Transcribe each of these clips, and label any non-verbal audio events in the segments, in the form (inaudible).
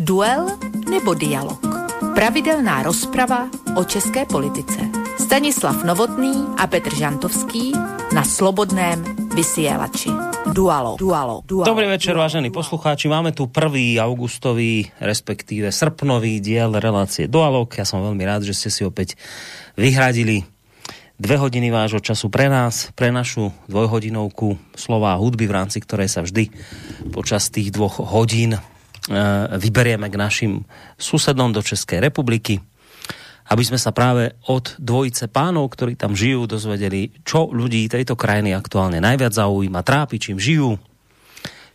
Duel nebo dialog? Pravidelná rozprava o české politice. Stanislav Novotný a Petr Žantovský na Slobodném vysielači. Dualo, dualo, dualo. Dobrý večer, vážení poslucháči. Máme tu prvý augustový, respektíve srpnový diel relácie Dualog. Ja som veľmi rád, že ste si opäť vyhradili dve hodiny vášho času pre nás, pre našu dvojhodinovku slova a hudby, v rámci ktorej sa vždy počas tých dvoch hodín vyberieme k našim susedom do Českej republiky aby sme sa práve od dvojice pánov, ktorí tam žijú, dozvedeli, čo ľudí tejto krajiny aktuálne najviac zaujíma, trápi, čím žijú,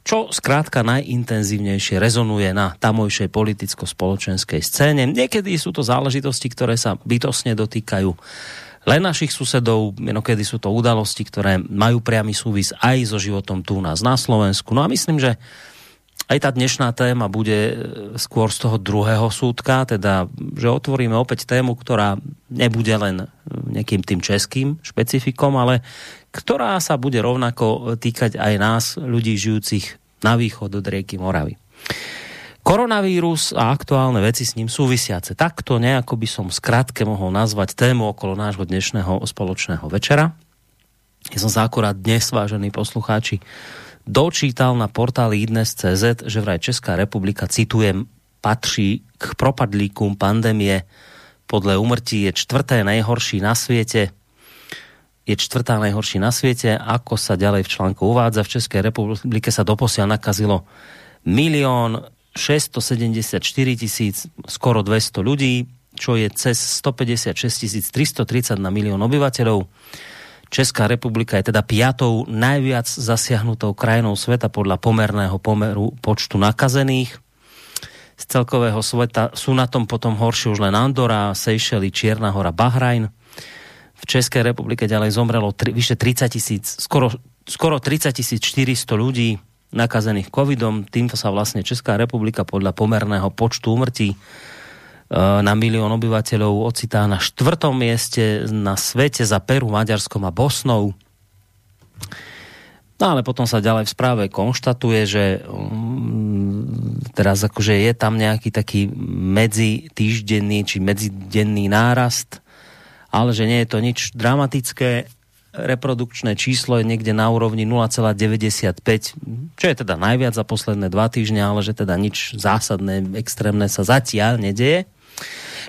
čo zkrátka najintenzívnejšie rezonuje na tamojšej politicko-spoločenskej scéne. Niekedy sú to záležitosti, ktoré sa bytosne dotýkajú len našich susedov, inokedy sú to udalosti, ktoré majú priamy súvis aj so životom tu u nás na Slovensku. No a myslím, že aj tá dnešná téma bude e, skôr z toho druhého súdka, teda, že otvoríme opäť tému, ktorá nebude len nejakým tým českým špecifikom, ale ktorá sa bude rovnako týkať aj nás, ľudí žijúcich na východ od rieky Moravy. Koronavírus a aktuálne veci s ním súvisiace. Takto nejako by som skrátke mohol nazvať tému okolo nášho dnešného spoločného večera. Ja som sa akurát dnes, vážení poslucháči, dočítal na portáli idnes.cz, že vraj Česká republika, citujem, patří k propadlíkům pandemie. Podle umrtí je čtvrté nejhorší na světě. Je čtvrtá nejhorší na světě. Ako sa ďalej v článku uvádza, v České republike sa doposiaľ nakazilo milión 674 tisíc, skoro 200 ľudí, čo je cez 156 330 na milión obyvateľov. Česká republika je teda piatou najviac zasiahnutou krajinou sveta podľa pomerného pomeru počtu nakazených. Z celkového sveta sú na tom potom horšie už len Andora, Seychely, Čierna hora, Bahrajn. V Českej republike ďalej zomrelo tri, vyše 30 tisíc, skoro, skoro 30 400 ľudí nakazených covidom. Týmto sa vlastne Česká republika podľa pomerného počtu umrtí na milión obyvateľov ocitá na štvrtom mieste na svete za Peru, Maďarskom a Bosnou. No ale potom sa ďalej v správe konštatuje, že um, teraz akože je tam nejaký taký medzi týždenný či medzidenný nárast, ale že nie je to nič dramatické. Reprodukčné číslo je niekde na úrovni 0,95, čo je teda najviac za posledné dva týždne, ale že teda nič zásadné, extrémne sa zatiaľ nedeje.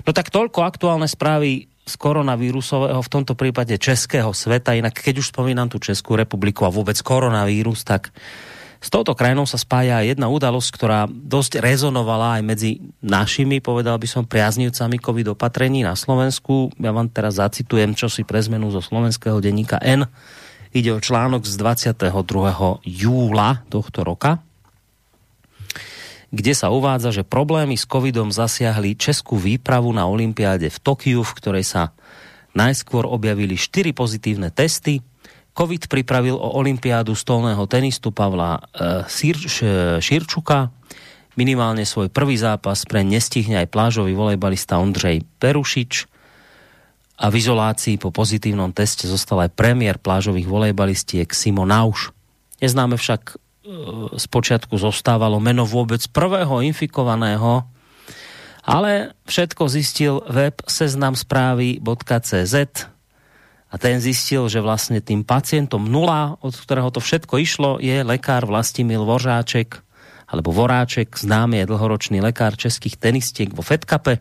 No tak toľko aktuálne správy z koronavírusového, v tomto prípade českého sveta. Inak keď už spomínam tu Českú republiku a vôbec koronavírus, tak s touto krajinou sa spája jedna udalosť, ktorá dosť rezonovala aj medzi našimi, povedal by som, priaznivcami COVID opatrení na Slovensku. Ja vám teraz zacitujem, čo si pre zmenu zo slovenského denníka N. Ide o článok z 22. júla tohto roka kde sa uvádza, že problémy s covidom zasiahli českú výpravu na Olympiáde v Tokiu, v ktorej sa najskôr objavili 4 pozitívne testy. Covid pripravil o Olympiádu stolného tenistu Pavla e, Širčuka. Minimálne svoj prvý zápas pre nestihne aj plážový volejbalista Ondřej Perušič a v izolácii po pozitívnom teste zostal aj premiér plážových volejbalistiek Simon Nauš. Neznáme však zpočiatku zostávalo meno vôbec prvého infikovaného, ale všetko zistil web seznamsprávy.cz a ten zistil, že vlastne tým pacientom nula, od ktorého to všetko išlo, je lekár Vlastimil Voráček, alebo Voráček, známy je dlhoročný lekár českých tenistiek vo Fedkape.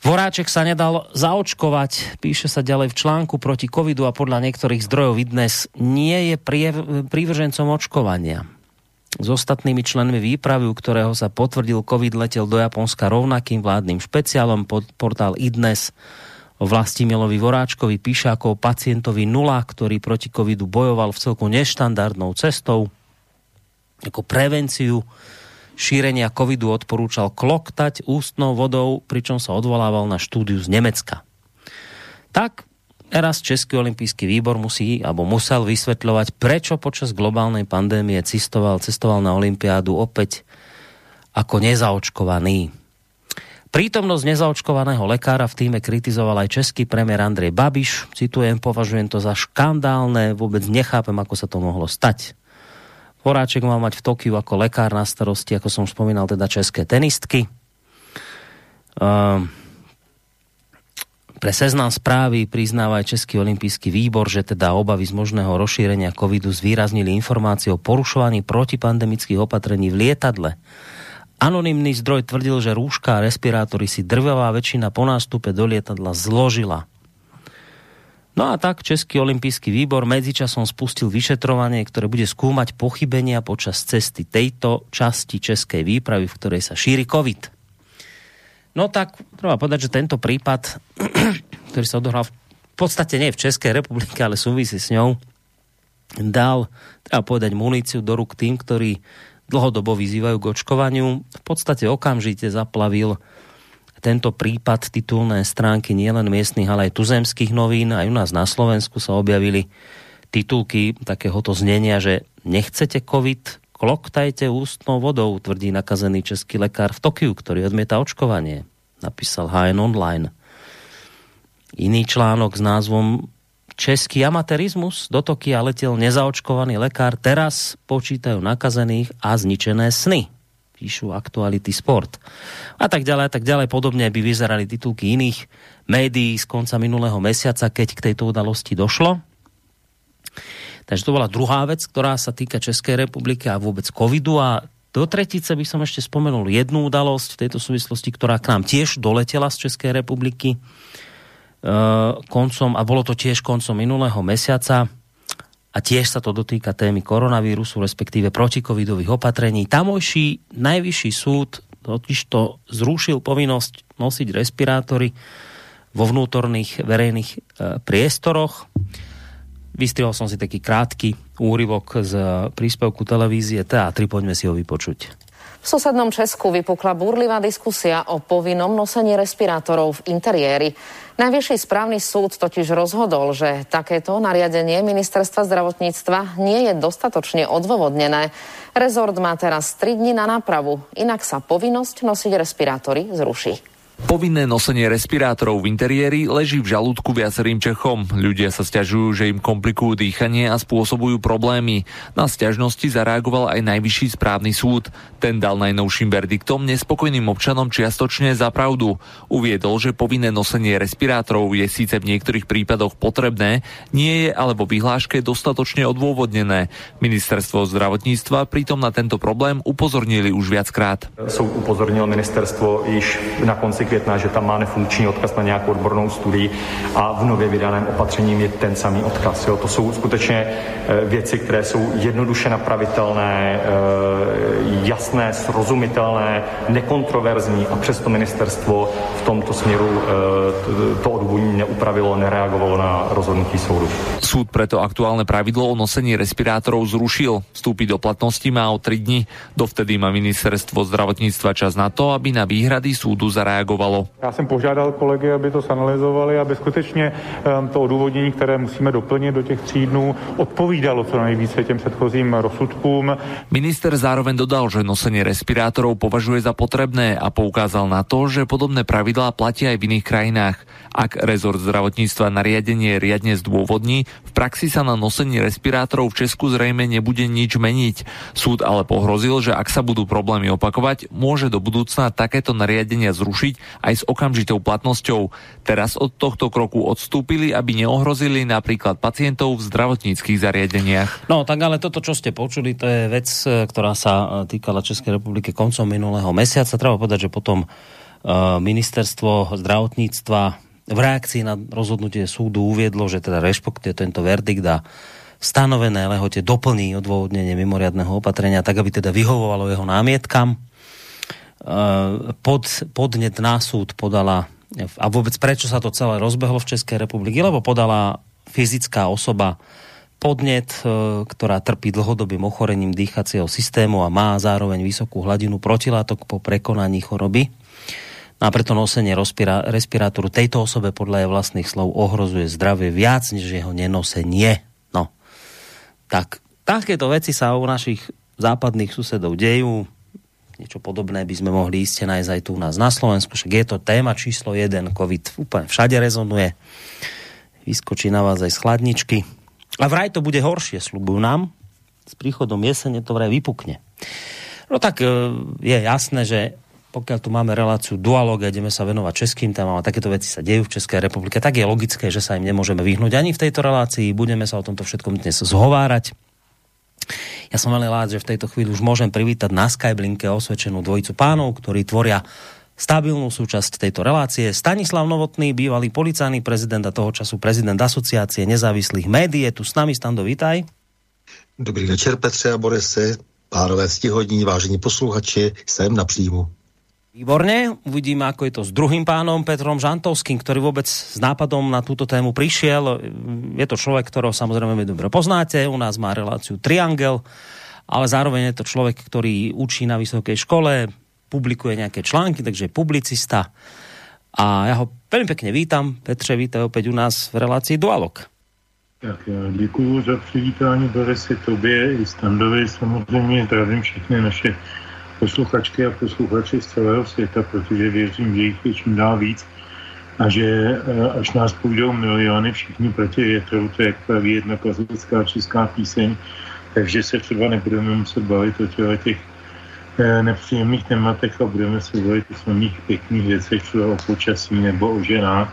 Voráček sa nedal zaočkovať, píše sa ďalej v článku proti covidu a podľa niektorých zdrojov dnes nie je prívržencom očkovania. S ostatnými členmi výpravy, u ktorého sa potvrdil COVID, letel do Japonska rovnakým vládnym špeciálom pod portál iDnes o Vlastimilovi Voráčkovi píše ako o pacientovi nula, ktorý proti covidu bojoval v celku neštandardnou cestou ako prevenciu šírenia covidu odporúčal kloktať ústnou vodou, pričom sa odvolával na štúdiu z Nemecka. Tak raz Český olimpijský výbor musí, alebo musel vysvetľovať, prečo počas globálnej pandémie cestoval, cestoval na olympiádu opäť ako nezaočkovaný. Prítomnosť nezaočkovaného lekára v týme kritizoval aj český premiér Andrej Babiš. Citujem, považujem to za škandálne, vôbec nechápem, ako sa to mohlo stať. Horáček mal mať v Tokiu ako lekár na starosti, ako som spomínal, teda české tenistky. Uh, pre seznam správy priznáva aj Český olimpijský výbor, že teda obavy z možného rozšírenia covidu zvýraznili informácie o porušovaní protipandemických opatrení v lietadle. Anonymný zdroj tvrdil, že rúška a respirátory si drvavá väčšina po nástupe do lietadla zložila. No a tak Český olimpijský výbor medzičasom spustil vyšetrovanie, ktoré bude skúmať pochybenia počas cesty tejto časti českej výpravy, v ktorej sa šíri COVID. No tak treba povedať, že tento prípad, (clears throat) ktorý sa odohral v podstate nie v Českej republike, ale súvisí s ňou, dal, treba povedať, muníciu do rúk tým, ktorí dlhodobo vyzývajú k očkovaniu. V podstate okamžite zaplavil tento prípad titulné stránky nielen miestnych, ale aj tuzemských novín. Aj u nás na Slovensku sa objavili titulky takéhoto znenia, že nechcete COVID, Kloktajte ústnou vodou, tvrdí nakazený český lekár v Tokiu, ktorý odmieta očkovanie. Napísal HN Online. Iný článok s názvom Český amatérizmus do Tokia letel nezaočkovaný lekár, teraz počítajú nakazených a zničené sny. Píšu Aktuality Sport. A tak ďalej, tak ďalej. Podobne by vyzerali titulky iných médií z konca minulého mesiaca, keď k tejto udalosti došlo. Takže to bola druhá vec, ktorá sa týka Českej republiky a vôbec covidu a do tretice by som ešte spomenul jednu udalosť v tejto súvislosti, ktorá k nám tiež doletela z Českej republiky uh, koncom, a bolo to tiež koncom minulého mesiaca, a tiež sa to dotýka témy koronavírusu, respektíve protikovidových opatrení. Tamojší najvyšší súd totiž to zrušil povinnosť nosiť respirátory vo vnútorných verejných e, priestoroch. Vystrihol som si taký krátky úryvok z príspevku televízie Teatry, poďme si ho vypočuť. V susednom Česku vypukla búrlivá diskusia o povinnom nosení respirátorov v interiéri. Najvyšší správny súd totiž rozhodol, že takéto nariadenie ministerstva zdravotníctva nie je dostatočne odôvodnené. Rezort má teraz 3 dní na nápravu, inak sa povinnosť nosiť respirátory zruší. Povinné nosenie respirátorov v interiéri leží v žalúdku viacerým Čechom. Ľudia sa stiažujú, že im komplikujú dýchanie a spôsobujú problémy. Na stiažnosti zareagoval aj najvyšší správny súd. Ten dal najnovším verdiktom nespokojným občanom čiastočne za pravdu. Uviedol, že povinné nosenie respirátorov je síce v niektorých prípadoch potrebné, nie je ale vo vyhláške dostatočne odôvodnené. Ministerstvo zdravotníctva pritom na tento problém upozornili už viackrát. Soud upozornil ministerstvo již na konci května, že tam má nefunkční odkaz na nějakou odbornou studii a v nově vydaném opatřením je ten samý odkaz. Jo. To jsou skutečně eh, věci, které jsou jednoduše napravitelné, eh, jasné, srozumitelné, nekontroverzní a přesto ministerstvo v tomto směru eh, to odůvodnění neupravilo, nereagovalo na rozhodnutí soudu. Súd preto aktuálne pravidlo o nosení respirátorov zrušil. Vstúpiť do platnosti má o 3 dni. Dovtedy má ministerstvo zdravotníctva čas na to, aby na výhrady súdu zareagovalo fungovalo. Já jsem požádal kolegy, aby to sanalizovali, aby skutečně ehm, to odůvodnění, které musíme doplnit do těch tří dnů, odpovídalo co nejvíce těm předchozím rozsudkům. Minister zároveň dodal, že nosenie respirátorov považuje za potrebné a poukázal na to, že podobné pravidlá platia aj v iných krajinách. Ak rezort zdravotníctva nariadenie riadne zdôvodní, v praxi sa na nosení respirátorov v Česku zrejme nebude nič meniť. Súd ale pohrozil, že ak sa budú problémy opakovať, môže do budúcna takéto nariadenia zrušiť aj s okamžitou platnosťou. Teraz od tohto kroku odstúpili, aby neohrozili napríklad pacientov v zdravotníckých zariadeniach. No tak ale toto, čo ste počuli, to je vec, e, ktorá sa e, týkala Českej republiky koncom minulého mesiaca. Treba povedať, že potom e, ministerstvo zdravotníctva v reakcii na rozhodnutie súdu uviedlo, že teda rešpektuje tento verdikt a stanovené lehote doplní odôvodnenie mimoriadného opatrenia, tak aby teda vyhovovalo jeho námietkam pod, podnet na súd podala a vôbec prečo sa to celé rozbehlo v Českej republike, lebo podala fyzická osoba podnet, e, ktorá trpí dlhodobým ochorením dýchacieho systému a má zároveň vysokú hladinu protilátok po prekonaní choroby. No a preto nosenie respirátoru tejto osobe podľa jej vlastných slov ohrozuje zdravie viac, než jeho nenosenie. No, tak takéto veci sa u našich západných susedov dejú niečo podobné by sme mohli ísť nájsť aj tu u nás na Slovensku, však je to téma číslo 1, COVID úplne všade rezonuje, vyskočí na vás aj z chladničky. A vraj to bude horšie, slubujú nám s príchodom jesene to vraj vypukne. No tak e, je jasné, že pokiaľ tu máme reláciu dualog a ideme sa venovať českým témam a takéto veci sa dejú v Českej republike, tak je logické, že sa im nemôžeme vyhnúť ani v tejto relácii. Budeme sa o tomto všetkom dnes zhovárať. Ja som veľmi rád, že v tejto chvíli už môžem privítať na Skyblinke osvedčenú dvojicu pánov, ktorí tvoria stabilnú súčasť tejto relácie. Stanislav Novotný, bývalý policajný prezident a toho času prezident asociácie nezávislých médií. Je tu s nami, Stando, vítaj. Dobrý večer, Petře a Borise, pánové stihodní, vážení posluchači, jsem na příjmu. Výborne, uvidíme, ako je to s druhým pánom Petrom Žantovským, ktorý vôbec s nápadom na túto tému prišiel. Je to človek, ktorého samozrejme my dobre poznáte, u nás má reláciu Triangel, ale zároveň je to človek, ktorý učí na vysokej škole, publikuje nejaké články, takže je publicista. A ja ho veľmi pekne vítam. Petře, vítaj opäť u nás v relácii Dualog. Tak já děkuji za přivítání Borisy tobě i Standovi. Samozřejmě zdravím všechny naše posluchačky a posluchači z celého světa, protože věřím, že jich je čím dál víc a že eh, až nás půjdou miliony všichni proti větru, to je praví jedna klasická česká píseň, takže se třeba nebudeme muset bavit o těch eh, nepříjemných tématech a budeme se bavit o samých pěkných věcech, třeba o počasí nebo o ženách,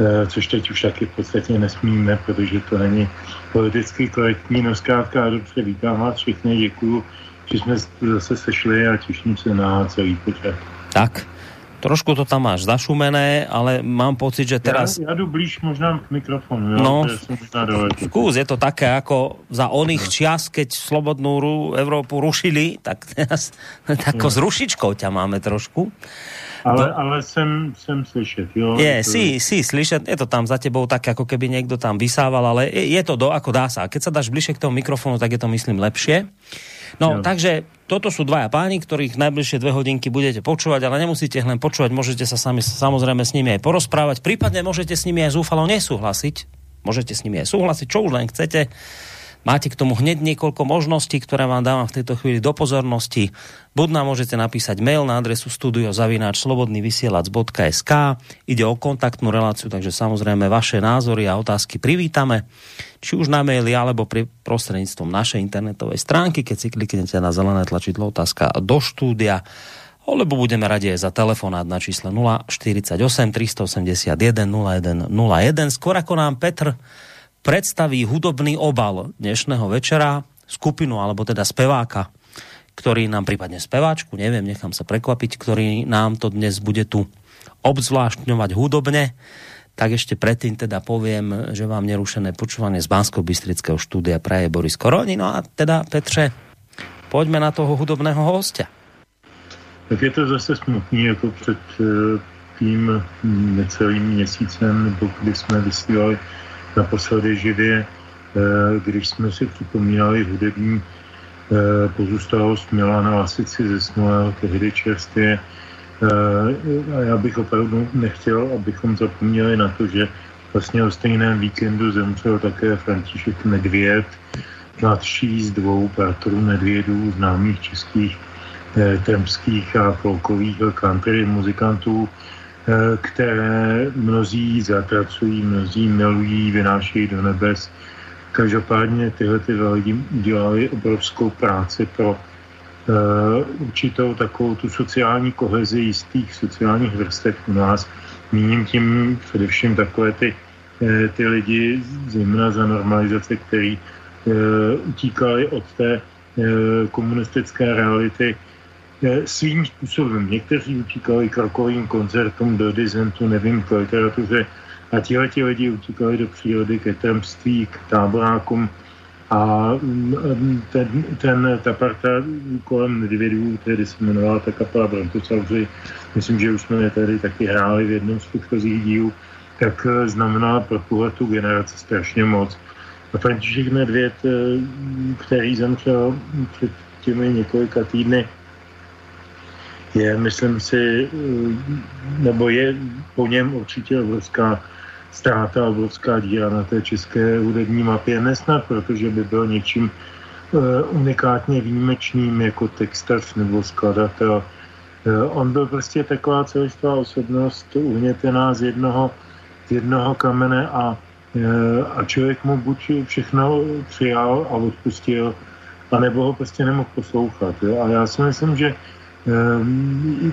eh, což teď už taky v podstatě nesmíme, protože to není politicky korektní. No zkrátka dobře, vítám vás všechny, děkuju že jsme zase sešli a těším se na celý pořad. Tak, trošku to tam máš zašumené, ale mám pocit, že teraz... Já, já jdu blíž možná k mikrofonu, jo? No, skús, je to také ako za oných čias, keď Slobodnú Európu rušili, tak teraz tako s rušičkou ťa máme trošku. Ale, ale jsem, jsem slyšet, jo. Je, to... si, si slyšet, je to tam za tebou tak, ako keby niekto tam vysával, ale je, je to do, ako dá sa. A keď sa dáš bližšie k tomu mikrofonu, tak je to, myslím, lepšie. No, jo. takže toto sú dvaja páni, ktorých najbližšie dve hodinky budete počúvať, ale nemusíte len počúvať, môžete sa sami samozrejme s nimi aj porozprávať, prípadne môžete s nimi aj zúfalo nesúhlasiť. Môžete s nimi aj súhlasiť, čo už len chcete. Máte k tomu hneď niekoľko možností, ktoré vám dávam v tejto chvíli do pozornosti. Buď nám môžete napísať mail na adresu studiozavináčslobodnyvysielac.sk Ide o kontaktnú reláciu, takže samozrejme vaše názory a otázky privítame. Či už na maili, alebo pri prostredníctvom našej internetovej stránky, keď si kliknete na zelené tlačidlo otázka do štúdia alebo budeme radi za telefonát na čísle 048 381 0101. Skôr ako nám Petr predstaví hudobný obal dnešného večera, skupinu alebo teda speváka, ktorý nám prípadne speváčku, neviem, nechám sa prekvapiť, ktorý nám to dnes bude tu obzvláštňovať hudobne, tak ešte predtým teda poviem, že vám nerušené počúvanie z bansko bystrického štúdia praje Boris Koroni. No a teda, Petře, poďme na toho hudobného hostia. Tak je to zase smutný, jako před eh, tím necelým měsícem, nebo kdy jsme vysílali naposledy živě, eh, když jsme si připomínali hudební eh, pozůstalost Milana Lasici ze Smolého tehdy čerstvě. Eh, a já bych opravdu nechtěl, abychom zapomněli na to, že vlastně o stejném víkendu zemřel také František Nedvěd, mladší z dvou bratrů Nedvědů, známých českých tremských a folkových country muzikantů, které mnozí zatracují, mnozí milují, vynášejí do nebes. Každopádně tyhle ty lidi dělali obrovskou práci pro uh, určitou takovou tu sociální kohezi jistých sociálních vrstev u nás. Míním tím především takové ty, uh, ty lidi, zejména za normalizace, který utíkali od té komunistické reality svým způsobem. Někteří utíkali k rokovým koncertům do dizentu, nevím, k literatuře a tihle ti lidi utíkali do přírody ke tremství, k táborákům a mm, ten, ten, ta parta kolem Nedvědů, tedy se jmenovala ta kapela Brontosauři, myslím, že už jsme je tady taky hráli v jednom z předchozích dílů, tak eh, znamenala pro tuhle tu generaci strašně moc. A František Nedvěd, eh, který zemřel před těmi několika týdny, je, myslím si, nebo je po něm určitě obrovská ztráta, obrovská díra na té české hudební mapě. Nesnad, protože by byl něčím uh, unikátně výjimečným jako textař nebo skladatel. Uh, on byl prostě taková celistvá osobnost uhnětená z jednoho, z jednoho kamene a, uh, a člověk mu buď všechno přijal a odpustil, anebo ho prostě nemohl poslouchat. Jo? A já si myslím, že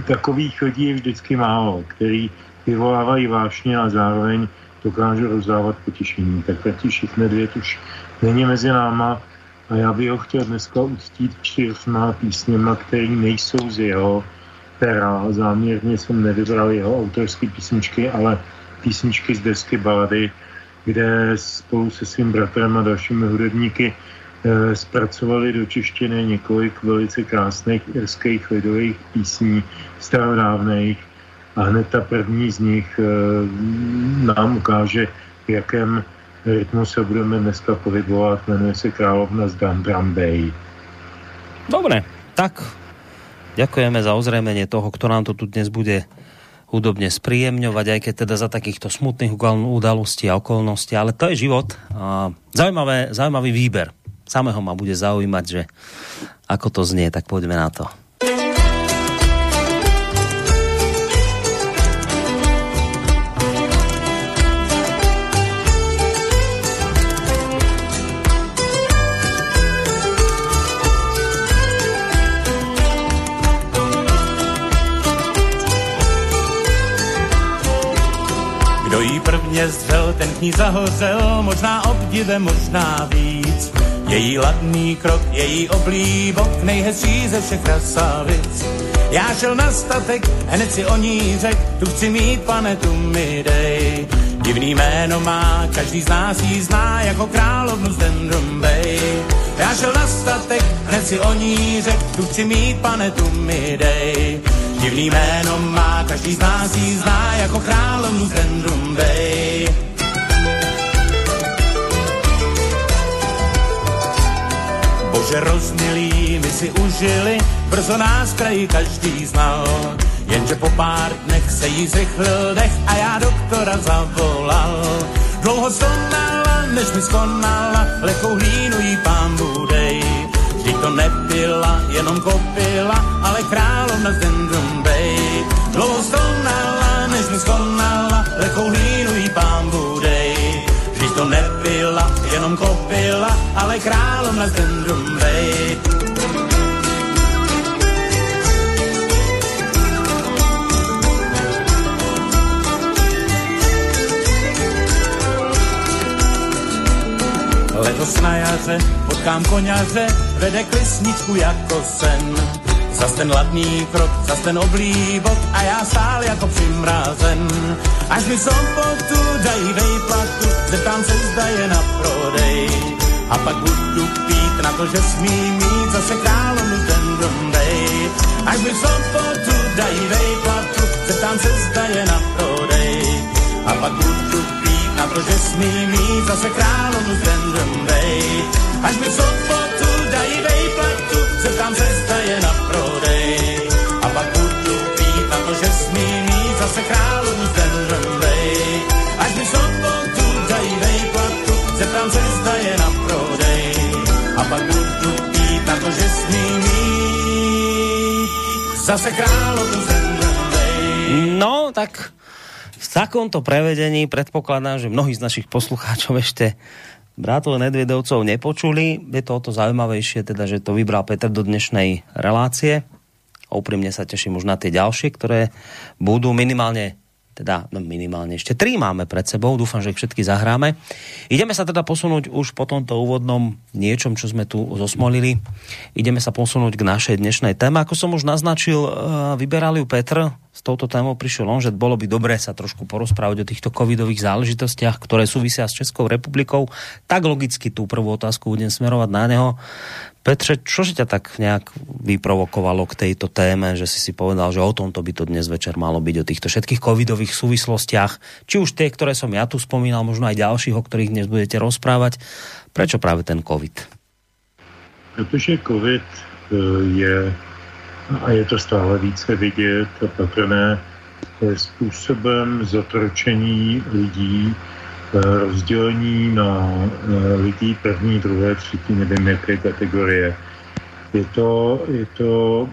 takových lidí je vždycky málo, který vyvolávají vášně a zároveň dokážu rozdávat potěšení. Tak František Medvěd už není mezi náma a já bych ho chtěl dneska uctít čtyřma písněma, které nejsou z jeho pera. Záměrně jsem nevybral jeho autorské písničky, ale písničky z desky balady, kde spolu se svým bratrem a dalšími hudebníky zpracovali do češtiny několik velice krásných irských lidových písní starodávných a hned ta první z nich eh, nám ukáže, v jakém rytmu se budeme dneska pohybovat. Jmenuje se Královna z Dundrum Bay. Dobre, tak ďakujeme za ozrejmenie toho, kto nám to tu dnes bude hudobne spríjemňovať, aj keď teda za takýchto smutných udalostí a okolností, ale to je život. A zaujímavé, zaujímavý výber. Samého ma bude zaujímať, že ako to znie, tak poďme na to. prvně zdřel, ten k ní zahořel, možná obdivem, možná víc. Její ladný krok, její oblíbok, nejhezčí ze všech krasavic. Já šel na statek, hned si o ní řek, tu chci mít, pane, tu mi dej. Divný jméno má, každý z nás jí zná, jako královnu z Dendrum Bay. Já šel na statek, hned si o ní řek, tu chci mít, pane, tu mi dej. Divný jméno má, každý z nás jí zná jako královnu z Dendrum Bay. Bože rozmilý, my si užili, brzo nás kraji každý znal. Jenže po pár dnech se jí zrychlil dech a já doktora zavolal. Dlouho skonala, než mi skonala, lehkou hlínu jí pán budej. Vždyť to nebyla jenom kopila, ale královna z Dendrum Bay. Dlouho skonala, než mi skonala, lehkou hlínu to nebyla jenom kopila, ale královna z Dendrum Bay. Letos na jaře potkám koňaře, vede klisničku jako sen. Zas ten ladný krok, zas ten oblíbok a já stál jako přimrázen. Až mi sobotu dají vejplatu, zeptám se, zda je na prodej. A pak budu pít na to, že smí mít zase královnu ten Dundej. Až mi sobotu dají vejplatu, zeptám se, zda je na prodej. A pak budu pít na to, že smí mít zase královnu ten Dundej. Až mi sobotu dají vejplatu, zeptám se, zda je na zase z Dendronbej. Až mi zeptám se, zda je na prodej. A pak budu pít na to, že smí zase z Dendronbej. No, tak v takomto prevedení predpokladám, že mnohí z našich poslucháčov ešte Bratov Nedvedovcov nepočuli. Je to o to zaujímavejšie, teda, že to vybral Petr do dnešnej relácie. Úprimne sa teším už na tie ďalšie, ktoré budú minimálne teda no minimálne ešte tri máme pred sebou, dúfam, že ich všetky zahráme. Ideme sa teda posunúť už po tomto úvodnom niečom, čo sme tu zosmolili. Ideme sa posunúť k našej dnešnej téme. Ako som už naznačil, eh, vyberal ju Petr, s touto témou prišiel on, že bolo by dobré sa trošku porozprávať o týchto covidových záležitostiach, ktoré súvisia s Českou republikou. Tak logicky tú prvú otázku budem smerovať na neho. Petře, čo ťa tak nejak vyprovokovalo k tejto téme, že si si povedal, že o tomto by to dnes večer malo byť, o týchto všetkých covidových súvislostiach, či už tie, ktoré som ja tu spomínal, možno aj ďalších, o ktorých dnes budete rozprávať. Prečo práve ten covid? Protože covid e, je, a je to stále více vidět patrné, způsobem zotročení lidí, rozdělení na lidí první, druhé, třetí, nevím jaké kategorie. Je to, je to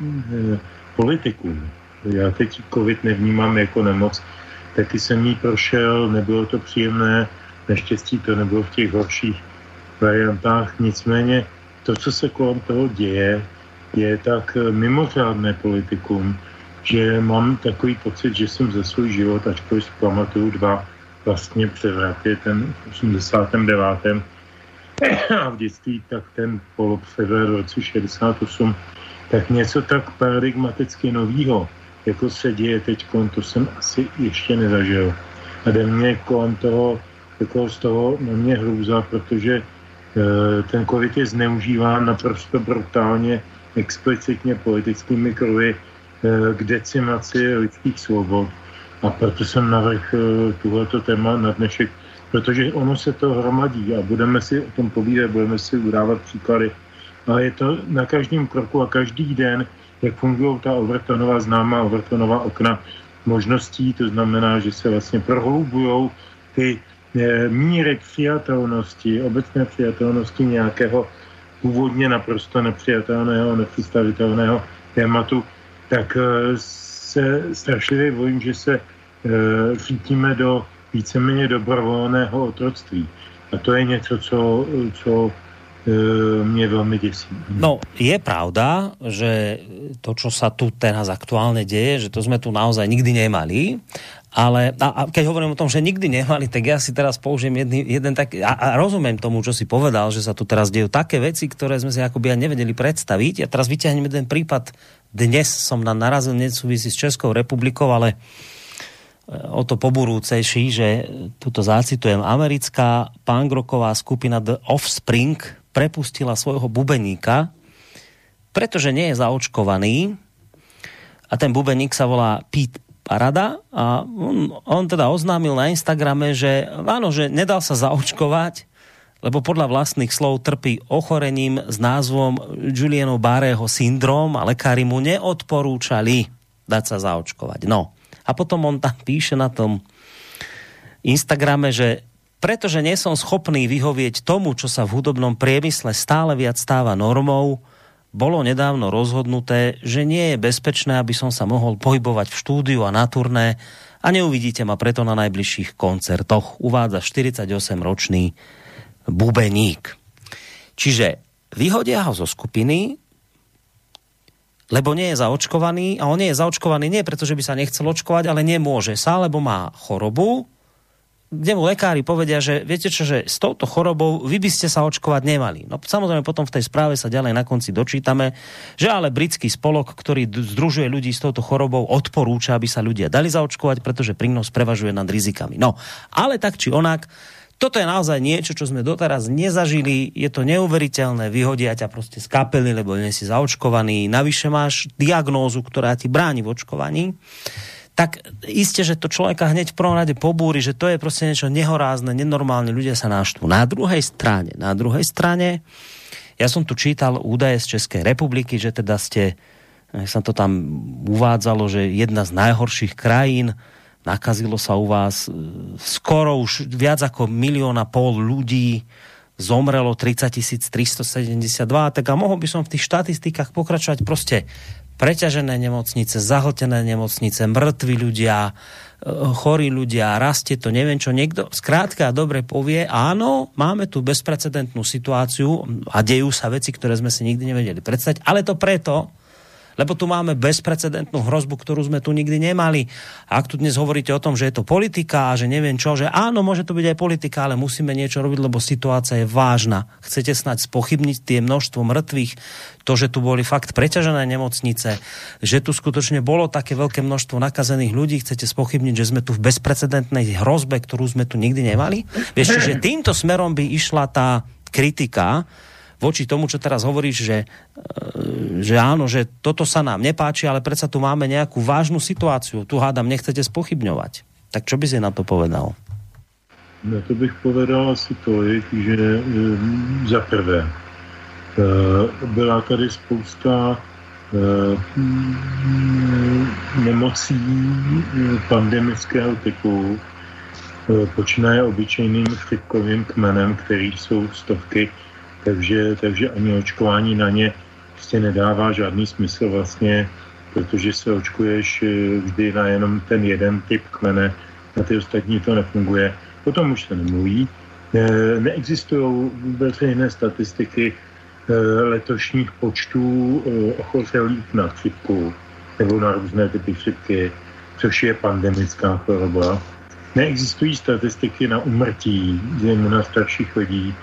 eh, politikum. Já teď covid nevnímám jako nemoc, taky jsem jí prošel, nebylo to příjemné, naštěstí to nebylo v těch horších variantách, nicméně to, co se kolem toho děje, je tak mimořádné politikum, že mám takový pocit, že jsem ze svůj život, ačkoliv pamatuju dva vlastně převraty, ten v 89. a v dětství, tak ten polopřevrat v roce 68, tak něco tak paradigmaticky novýho, jako se děje teď, to jsem asi ještě nezažil. A jde mě kolem toho, jako z toho na mě hrůza, protože e, ten covid je zneužíván naprosto brutálně, explicitně politickými krovy e, k decimaci lidských svobod. A proto jsem navrhl e, tuhleto téma na dnešek, protože ono se to hromadí a budeme si o tom povídat, budeme si udávat příklady. Ale je to na každém kroku a každý den, jak fungují ta Overtonová známá Overtonová okna možností, to znamená, že se vlastně prohlubují ty e, míry přijatelnosti, obecné přijatelnosti nějakého původně naprosto nepřijatelného, nepředstavitelného tématu, tak e, se strašlivě bojím, že se e, řítíme do víceméně dobrovolného otroctví. A to je něco, co, co e, mě velmi děsí. No, je pravda, že to, čo sa tu teraz aktuálne deje, že to sme tu naozaj nikdy nemali, ale a, a keď hovorím o tom, že nikdy nemali, tak ja si teraz použijem jedný, jeden tak, a, a rozumiem tomu, čo si povedal, že sa tu teraz dejú také veci, ktoré sme si akoby aj nevedeli predstaviť. Ja teraz vyťahnem jeden prípad, dnes som na narazil, nesúvisí s Českou republikou, ale e, o to poburúcejší, že tuto zacitujem, americká pangroková skupina The Offspring prepustila svojho bubeníka, pretože nie je zaočkovaný. A ten bubeník sa volá Pete Parada a on, on teda oznámil na Instagrame, že áno, že nedal sa zaočkovať, lebo podľa vlastných slov trpí ochorením s názvom Juliano Bareho syndrom a lekári mu neodporúčali dať sa zaočkovať. No. A potom on tam píše na tom Instagrame, že pretože nie som schopný vyhovieť tomu, čo sa v hudobnom priemysle stále viac stáva normou, bolo nedávno rozhodnuté, že nie je bezpečné, aby som sa mohol pohybovať v štúdiu a na turné a neuvidíte ma preto na najbližších koncertoch, uvádza 48-ročný bubeník. Čiže vyhodia ho zo skupiny, lebo nie je zaočkovaný a on nie je zaočkovaný nie preto, že by sa nechcel očkovať, ale nemôže sa, lebo má chorobu, kde mu lekári povedia, že viete čo, že s touto chorobou vy by ste sa očkovať nemali. No samozrejme potom v tej správe sa ďalej na konci dočítame, že ale britský spolok, ktorý združuje ľudí s touto chorobou, odporúča, aby sa ľudia dali zaočkovať, pretože prínos prevažuje nad rizikami. No, ale tak či onak, toto je naozaj niečo, čo sme doteraz nezažili, je to neuveriteľné, vyhodia ťa proste z kapely, lebo nie si zaočkovaný, navyše máš diagnózu, ktorá ti bráni v očkovaní tak iste, že to človeka hneď v prvom rade pobúri, že to je prostě niečo nehorázne, nenormálne, ľudia sa náštvu. Na druhej strane, na druhej strane, ja som tu čítal údaje z Českej republiky, že teda ste, sa to tam uvádzalo, že jedna z najhorších krajín, nakazilo sa u vás e, skoro už viac ako milióna pol ľudí, zomrelo 30 372, tak a mohol by som v tých štatistikách pokračovať prostě preťažené nemocnice, zahltené nemocnice, mŕtvi ľudia, e, chorí ľudia, rastie to, neviem čo, niekto zkrátka dobre povie, áno, máme tu bezprecedentnú situáciu a dejú sa veci, ktoré sme si nikdy nevedeli predstaviť, ale to preto, lebo tu máme bezprecedentnú hrozbu, ktorú sme tu nikdy nemali. A ak tu dnes hovoríte o tom, že je to politika a že neviem čo, že áno, môže to byť aj politika, ale musíme niečo robiť, lebo situácia je vážna. Chcete snať spochybniť tie množstvo mŕtvych, to, že tu boli fakt preťažené nemocnice, že tu skutočne bolo také veľké množstvo nakazených ľudí, chcete spochybniť, že sme tu v bezprecedentnej hrozbe, ktorú sme tu nikdy nemali? Vieš, že týmto smerom by išla tá kritika, voči tomu, čo teraz hovoríš, že, e, že áno, že toto sa nám nepáči, ale predsa tu máme nejakú vážnu situáciu. Tu hádam, nechcete spochybňovať. Tak čo by si na to povedal? No to bych povedal asi to, že e, za prvé e, byla tady spousta nemocí pandemického typu, počínaje obyčejným chřipkovým kmenem, který jsou stovky takže, takže ani očkování na ně prostě nedává žádný smysl vlastně, protože se očkuješ eh, vždy na jenom ten jeden typ kmene, na ty ostatní to nefunguje. Potom už se nemluví. Neexistují vůbec jiné statistiky letošních počtů ochořelých na chřipku nebo na různé typy chřipky, což je pandemická choroba. Neexistují statistiky na umrtí, zejména starších lidí,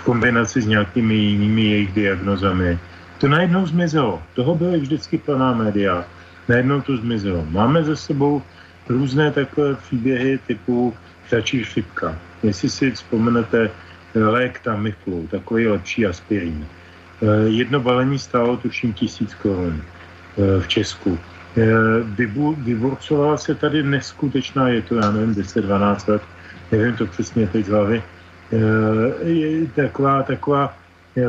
v kombinaci s nějakými jinými jejich diagnozami. To najednou zmizelo. Toho byly vždycky plná média. Najednou to zmizelo. Máme za sebou různé takové příběhy typu ptačí chřipka. Jestli si vzpomenete lék Tamiflu, takový lepší aspirín. Eh, jedno balení stálo tuším tisíc korun eh, v Česku. Eh, vyburcovala se tady neskutečná, je to, já nevím, 10-12 let, nevím to přesně teď z hlavy, je taková, taková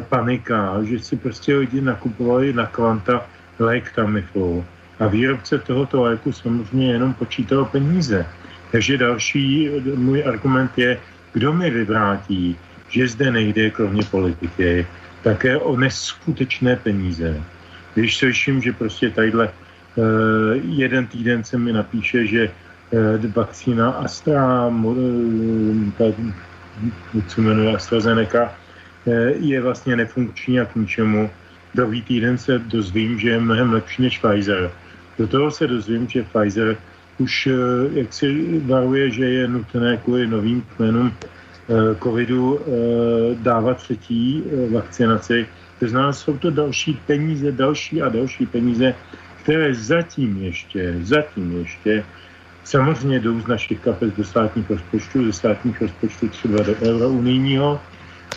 panika, že si prostě lidi nakupovali na kvanta lék Tamiflu a výrobce tohoto léku samozřejmě jenom počítal peníze. Takže další můj argument je, kdo mi vyvrátí, že zde nejde kromě politiky také o neskutečné peníze. Když slyším, že prostě tadyhle uh, jeden týden se mi napíše, že vakcína Astra, co jmenuje AstraZeneca, uh, je vlastně nefunkční a k ničemu. Druhý týden se dozvím, že je mnohem lepší než Pfizer. Do toho se dozvím, že Pfizer už jak si varuje, že je nutné kvůli novým kmenům Eh, covidu eh, dávat třetí eh, vakcinaci. To znamená, jsou to další peníze, další a další peníze, které zatím ještě, zatím ještě samozřejmě jdou z našich kapes do státních rozpočtů, ze státních rozpočtů třeba do euro unijního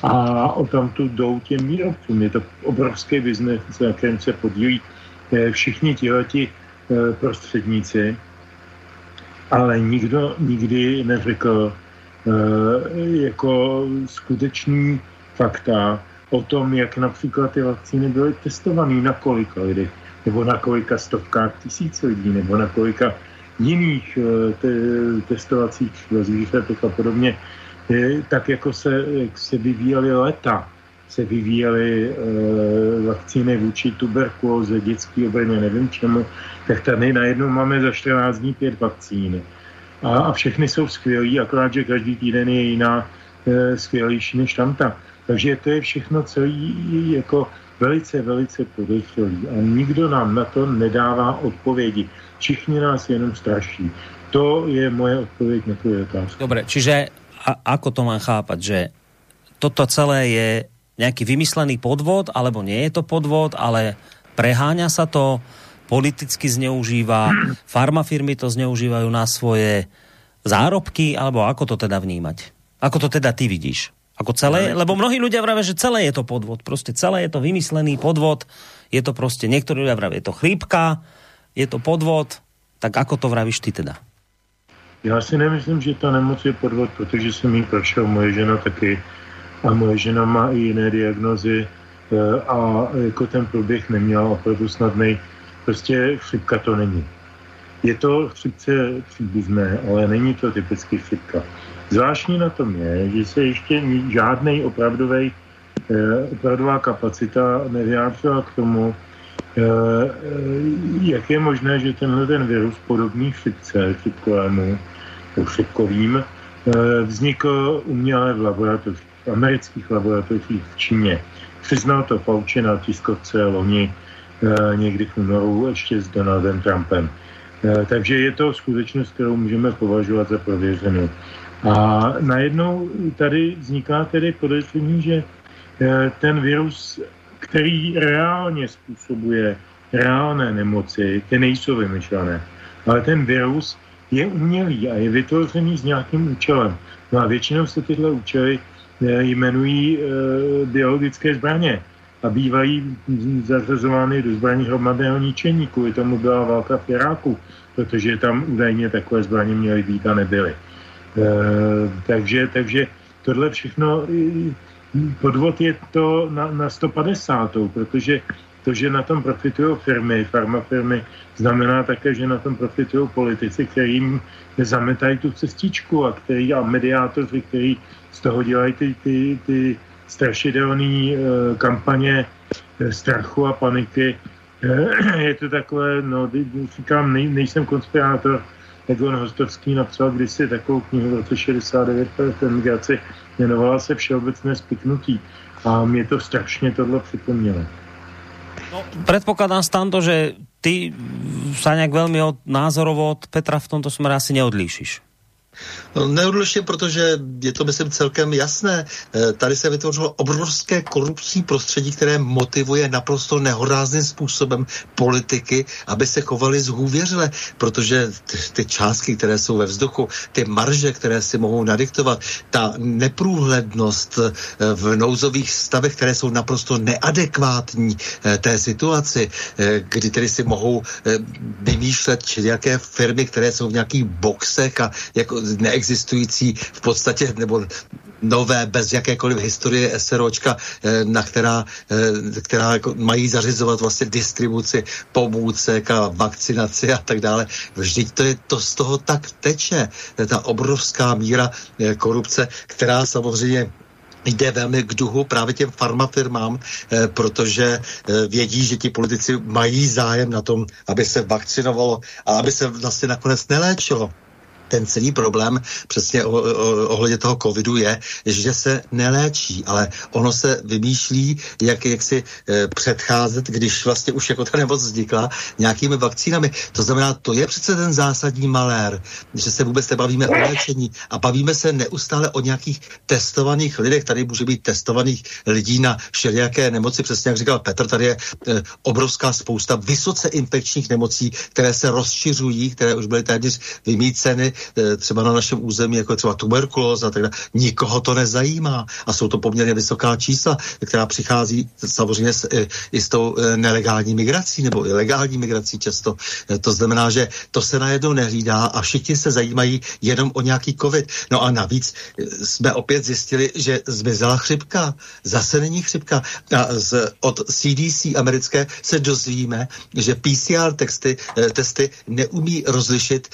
a tu jdou těm výrobcům. Je to obrovský biznes, na kterém se podílí všichni tihleti prostředníci, ale nikdo nikdy neřekl, Eh, jako skutečný fakta o tom, jak například ty vakcíny byly testované na kolika lidech, nebo na kolika stovkách tisíc lidí, nebo na kolika jiných eh, te, testovacích zvířatech a podobně, tak jako se, jak se vyvíjely leta, se vyvíjely e, vakcíny vůči tuberkulóze, dětský obrně, nevím čemu, tak tady najednou máme za 14 dní pět vakcín a, a všechny jsou skvělí, akorát, že každý týden je jiná e, skvělejší než tamta. Takže to je všechno celý jako velice, velice podezřelý a nikdo nám na to nedává odpovědi. Všichni nás jenom straší. To je moje odpověď na tu otázku. Dobre, čiže a, ako to mám chápať, že toto celé je nejaký vymyslený podvod, alebo nie je to podvod, ale preháňa sa to, politicky zneužívá, farmafirmy to zneužívajú na svoje zárobky, alebo ako to teda vnímať? Ako to teda ty vidíš? Ako celé? Lebo mnohí ľudia vravia, že celé je to podvod. Prostě celé je to vymyslený podvod. Je to prostě, niektorí ľudia vravia, je to chrípka, je to podvod. Tak ako to vravíš ty teda? Já si nemyslím, že ta nemoc je podvod, protože jsem jí prošel, moje žena taky a moje žena má i jiné diagnozy eh, a jako ten průběh neměla opravdu snadný. Prostě chřipka to není. Je to chřipce příbuzné, ale není to typicky chřipka. Zvláštní na tom je, že se ještě žádný opravdový eh, opravdová kapacita nevyjádřila k tomu, jak je možné, že tenhle ten virus podobný chřipce, chřipkovému, chřipkovým, eh, vznikl uměle v laboratořích, v amerických laboratořích v Číně. Přiznal to Fauci na tiskovce loni někdy v únoru ještě s Donaldem Trumpem. Takže je to skutečnost, kterou můžeme považovat za prověřenou. A najednou tady vzniká tedy podezření, že eh, ten virus, který reálně způsobuje reálné nemoci, ty nejsou vymyšlené, ale ten virus je umělý a je vytvořený s nějakým účelem. No a většinou se tyhle účely eh, jmenují e, biologické zbraně a bývají zařazovány do zbraní hromadného ničení. Kvůli tomu byla válka v Iráku, protože tam údajně takové zbraně měly být a nebyly. E, takže, takže tohle všechno, podvod je to na, na 150, protože to, že na tom profitují firmy, farmafirmy, znamená také, že na tom profitují politici, kterým zametají tu cestičku a, který, a mediátoři, který z toho dělají ty, ty, ty strašidelné eh, kampaně eh, strachu a paniky. Eh, (clears throat) je to takové, no, říkám, nej, nejsem konspirátor, Egon Hostovský napsal kdysi takovou knihu v roce 69 v emigraci, jmenovala se Všeobecné spiknutí. A mě to strašně tohle připomnělo. No, predpokladám stando, že ty sa nejak veľmi od, názorovo od Petra v tomto smere asi neodlíšiš. No, neodliším, protože je to, myslím, celkem jasné. Eh, tady se vytvořilo obrovské korupční prostředí, které motivuje naprosto nehorázným způsobem politiky, aby se chovali zhůvěřile, protože ty částky, které jsou ve vzduchu, ty marže, které si mohou nadiktovat, ta neprůhlednost eh, v nouzových stavech, které jsou naprosto neadekvátní eh, té situaci, kdy tedy si mohou vymýšlet jaké firmy, které jsou v nějakých boxech a jako neexistující v podstatě, nebo nové, bez jakékoliv historie SROčka, eh, na která, eh, která jako mají zařizovat vlastně distribuci pomůcek a vakcinaci a tak dále. Vždyť to, je, to z toho tak teče. Ta obrovská míra eh, korupce, která samozřejmě jde velmi k duhu právě těm farmafirmám, eh, protože eh, vědí, že ti politici mají zájem na tom, aby se vakcinovalo a aby se vlastně nakonec neléčilo ten celý problém přesně ohledně toho covidu je, že se neléčí, ale ono se vymýšlí, jak, jak si e, předcházet, když vlastně už jako ta nemoc vznikla, nějakými vakcínami. To znamená, to je přece ten zásadní malér, že se vůbec nebavíme o léčení a bavíme se neustále o nějakých testovaných lidech. Tady může být testovaných lidí na všelijaké nemoci, přesně jak říkal Petr, tady je e, obrovská spousta vysoce infekčních nemocí, které se rozšiřují, které už byly téměř vymíceny třeba na našem území, jako třeba tuberkulóza a tak dále. Nikoho to nezajímá a jsou to poměrně vysoká čísla, která přichází samozřejmě s, eh, i s tou eh, nelegální migrací nebo ilegální migrací často. To znamená, že to se najednou nehlídá a všichni se zajímají jenom o nějaký covid. No a navíc jsme opět zjistili, že zmizela chřipka. Zase není chřipka. A z, od CDC americké se dozvíme, že PCR texty, testy neumí rozlišit,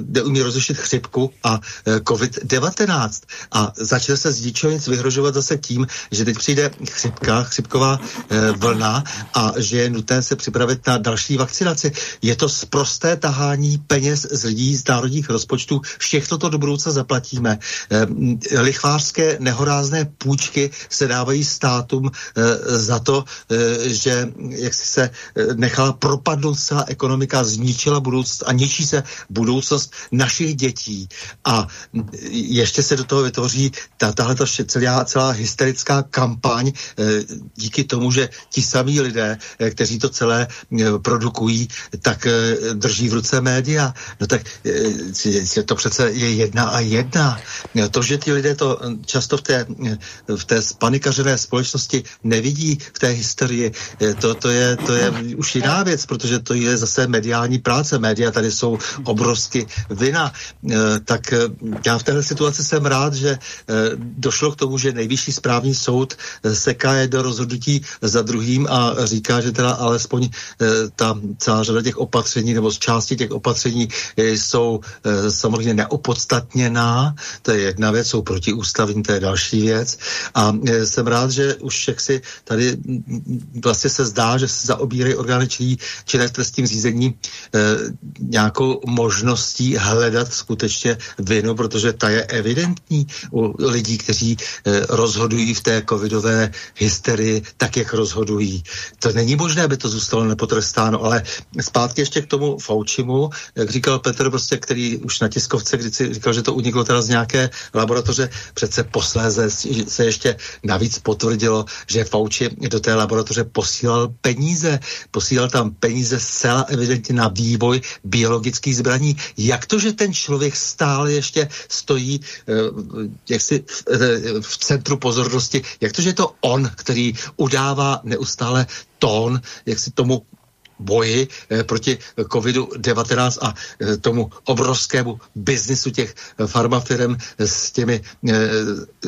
neumí rozlišit chřipku a e, COVID-19. A začal se zdičovnic vyhrožovat zase tím, že teď přijde chřipka, chřipková e, vlna a že je nutné se připravit na další vakcinaci. Je to sprosté tahání peněz z lidí z národních rozpočtů. Všechno to do budoucna zaplatíme. E, lichvářské nehorázné půjčky se dávají státům za to, že jak si se nechala propadnout celá ekonomika, zničila budoucnost a ničí se budoucnost našich našich dětí a ještě se do toho vytvoří ta, tahle ta celá, celá hysterická kampaň eh, díky tomu, že ti samí lidé, eh, kteří to celé eh, produkují, tak drží v ruce média. No tak to přece je jedna a jedna. To, že ti lidé to často v té, v té spanikařené společnosti nevidí v té hysterii, to, to, je, to je už jiná věc, protože to je zase mediální práce. Média tady jsou obrovsky vina. Eh, tak eh, já v této situaci jsem rád, že eh, došlo k tomu, že nejvyšší správní soud seká do rozhodnutí za druhým a říká, že teda alespoň ta celá řada těch opatření nebo z části těch opatření jsou samozřejmě neopodstatněná, to je jedna věc, jsou protiústavní, to je další věc. A jsem rád, že už jak si tady vlastně se zdá, že se zaobírají orgány činné v trestním řízení nějakou možností hledat hledat skutečně vinu, protože ta je evidentní u lidí, kteří eh, rozhodují v té covidové hysterii tak, jak rozhodují. To není možné, aby to zůstalo nepotrestáno, ale zpátky ještě k tomu Faučimu, jak říkal Petr, prostě, který už na tiskovce když si říkal, že to uniklo teda z nějaké laboratoře, přece posléze se ještě navíc potvrdilo, že Fauci do té laboratoře posílal peníze, posílal tam peníze zcela evidentně na vývoj biologických zbraní. Jak to, že ten člověk stále ještě stojí eh, jaksi eh, v centru pozornosti. Jak to, že je to on, který udává neustále tón, jak si tomu boji eh, proti COVID-19 a eh, tomu obrovskému biznisu těch eh, farmafirem s těmi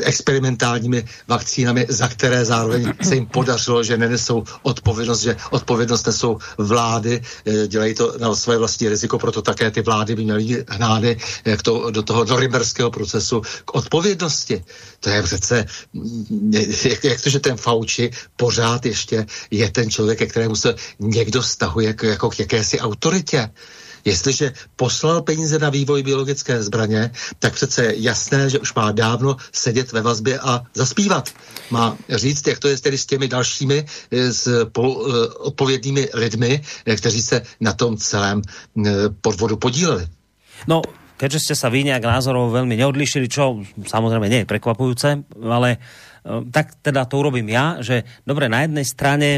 experimentálními vakcínami, za které zároveň se jim podařilo, že nenesou odpovědnost, že odpovědnost nesou vlády, dělají to na své vlastní riziko, proto také ty vlády by měly hnády jak to, do toho norimberského procesu k odpovědnosti. To je přece, mm, jak, jak to, že ten Fauci pořád ještě je ten člověk, ke kterému se někdo stahuje jako, jako k jakési autoritě. Jestliže poslal peníze na vývoj biologické zbraně, tak přece je jasné, že už má dávno sedět ve vazbě a zaspívat. Má říct, jak to je tedy s těmi dalšími eh, s pol, eh, odpovědnými lidmi, eh, kteří se na tom celém podvodu podíleli. No, keďže ste sa vy nejak názorov veľmi neodlišili, čo samozrejme nie je prekvapujúce, ale tak teda to urobím ja, že dobre, na jednej strane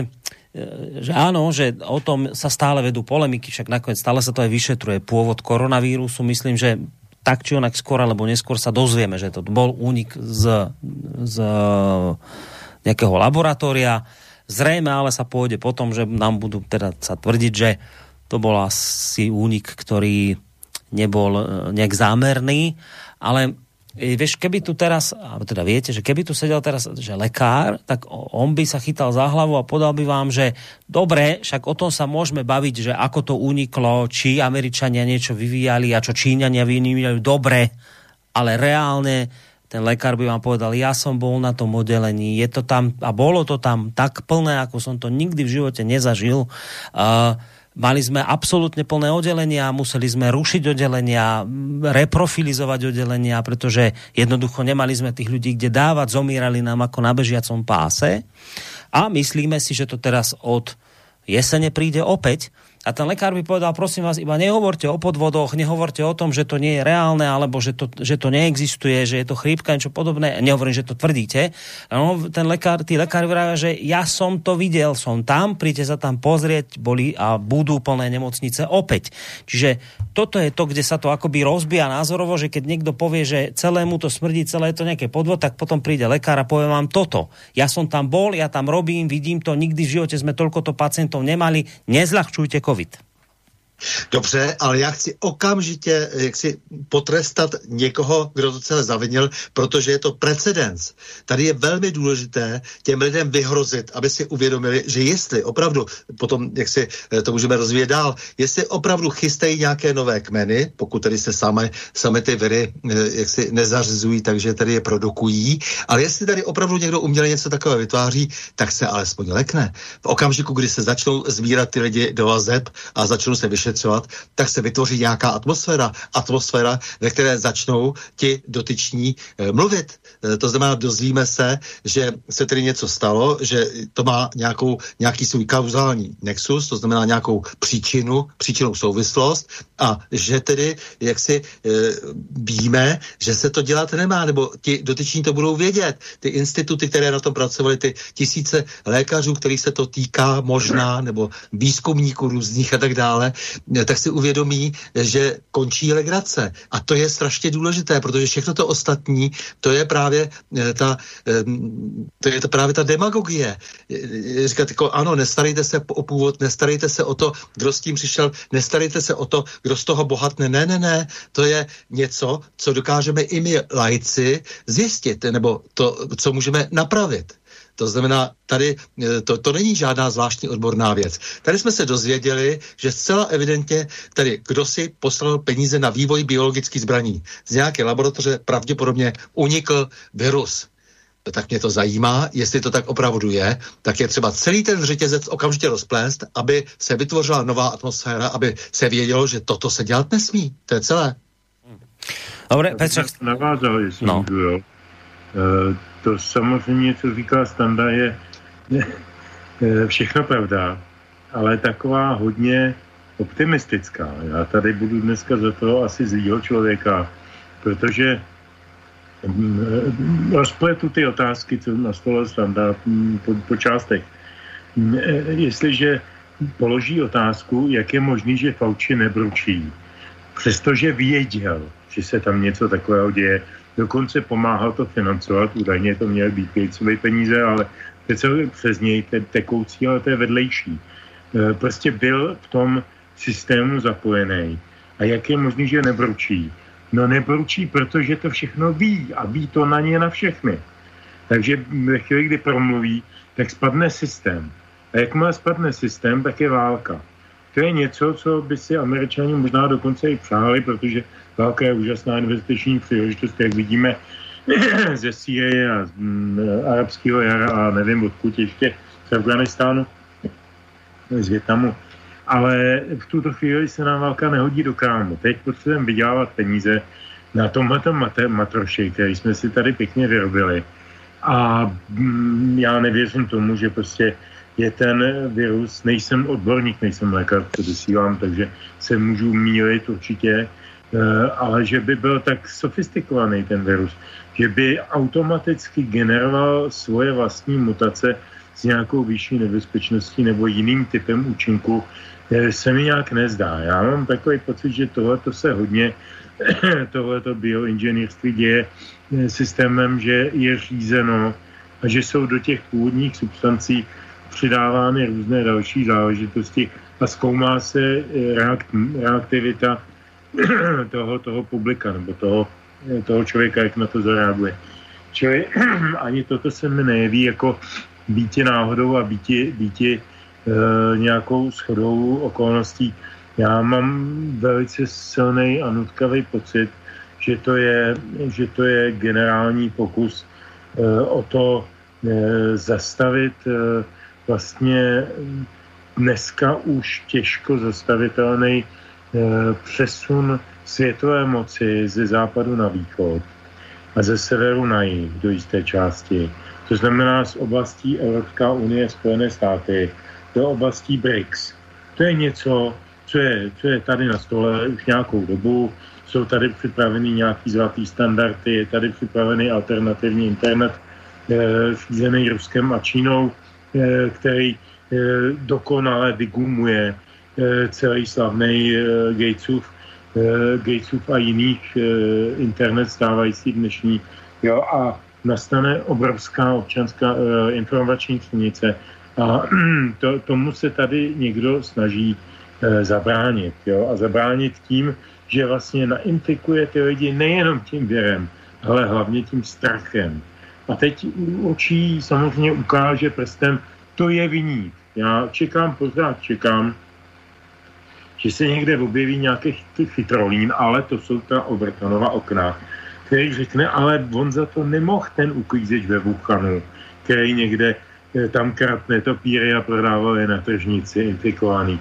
že áno, že o tom sa stále vedú polemiky, však nakoniec stále sa to aj vyšetruje. Pôvod koronavírusu, myslím, že tak či onak skôr alebo neskôr sa dozvieme, že to bol únik z, z nejakého laboratória. Zrejme ale sa pôjde potom, že nám budú teda sa tvrdiť, že to bol asi únik, ktorý nebol eh, nejak zámerný, ale vieš, keby tu teraz, alebo teda viete, že keby tu sedel teraz, že lekár, tak on by sa chytal za hlavu a podal by vám, že dobre, však o tom sa môžeme baviť, že ako to uniklo, či Američania niečo vyvíjali a čo Číňania vyvíjali, dobre, ale reálne ten lekár by vám povedal, ja som bol na tom oddelení, je to tam, a bolo to tam tak plné, ako som to nikdy v živote nezažil. Uh, Mali sme absolútne plné oddelenia, museli sme rušiť oddelenia, reprofilizovať oddelenia, pretože jednoducho nemali sme tých ľudí kde dávať, zomírali nám ako na bežiacom páse. A myslíme si, že to teraz od jesene príde opäť a ten lekár by povedal, prosím vás, iba nehovorte o podvodoch, nehovorte o tom, že to nie je reálne, alebo že to, že to neexistuje, že je to chrípka, niečo podobné. Nehovorím, že to tvrdíte. No, ten lekár, tí lekári vravia, že ja som to videl, som tam, príďte sa tam pozrieť, boli a budú plné nemocnice opäť. Čiže toto je to, kde sa to akoby rozbíja názorovo, že keď niekto povie, že celému to smrdí, celé je to nejaké podvod, tak potom príde lekár a povie vám toto. Ja som tam bol, ja tam robím, vidím to, nikdy v živote sme toľko to pacientov nemali, nezľahčujte COVID. COVID. Dobře, ale já chci okamžitě jak si potrestat někoho, kdo to celé zavinil, protože je to precedens. Tady je velmi důležité těm lidem vyhrozit, aby si uvědomili, že jestli opravdu, potom jak si eh, to můžeme rozvíjet dál, jestli opravdu chystají nějaké nové kmeny, pokud tedy se same, same ty viry eh, jak si nezařizují, takže tady je produkují, ale jestli tady opravdu někdo uměle něco takové vytváří, tak se alespoň lekne. V okamžiku, kdy se začnou sbírat ty lidi do vazeb a začnou se vyšetřovat, vyšetřovat, tak se vytvoří nějaká atmosféra. Atmosféra, ve které začnou ti dotyční e, mluvit. E, to znamená, dozvíme se, že se tedy něco stalo, že to má nějakou, nějaký svůj kauzální nexus, to znamená nějakou příčinu, příčinou souvislost a že tedy, jak si e, víme, že se to dělat nemá, nebo ti dotyční to budou vědět. Ty instituty, které na tom pracovaly, ty tisíce lékařů, kterých se to týká možná, nebo výzkumníků různých a tak dále, tak si uvědomí, že končí legrace. A to je strašně důležité, protože všechno to ostatní, to je právě eh, ta, eh, to je to právě ta demagogie. Eh, říkat jako ano, nestarejte se o původ, nestarejte se o to, kdo s tím přišel, nestarejte se o to, kdo z toho bohatne. Ne, ne, ne, to je něco, co dokážeme i my lajci zjistit, nebo to, co můžeme napravit. To znamená, tady e, to, to není žádná zvláštní odborná věc. Tady jsme se dozvěděli, že zcela evidentně tady kdo si poslal peníze na vývoj biologických zbraní. Z nějaké laboratoře pravděpodobně unikl virus tak mě to zajímá, jestli to tak opravdu je, tak je třeba celý ten řetězec okamžitě rozplést, aby se vytvořila nová atmosféra, aby se vědělo, že toto se dělat nesmí. To je celé. Dobre, Petře. Navázal, jestli no. můžu, jo. E, to samozřejmě, co říká Standa, je, všechno pravda, ale taková hodně optimistická. Já tady budu dneska za to asi zlýho člověka, protože mm, rozpletu ty otázky, co na stole Standa mm, po, po částech. Mm, e, jestliže položí otázku, jak je možný, že Fauci nebručí, přestože věděl, že se tam něco takového děje, dokonce pomáhal to financovat, údajně to měly být Gatesové peníze, ale přece přes něj te, tekoucí, ale to je vedlejší. E, prostě byl v tom systému zapojený. A jak je možný, že nebručí? No nebručí, protože to všechno ví a ví to na ně na všechny. Takže ve chvíli, kdy promluví, tak spadne systém. A jakmile spadne systém, tak je válka. To je něco, co by si američani možná dokonce i přáli, protože je úžasná investiční příležitost, jak vidíme (clears throat) ze Sýrie a z mm, arabského jara a nevím odkud ještě z Afganistánu, z Větnamu. ale v tuto chvíli se nám válka nehodí do krámu. Teď potřebujeme vydělávat peníze na tomhle matroši, který jsme si tady pěkně vyrobili. A mm, já nevěřím tomu, že prostě je ten virus, nejsem odborník, nejsem lékař, předesílám, takže se můžu mílit určitě, ale že by byl tak sofistikovaný ten virus, že by automaticky generoval svoje vlastní mutace s nějakou vyšší nebezpečností nebo jiným typem účinku, eh, se mi nějak nezdá. Já mám takový pocit, že tohle se hodně, (clears throat) tohleto bioinženýrství děje eh, systémem, že je řízeno a že jsou do těch původních substancí přidávány různé další záležitosti a zkoumá se eh, reakt, reaktivita (clears throat) toho, toho publika nebo toho, toho člověka, jak na to zareaguje. Čili (clears throat) ani toto se mi nejeví jako býti náhodou a býti, býti e, nějakou schodou okolností. Já mám velice silný a nutkavý pocit, že to je, že to je generální pokus e, o to e, zastavit e, vlastně dneska už těžko zastavitelný přesun světové moci ze západu na východ a ze severu na jih do jisté části. To znamená z oblastí Evropská unie, Spojené státy do oblastí BRICS. To je něco, co je, co je tady na stole už nějakou dobu. Jsou tady připraveny nějaký zlatý standardy, je tady připravený alternativní internet e, řízený Ruskem a Čínou. Eh, který eh, dokonale vygumuje eh, celý slavný Gatesův, Gatesův a jiných internet stávající dnešní. Jo, a nastane obrovská občanská informační stanice a (clears throat) to, tomu se tady někdo snaží zabránit. Jo? A zabránit tím, že vlastně nainfikuje ty lidi nejenom tím věrem, ale hlavně tím strachem. A teď očí samozřejmě ukáže prstem, to je viník. Já čekám, pořád čekám, že se někde objeví nějaký chytrolín, ale to jsou ta Overtonova okna, který řekne, ale on za to nemohl ten uklízeč ve Wuhanu, který někde eh, tam kratne topíry a prodával je na tržnici infikovaný.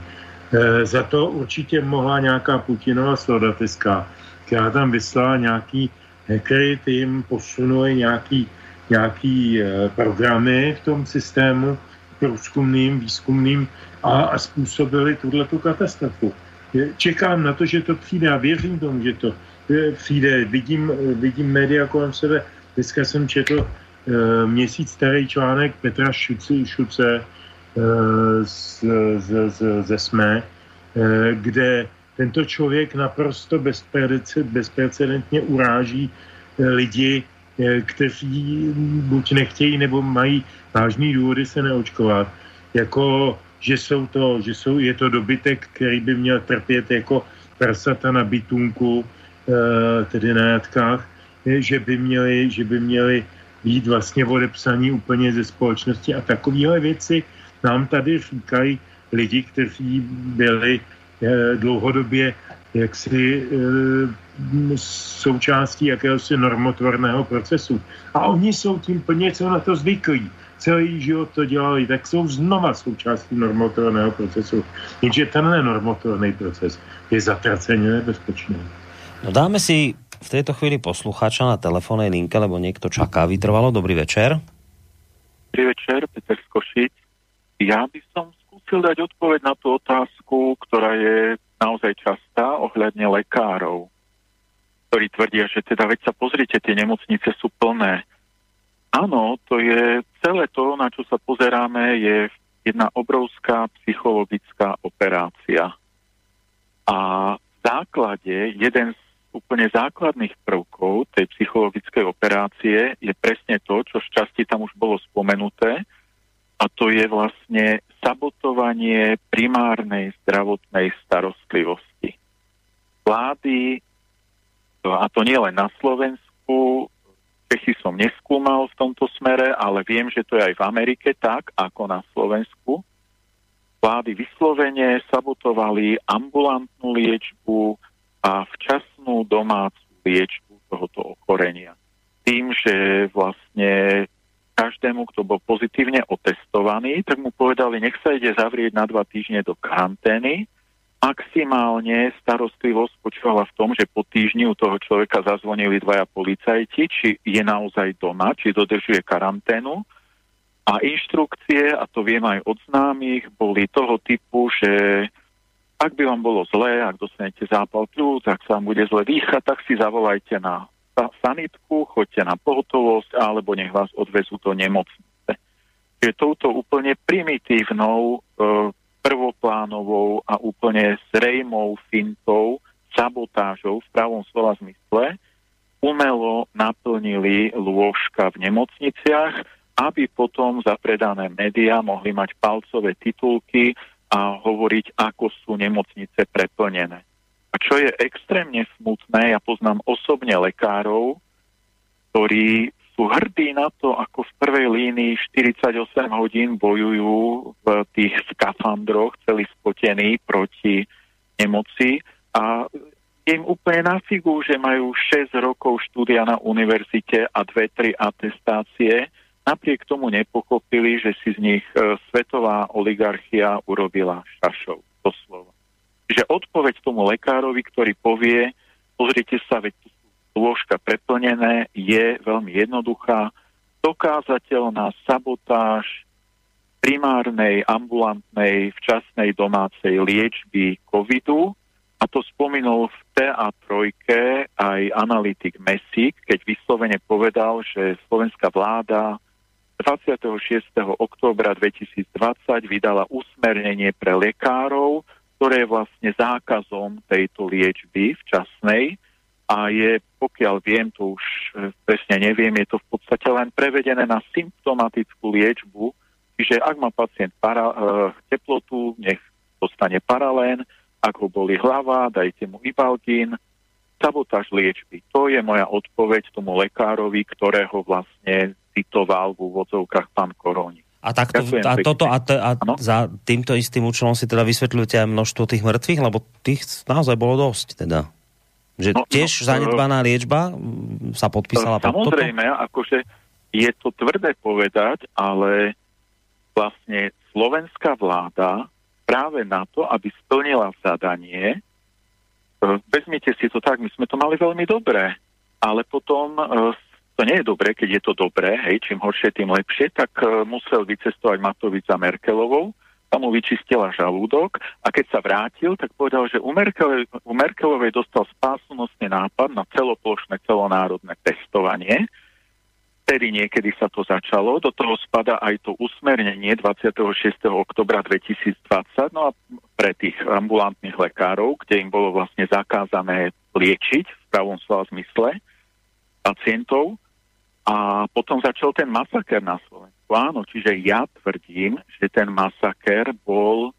E, za to určitě mohla nějaká Putinova slodateska, která tam vyslala nějaký hackery, ty jim posunuli nějaký nějaký eh, programy v tom systému průzkumným, výzkumným a, a způsobili tuhle tu katastrofu. Čekám na to, že to přijde a věřím tomu, že to eh, přijde. Vidím, eh, vidím média kolem sebe. Dneska jsem četl měsíc starý článek Petra Šuce, Šuce z, z, z, ze SME, kde tento člověk naprosto bezprecedentně uráží lidi, kteří buď nechtějí nebo mají vážný důvody se neočkovat, jako že jsou to, že jsou, je to dobytek, který by měl trpět jako prasata na bytunku, eh, tedy na jatkách, eh, že by měli, že by měli být vlastně odepsaní úplně ze společnosti a takovéhle věci nám tady říkají lidi, kteří byli dlouhodobě jaksi součástí jakéhosi normotvorného procesu. A oni jsou tím plně co na to zvyklí. Celý život to dělali, tak jsou znova součástí normotvorného procesu. Jenže tenhle normotvorný proces je zatraceně nebezpečný. No dáme si v této chvíli posluchača na telefónnej linke, lebo někdo čaká vytrvalo. Dobrý večer. Dobrý večer, Peter Skošic. Já bych som skúsil dať odpověď na tu otázku, která je naozaj častá ohľadne lekárov ktorí tvrdia, že teda veď sa pozrite, tie nemocnice sú plné. Áno, to je celé to, na čo sa pozeráme, je jedna obrovská psychologická operácia. A v základe, jeden z úplne základných prvkov tej psychologickej operácie je presne to, čo v časti tam už bolo spomenuté, a to je vlastne sabotovanie primárnej zdravotnej starostlivosti. Vlády a to nie len na Slovensku, Čechy som neskúmal v tomto smere, ale viem, že to je aj v Amerike tak, ako na Slovensku. Vlády vyslovene sabotovali ambulantnú liečbu a včasnú domácu liečbu tohoto okorenia. Tým, že vlastne každé každému, kto bol pozitívne otestovaný, tak mu povedali, nech sa ide zavrieť na dva týždne do karantény. Maximálne starostlivosť spočívala v tom, že po týždni u toho človeka zazvonili dvaja policajti, či je naozaj doma, či dodržuje karanténu. A inštrukcie, a to viem aj od známych, boli toho typu, že ak by vám bolo zlé, ak dostanete zápal pľúc, ak sa vám bude zle dýchať, tak si zavolajte na sanitku, choďte na pohotovosť, alebo nech vás odvezú do nemocnice. Čiže touto úplne primitívnou, e, prvoplánovou a úplne zrejmou fintou, sabotážou v pravom slova zmysle, umelo naplnili lôžka v nemocniciach, aby potom zapredané médiá mohli mať palcové titulky a hovoriť, ako sú nemocnice preplnené. A čo je extrémne smutné, ja poznám osobne lekárov, ktorí sú hrdí na to, ako v prvej línii 48 hodín bojujú v tých skafandroch, celý spotení proti nemoci a im úplne na figu, že majú 6 rokov štúdia na univerzite a 2-3 atestácie, napriek tomu nepochopili, že si z nich e, svetová oligarchia urobila šašov, doslova. Čiže odpoveď tomu lekárovi, ktorý povie, pozrite sa, veď tu lôžka preplnené, je veľmi jednoduchá, dokázateľná sabotáž primárnej, ambulantnej, včasnej domácej liečby covidu a to spomenul v TA3 aj analytik Mesík, keď vyslovene povedal, že slovenská vláda 26. októbra 2020 vydala usmernenie pre lekárov, ktoré je vlastne zákazom tejto liečby včasnej a je, pokiaľ viem, to už e, presne neviem, je to v podstate len prevedené na symptomatickú liečbu, čiže ak má pacient para, e, teplotu, nech dostane paralén, ak ho boli hlava, dajte mu ibalgín, sabotáž liečby. To je moja odpoveď tomu lekárovi, ktorého vlastne citoval v úvodzovkách pán Koroni. A, takto, a toto a, t- a za týmto istým účelom si teda vysvetľujete aj množstvo tých mŕtvych, lebo tých naozaj bolo dosť teda. Že no, tiež no, zanedbaná liečba sa podpísala pod Samozrejme, akože je to tvrdé povedať, ale vlastne slovenská vláda práve na to, aby splnila zadanie, e, vezmite si to tak, my sme to mali veľmi dobré, ale potom e, to nie je dobré, keď je to dobré, hej, čím horšie, tým lepšie, tak uh, musel vycestovať Matovič za Merkelovou, tam mu vyčistila žalúdok a keď sa vrátil, tak povedal, že u, Merkelovej, u Merkelovej dostal spásunostný nápad na celoplošné celonárodné testovanie, Tedy niekedy sa to začalo, do toho spada aj to usmernenie 26. oktobra 2020, no a pre tých ambulantných lekárov, kde im bolo vlastne zakázané liečiť v pravom slova zmysle pacientov, a potom začal ten masaker na Slovensku. Áno, čiže ja tvrdím, že ten masaker bol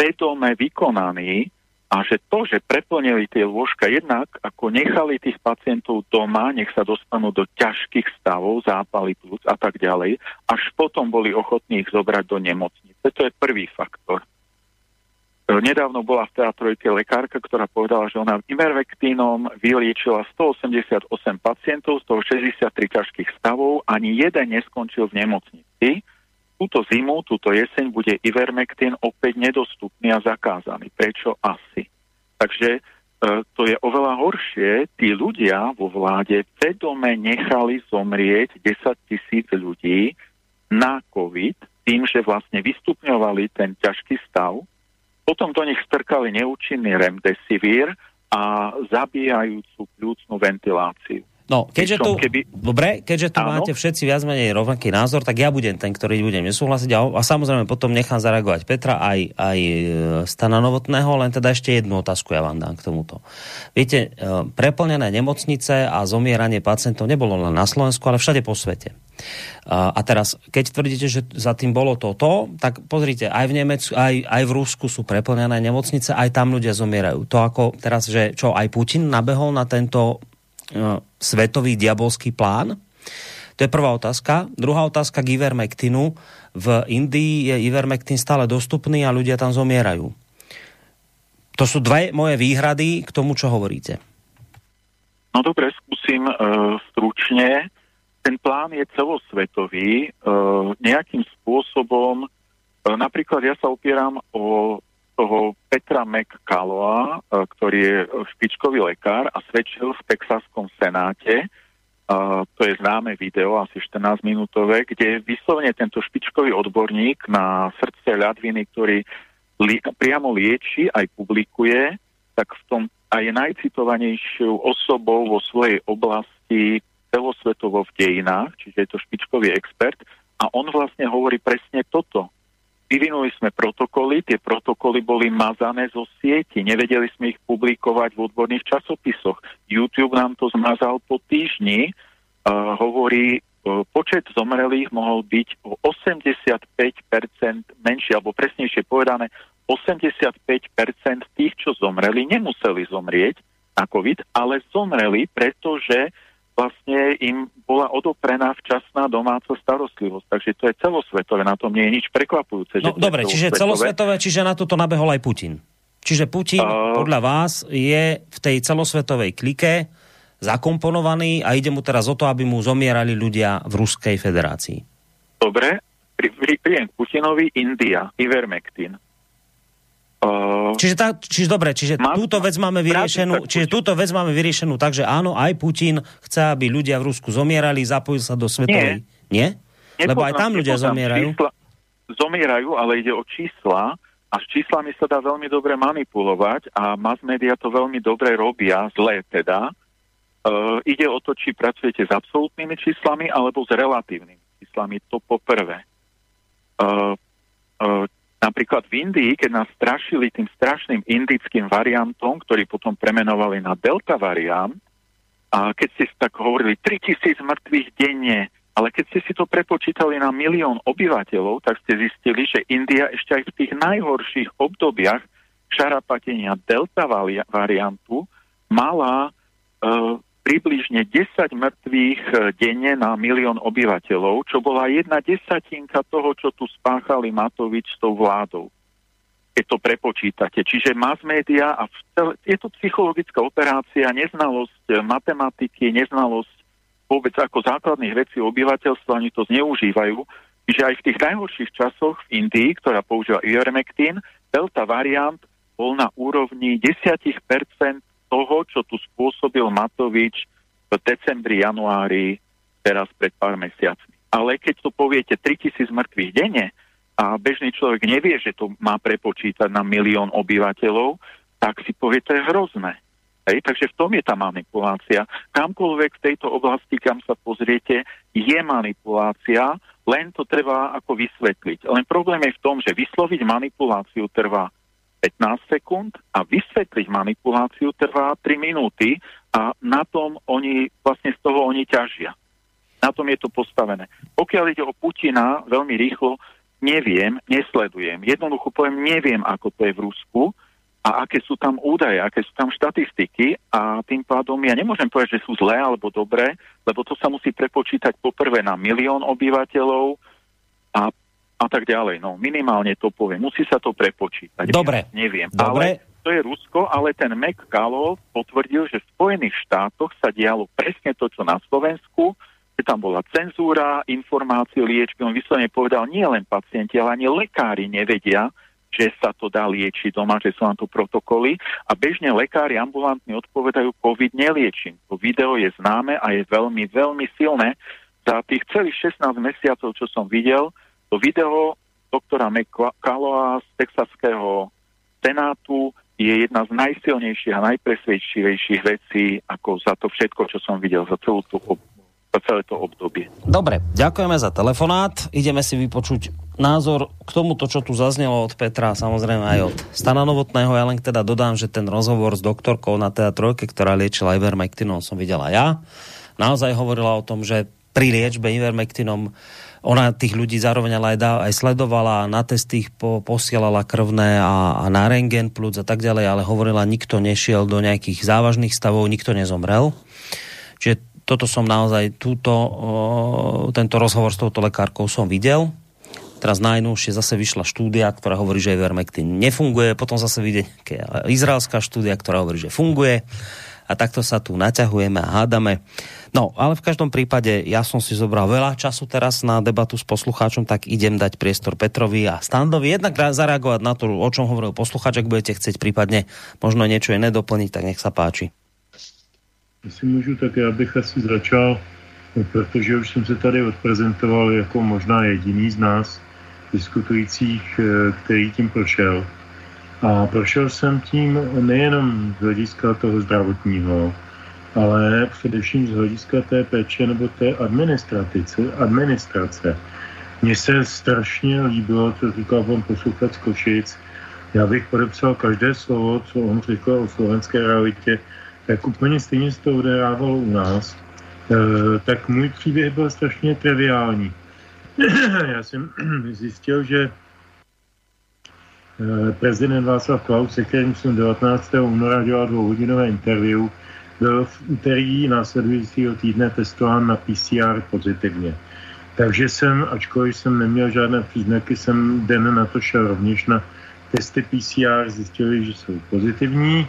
vedome vykonaný a že to, že preplnili tie lôžka jednak, ako nechali tých pacientov doma, nech sa dostanú do ťažkých stavov, zápaly plúc a tak ďalej, až potom boli ochotní ich zobrať do nemocnice. To je prvý faktor. Nedávno bola v teatrojke lekárka, ktorá povedala, že ona imervektínom vyliečila 188 pacientov, z toho 63 ťažkých stavov, ani jeden neskončil v nemocnici. Túto zimu, túto jeseň bude ivermektín opäť nedostupný a zakázaný. Prečo asi? Takže e, to je oveľa horšie. Tí ľudia vo vláde vedome nechali zomrieť 10 tisíc ľudí na COVID tým, že vlastne vystupňovali ten ťažký stav, potom do nich strkali neúčinný remdesivir a zabíjajúcu pľúcnú ventiláciu. No, keďže tu, keby... dobre, keďže tu máte všetci viac menej rovnaký názor, tak ja budem ten, ktorý budem nesúhlasiť a, a samozrejme potom nechám zareagovať Petra aj, aj e, Stana Novotného, len teda ešte jednu otázku ja vám dám k tomuto. Viete, e, preplnené nemocnice a zomieranie pacientov nebolo len na Slovensku, ale všade po svete. A teraz, keď tvrdíte, že za tým bolo toto, tak pozrite, aj v Nemecku, aj, aj v Rusku sú preplnené nemocnice, aj tam ľudia zomierajú. To ako teraz, že čo, aj Putin nabehol na tento svetový diabolský plán? To je prvá otázka. Druhá otázka k Ivermectinu. V Indii je Ivermectin stále dostupný a ľudia tam zomierajú. To sú dve moje výhrady k tomu, čo hovoríte. No dobre, skúsim uh, stručne ten plán je celosvetový, nejakým spôsobom, napríklad ja sa opieram o toho Petra McCalloa, ktorý je špičkový lekár a svedčil v Texaskom senáte, Uh, to je známe video, asi 14 minútové, kde vyslovene tento špičkový odborník na srdce ľadviny, ktorý li, priamo lieči, aj publikuje, tak v tom a je najcitovanejšou osobou vo svojej oblasti celosvetovo v dejinách, čiže je to špičkový expert a on vlastne hovorí presne toto. Vyvinuli sme protokoly, tie protokoly boli mazané zo sieti, nevedeli sme ich publikovať v odborných časopisoch. YouTube nám to zmazal po týždni, uh, hovorí, uh, počet zomrelých mohol byť o 85% menší, alebo presnejšie povedané, 85% tých, čo zomreli, nemuseli zomrieť na COVID, ale zomreli, pretože vlastne im bola odoprená včasná domáca starostlivosť. Takže to je celosvetové, na tom nie je nič prekvapujúce. No, dobre, čiže celosvetové, čiže na toto nabehol aj Putin. Čiže Putin uh, podľa vás je v tej celosvetovej klike zakomponovaný a ide mu teraz o to, aby mu zomierali ľudia v Ruskej federácii. Dobre, pri, pri, pri Putinovi India, Ivermectin. Uh, čiže, tá, čiže dobre, čiže má, túto vec máme vyriešenú, čiže túto vec máme vyriešenú tak, že áno, aj Putin chce, aby ľudia v Rusku zomierali, zapojil sa do svetovej. Nie? Nie? Lebo aj tam ľudia zomierajú. Čísla, zomierajú, ale ide o čísla a s číslami sa dá veľmi dobre manipulovať a mass media to veľmi dobre robia, zlé teda. Uh, ide o to, či pracujete s absolútnymi číslami alebo s relatívnymi číslami, to poprvé. Uh, uh, Napríklad v Indii, keď nás strašili tým strašným indickým variantom, ktorý potom premenovali na delta variant, a keď ste tak hovorili 3000 mŕtvych denne, ale keď ste si to prepočítali na milión obyvateľov, tak ste zistili, že India ešte aj v tých najhorších obdobiach šarapatenia delta variantu mala uh, približne 10 mŕtvych e, denne na milión obyvateľov, čo bola jedna desatinka toho, čo tu spáchali Matovič s tou vládou. Keď to prepočítate. Čiže mass media a je to psychologická operácia, neznalosť e, matematiky, neznalosť vôbec ako základných vecí obyvateľstva, oni to zneužívajú. Čiže aj v tých najhorších časoch v Indii, ktorá používa ivermectin, delta variant bol na úrovni 10% toho, čo tu spôsobil Matovič v decembri, januári, teraz pred pár mesiacmi. Ale keď to poviete 3000 mŕtvych denne a bežný človek nevie, že to má prepočítať na milión obyvateľov, tak si povie, to je hrozné. Hej, takže v tom je tá manipulácia. Kamkoľvek v tejto oblasti, kam sa pozriete, je manipulácia, len to treba ako vysvetliť. Len problém je v tom, že vysloviť manipuláciu trvá 15 sekúnd a vysvetliť manipuláciu trvá 3 minúty a na tom oni, vlastne z toho oni ťažia. Na tom je to postavené. Pokiaľ ide o Putina, veľmi rýchlo, neviem, nesledujem. Jednoducho poviem, neviem, ako to je v Rusku a aké sú tam údaje, aké sú tam štatistiky a tým pádom ja nemôžem povedať, že sú zlé alebo dobré, lebo to sa musí prepočítať poprvé na milión obyvateľov a a tak ďalej. No, minimálne to poviem. Musí sa to prepočítať. Dobre. Neviem. Dobre. Ale to je Rusko, ale ten McCallum potvrdil, že v Spojených štátoch sa dialo presne to, čo na Slovensku, že tam bola cenzúra, informácie, liečby. On vyslovene povedal, nie len pacienti, ale ani lekári nevedia, že sa to dá liečiť doma, že sú na to protokoly a bežne lekári ambulantní odpovedajú, COVID neliečím. To video je známe a je veľmi, veľmi silné. Za tých celých 16 mesiacov, čo som videl, to video doktora McCalloa z texaského senátu je jedna z najsilnejších a najpresvedčivejších vecí ako za to všetko, čo som videl za celú tú za celé to obdobie. Dobre, ďakujeme za telefonát. Ideme si vypočuť názor k tomuto, čo tu zaznelo od Petra, samozrejme aj od Stana Novotného. Ja len teda dodám, že ten rozhovor s doktorkou na teda trojke, ktorá liečila Ivermectinom, som videla ja. Naozaj hovorila o tom, že pri liečbe Ivermectinom ona tých ľudí zároveň ale aj, dá, aj sledovala, na testy ich po, posielala krvné a, a na rengen plus a tak ďalej, ale hovorila, nikto nešiel do nejakých závažných stavov, nikto nezomrel. Čiže toto som naozaj, túto, tento rozhovor s touto lekárkou som videl. Teraz najnovšie zase vyšla štúdia, ktorá hovorí, že Ivermectin nefunguje, potom zase vyjde izraelská štúdia, ktorá hovorí, že funguje a takto sa tu naťahujeme a hádame. No, ale v každom prípade ja som si zobral veľa času teraz na debatu s poslucháčom, tak idem dať priestor Petrovi a Standovi. Jednak zareagovať na to, o čom hovoril poslucháč, ak budete chcieť prípadne možno niečo iné doplniť, tak nech sa páči. Jestli můžu, tak já bych asi začal, protože už jsem se tady odprezentoval jako možná jediný z nás diskutujících, eh, který tím prošel. A prošel jsem tím nejenom z hlediska toho zdravotního, ale především z hlediska té péče nebo té administrace. administrace. Mně se strašně líbilo, co říkal pan posluchač Košic. Já bych podepsal každé slovo, co on řekl o slovenské realitě, tak úplně stejně se to odehrávalo u nás. E, tak můj příběh byl strašně triviální. (clears throat) Já jsem (clears throat) zjistil, že prezident Václav Klaus, se kterým jsem 19. února dělal dvouhodinové interview, byl v úterý následujícího týdne testován na PCR pozitivně. Takže jsem, ačkoliv jsem neměl žádné příznaky, jsem den na to šel rovněž na testy PCR, zjistili, že jsou pozitivní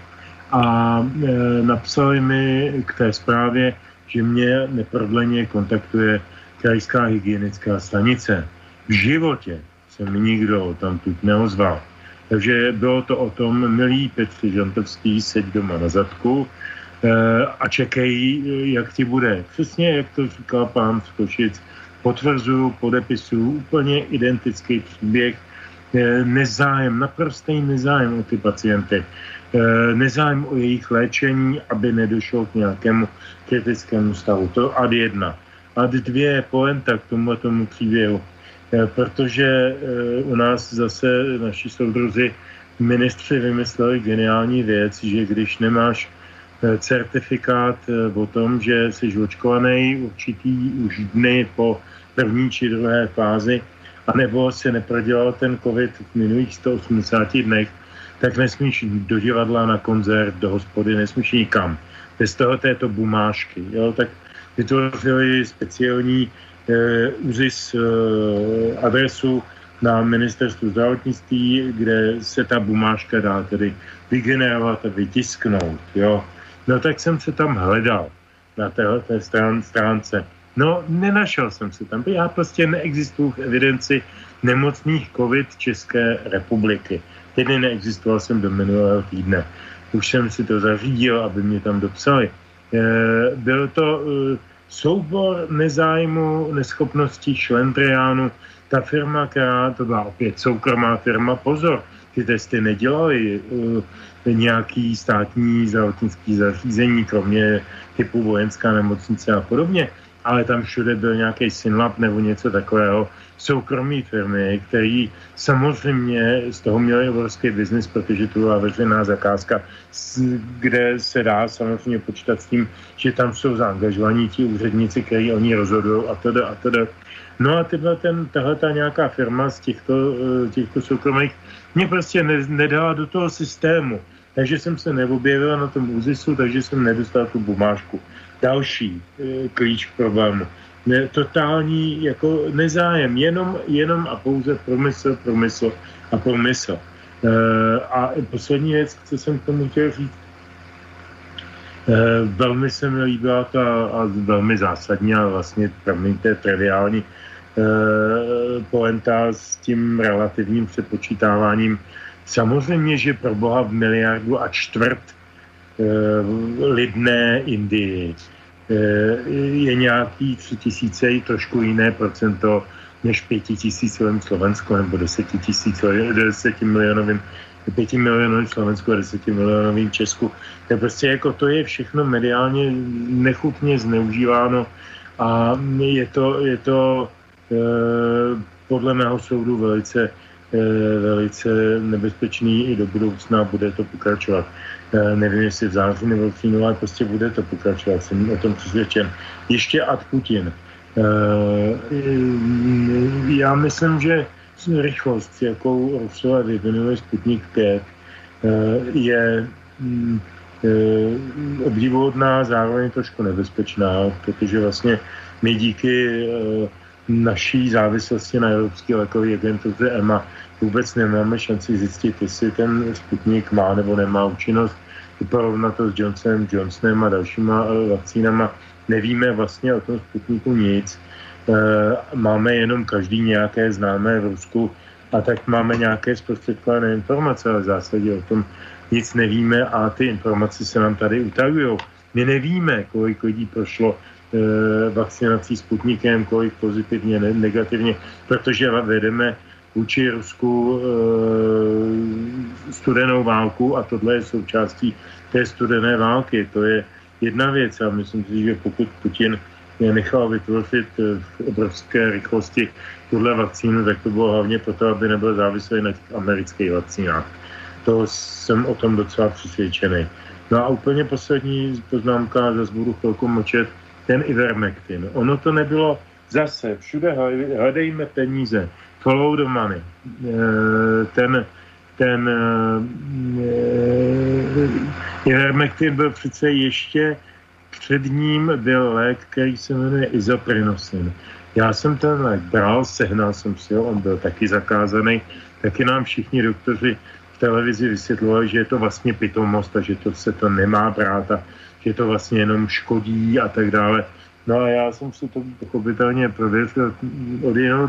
a e, napsali mi k té zprávě, že mě neprodleně kontaktuje krajská hygienická stanice. V životě se mi nikdo tam tu neozval. Takže bylo to o tom, milý Petr Žantovský, seď doma na zadku eh, a čekej, jak ti bude. Přesně, jak to říkal pán Skošic, potvrzuju, podepisuju úplně identický příběh, eh, nezájem, naprostý nezájem o ty pacienty, eh, nezájem o jejich léčení, aby nedošlo k nějakému kritickému stavu. To ad jedna. Ad dvě poenta k tomu příběhu. Eh, protože eh, u nás zase naši soudruzi ministři vymysleli geniální věc, že když nemáš eh, certifikát o tom, že jsi očkovaný určitý už dny po první či druhé fázi, anebo se neprodělal ten covid v minulých 180 dnech, tak nesmíš do divadla na koncert, do hospody, nesmíš nikam. Bez toho této bumášky. Jo? Tak vytvořili speciální ÚZIS eh, adresu na ministerstvu zdravotnictví, kde se ta bumáška dá tedy vygenerovat a vytisknout. Jo. No tak jsem se tam hledal na této strán, stránce. No, nenašel jsem se tam. Já prostě neexistuju v evidenci nemocných COVID České republiky. Tedy neexistoval jsem do minulého týdne. Už jsem si to zařídil, aby mě tam dopsali. E, byl to e, soubor nezájmu, neschopností, šlendriánu. Ta firma, která to byla opět soukromá firma, pozor, ty testy nedělali uh, nějaký státní zdravotnický zařízení, kromě typu vojenská nemocnice a podobně, ale tam všude byl nějaký Synlab nebo něco takového, soukromí firmy, který samozřejmě z toho měli obrovský biznis, protože to byla veřejná zakázka, kde se dá samozřejmě počítat s tím, že tam jsou zaangažovaní ti úředníci, kteří oni rozhodují a teda a teda. No a tyhle ten, tahle ta nějaká firma z těchto, eh, těchto soukromých mě prostě ne, nedala do toho systému. Takže jsem se neobjevil na tom úzisu, takže jsem nedostal tu bumášku. Další e, klíč k problému ne, totální jako nezájem, jenom, jenom a pouze promysl, promysl a promysl. E, a poslední věc, co jsem k tomu chtěl říct, e, velmi se mi líbila ta a velmi zásadní a vlastně, promiňte, triviální e, poenta s tím relativním přepočítáváním. Samozřejmě, že pro boha v miliardu a čtvrt e, lidné Indii Eh, je nějaký tři tisíce i trošku jiné procento než pěti tisícovým Slovensku nebo deseti tisícovým, deseti milionovým pěti milionovým Slovensku a deseti milionovým Česku. To je prostě jako to je všechno mediálně nechutně zneužíváno a je to, je to e, podle mého soudu velice, e, velice nebezpečný i do budoucna bude to pokračovat. Eh, nevím, jestli v září nebo v říjnu, ale prostě bude to pokračovat, jsem o tom přesvědčen. Ještě ad Putin. Eh, já myslím, že rychlost, jakou Rusové vyvinuli Sputnik 5, eh, je mm, obdivuhodná, zároveň trošku nebezpečná, protože vlastně my díky naší závislosti na Evropské lékové agentuře EMA vůbec nemáme šanci zjistit, jestli ten Sputnik má nebo nemá účinnost. porovnat to s Johnsonem, Johnsonem a dalšíma vakcínama. Nevíme vlastně o tom Sputniku nic. Máme jenom každý nějaké známé v Rusku a tak máme nějaké zprostředkované informace, ale v zásadě o tom nic nevíme a ty informace se nám tady utajují. My nevíme, kolik lidí prošlo e, vakcinací Sputnikem, kolik pozitivně, ne, negativně, protože vedeme vůči Rusku e, studenou válku a tohle je součástí té studené války. To je jedna věc a myslím si, že pokud Putin nechal vytvořit v obrovské rychlosti tuhle vakcínu, tak to bylo hlavně proto, aby nebyl závislý na těch amerických vakcínách. To jsem o tom docela přesvědčený. No a úplně poslední poznámka, zase budu chvilku močet, ten Ivermectin. Ono to nebylo zase, všude hledejme peníze, follow the money. Eh, ten, ten eh, Ivermectin byl přece ještě před ním byl lék, který se jmenuje izoprinosin. Já jsem ten lék bral, sehnal jsem si ho, on byl taky zakázaný, taky nám všichni doktoři v televizi vysvětlovali, že je to vlastně pitomost a že to se to nemá brát a že to vlastně jenom škodí a tak dále. No a já jsem si to pochopitelně prověřil od jinou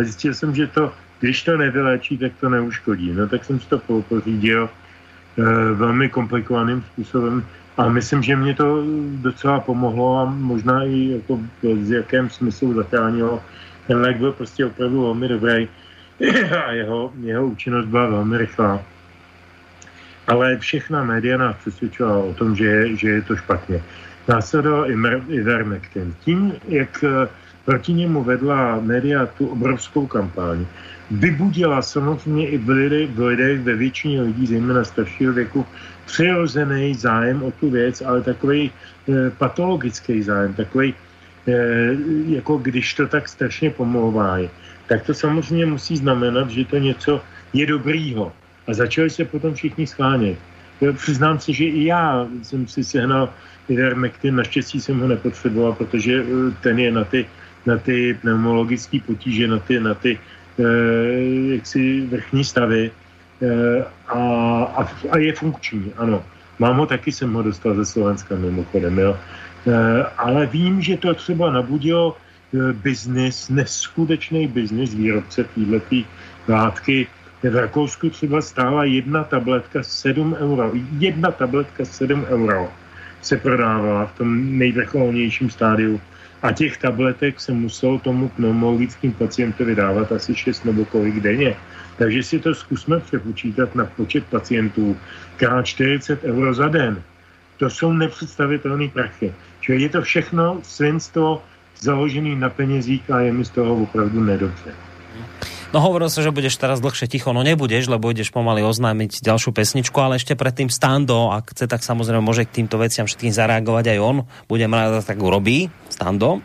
a zjistil jsem, že to, když to nevyléčí, tak to neuškodí. No tak jsem si to pořídil e, velmi komplikovaným způsobem a myslím, že mě to docela pomohlo a možná i jako v jakém smyslu zachránilo. Ten lék byl prostě opravdu velmi dobrý (clears throat) a jeho, jeho účinnost byla velmi rychlá. Ale všechna média nás přesvědčila o tom, že je, že je to špatně. Následoval Ivermectin. Tím, jak eh, proti němu vedla média tu obrovskou kampaň, vybudila samozřejmě i v lidech, v lidech ve většině lidí, zejména staršího věku, přirozený zájem o tu věc, ale takový e, patologický zájem, takový, e, jako když to tak strašně pomlouvá, tak to samozřejmě musí znamenat, že to něco je dobrýho. A začali se potom všichni schánět. Přiznám se, že i já jsem si sehnal Ivermectin, naštěstí jsem ho nepotřeboval, protože e, ten je na ty, na ty pneumologické potíže, na ty, na ty Eh, jaksi vrchní stavy eh, a, a, a je funkční, ano. Mám ho taky, jsem ho dostal ze Slovenska mimochodem, jo. Eh, ale vím, že to třeba nabudilo biznis, neskutečný biznis výrobce této látky. V Rakousku třeba stála jedna tabletka 7 euro. Jedna tabletka 7 euro se prodávala v tom nejvrcholnějším stádiu a těch tabletek se muselo tomu pneumologickým pacientovi dávat asi 6 nebo kolik denně. Takže si to zkusme přepočítat na počet pacientů, krát 40 euro za den. To jsou nepředstavitelné prachy. Čili je to všechno svinstvo založené na penězích a je mi z toho opravdu nedobře. No hovoril sa, že budeš teraz dlhšie ticho, no nebudeš, lebo ideš pomaly oznámiť ďalšiu pesničku, ale ešte predtým Stando, ak chce, tak samozrejme môže k týmto veciam všetkým zareagovať aj on. Budem rád, tak urobí. Stando.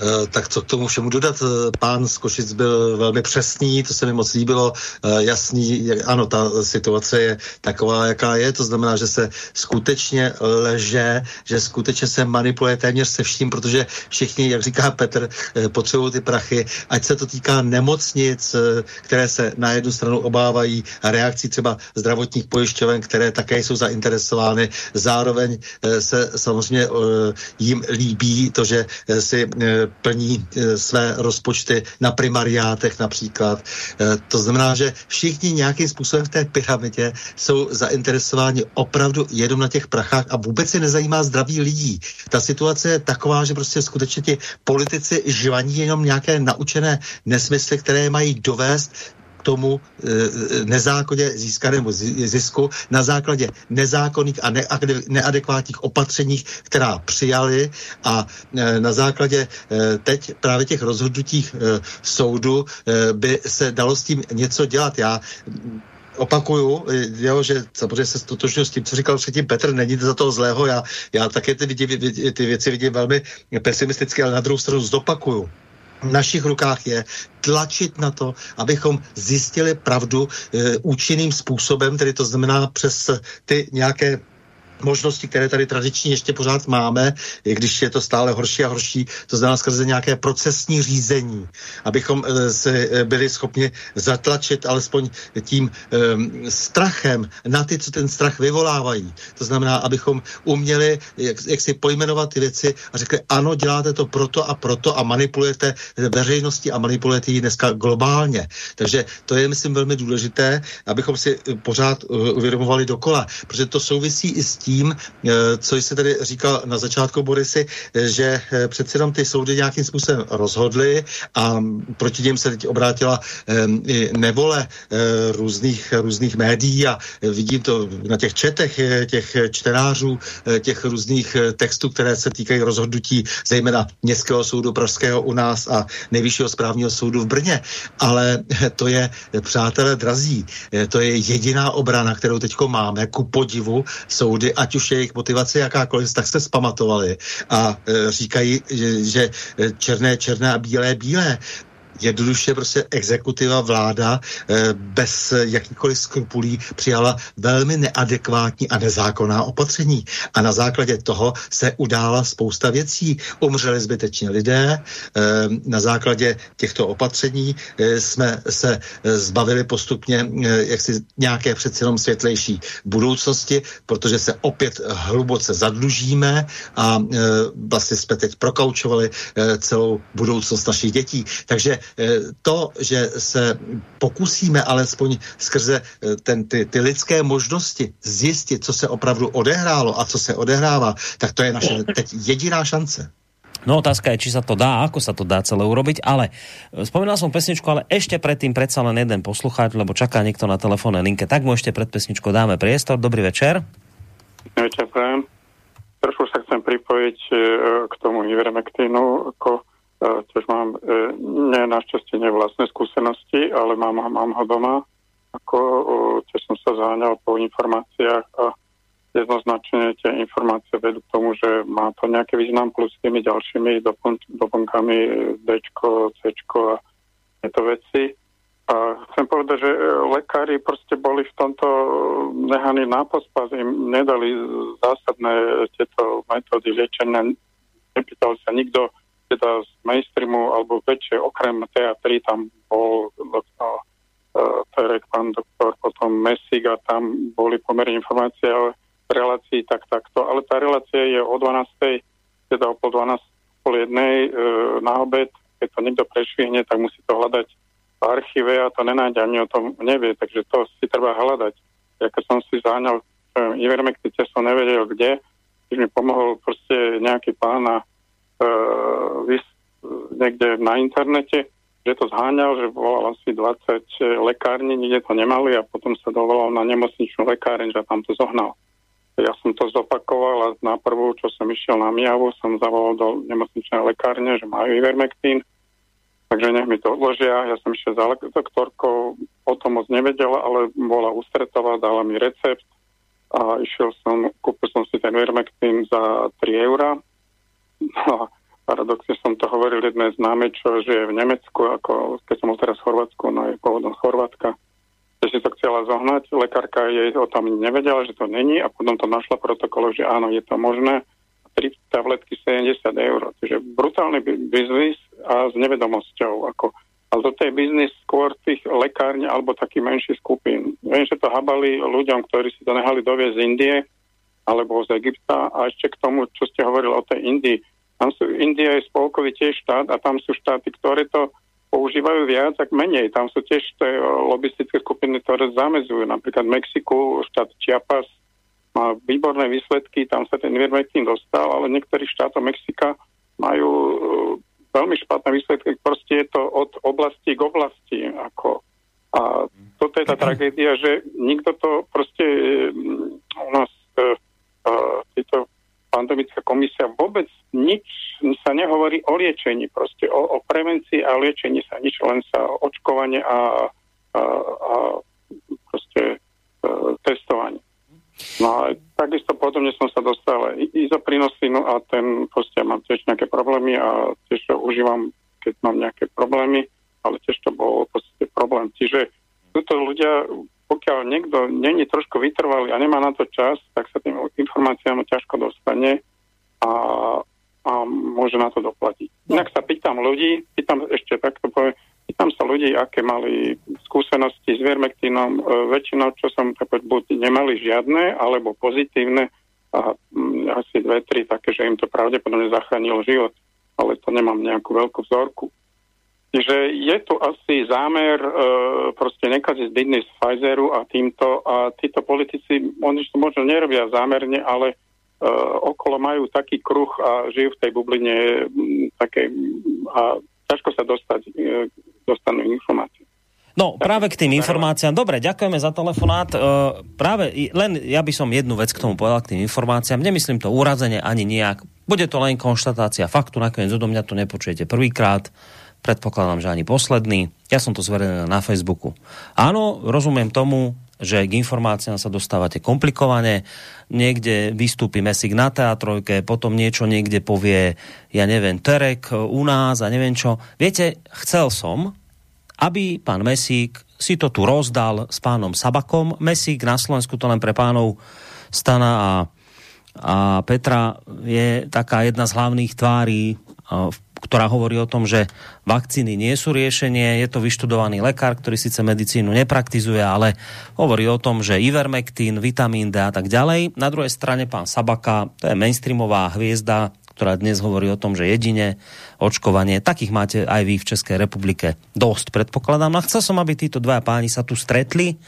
Eh, tak co k tomu všemu dodat? Eh, pán z Košic byl velmi přesný, to se mi moc líbilo, eh, jasný, ano, ta situace je taková, jaká je, to znamená, že se skutečně leže, že skutečně se manipuluje téměř se vším, protože všichni, jak říká Petr, potřebují ty prachy, ať se to týká nemocnic, které se na jednu stranu obávají reakcí třeba zdravotních pojišťoven, které také jsou zainteresovány. Zároveň se samozřejmě jim líbí to, že si plní eh, své rozpočty na primariátech například. Eh, to znamená, že všichni nějakým způsobem v té pyramidě jsou zainteresováni opravdu jenom na těch prachách a vůbec si nezajímá zdraví lidí. Ta situace je taková, že prostě skutečně ti politici žvaní jenom nějaké naučené nesmysly, které mají dovést k tomu e, nezákonně získanému zisku na základě nezákonných a neadekvátních opatřeních, která přijali a e, na základě teď právě těch rozhodnutích soudu by se dalo s tím něco dělat. Já opakuju, jo, že samozřejmě se stotožňuji s tím, co říkal předtím Petr, není to za toho zlého, já, já také ty, vidí, ty věci vidím velmi pesimisticky, ale na druhou stranu zopakuju v našich rukách je tlačit na to, abychom zjistili pravdu e, účinným způsobem, tedy to znamená přes ty nějaké možnosti, které tady tradičně ještě pořád máme, i když je to stále horší a horší, to znamená skrze nějaké procesní řízení, abychom eh, se eh, byli schopni zatlačit alespoň tím um, strachem na ty, co ten strach vyvolávají. To znamená, abychom uměli jak, jak si pojmenovat ty věci a řekli, ano, děláte to proto a proto a manipulujete veřejnosti a manipulujete ji dneska globálně. Takže to je, myslím, velmi důležité, abychom si pořád uvědomovali dokola, protože to souvisí i s tím, tím, eh, co jsi tady říkal na začátku, Borisy, eh, že eh, přece jenom ty soudy nějakým způsobem rozhodly a proti něm se teď obrátila i nevole různých, různých médií a vidím to na těch četech těch čtenářů, těch různých textů, které se týkají rozhodnutí zejména Městského soudu Pražského u nás a Nejvyššího správního soudu v Brně. Ale to je, přátelé drazí, to je jediná obrana, kterou teď máme, ku podivu soudy ať už je jejich motivace jakákoliv, tak se spamatovali a e, říkají, že, že černé černé a bílé bílé jednoduše prostě exekutiva vláda eh, bez jakýkoliv skrupulí přijala velmi neadekvátní a nezákonná opatření. A na základě toho se udála spousta věcí. Umřeli zbytečně lidé, eh, na základě těchto opatření eh, jsme se zbavili postupně jaksi nějaké přeci jenom světlejší budoucnosti, protože se opět hluboce zadlužíme a vlastně jsme teď prokaučovali celou budoucnost našich dětí. Takže to, že se pokusíme alespoň skrze eh, ten, ty, ty lidské možnosti zjistit, co se opravdu odehrálo a co se odehrává, tak to je naše teď jediná šance. No otázka je, či sa to dá, ako sa to dá celé urobiť, ale eh, spomínal som pesničku, ale ešte predtým predsa len jeden poslucháč, lebo čaká niekto na telefónnej linke, tak mu ešte pred pesničkou dáme priestor. Dobrý večer. Večer, prajem. Trošku sa chcem pripojiť k tomu Ivermectinu, ako tiež mám e, ne, našťastie ne vlastné skúsenosti, ale mám, mám ho doma. Ako, tiež som sa záňal po informáciách a jednoznačne tie informácie vedú k tomu, že má to nejaký význam plus s tými ďalšími dopon, doplnkami D, C a tieto veci. A chcem povedať, že e, lekári proste boli v tomto nehaní na pospas, im nedali zásadné tieto metódy liečenia. Nepýtal sa nikto, teda z mainstreamu alebo väčšie, okrem teatry, tam bol doktor uh, Terek, pán doktor, potom Mesig a tam boli pomerne informácie o relácii tak takto, ale tá relácia je o 12. teda o pol 12, pol jednej uh, na obed, keď to niekto prešvihne, tak musí to hľadať v archíve a to nenájde, ani o tom nevie, takže to si treba hľadať. Ja keď som si záňal um, Ivermectin, som nevedel kde, když mi pomohol proste nejaký pán a vys, niekde na internete, že to zháňal, že volal asi 20 lekární, nikde to nemali a potom sa dovolal na nemocničnú lekáreň, že tam to zohnal. Ja som to zopakoval a na prvú, čo som išiel na Miavu, som zavolal do nemocničnej lekárne, že majú Ivermectin, takže nech mi to odložia. Ja som išiel za doktorkou, o tom moc nevedela, ale bola ústretová, dala mi recept a išiel som, kúpil som si ten Ivermectin za 3 eurá No, paradoxne som to hovoril jedné známe, čo žije v Nemecku, ako keď som bol teraz v Chorvátsku, no je pôvodom Chorvátska, že si to chcela zohnať, lekárka jej o tom nevedela, že to není a potom to našla protokolo, že áno, je to možné. Tri tabletky 70 eur, čiže brutálny biznis a s nevedomosťou. Ako, ale toto je biznis skôr tých lekárň alebo takých menších skupín. Viem, že to habali ľuďom, ktorí si to nehali doviezť z Indie, alebo z Egypta. A ešte k tomu, čo ste hovorili o tej Indii. Tam sú, India je spolkový tiež štát a tam sú štáty, ktoré to používajú viac, tak menej. Tam sú tiež tie lobistické skupiny, ktoré zamezujú. Napríklad v Mexiku štát Chiapas má výborné výsledky, tam sa ten Ivermectin dostal, ale niektorí štátov Mexika majú uh, veľmi špatné výsledky. Proste je to od oblasti k oblasti. Ako. A toto je tá (clears throat) tragédia, že nikto to proste um, u nás uh, títo pandemická komisia vôbec nič sa nehovorí o liečení, proste o, o prevencii a liečení sa nič, len sa očkovanie a, a, a proste e, testovanie. No a takisto podobne som sa dostal izoprinosinu a ten proste mám tiež nejaké problémy a tiež to užívam, keď mám nejaké problémy, ale tiež to bol proste problém. Čiže túto ľudia pokiaľ niekto není trošku vytrvalý a nemá na to čas, tak sa tým informáciám ťažko dostane a, a môže na to doplatiť. Inak sa pýtam ľudí, pýtam ešte takto poviem, pýtam sa ľudí, aké mali skúsenosti s vermektínom. E, väčšinou, čo som tak buď nemali žiadne, alebo pozitívne a asi dve, tri také, že im to pravdepodobne zachránilo život, ale to nemám nejakú veľkú vzorku. Čiže je tu asi zámer e, proste nekaziť biznis Pfizeru a týmto a títo politici, oni to možno nerobia zámerne, ale e, okolo majú taký kruh a žijú v tej bubline m, takej a ťažko sa dostať, e, dostanú informácie. No, práve k tým informáciám. Dobre, ďakujeme za telefonát. E, práve len ja by som jednu vec k tomu povedal, k tým informáciám. Nemyslím to urazenie ani nejak. Bude to len konštatácia faktu, nakoniec odo mňa to nepočujete prvýkrát predpokladám, že ani posledný. Ja som to zverejnil na Facebooku. Áno, rozumiem tomu, že k informáciám sa dostávate komplikovane, niekde vystúpi Mesík na teatrojke, potom niečo niekde povie, ja neviem, Terek u nás a neviem čo. Viete, chcel som, aby pán Mesík si to tu rozdal s pánom Sabakom. Mesík na Slovensku to len pre pánov Stana a, a Petra je taká jedna z hlavných tvárí v ktorá hovorí o tom, že vakcíny nie sú riešenie, je to vyštudovaný lekár, ktorý síce medicínu nepraktizuje, ale hovorí o tom, že ivermectin, vitamín D a tak ďalej. Na druhej strane pán Sabaka, to je mainstreamová hviezda, ktorá dnes hovorí o tom, že jedine očkovanie, takých máte aj vy v Českej republike dosť, predpokladám. A chcel som, aby títo dva páni sa tu stretli,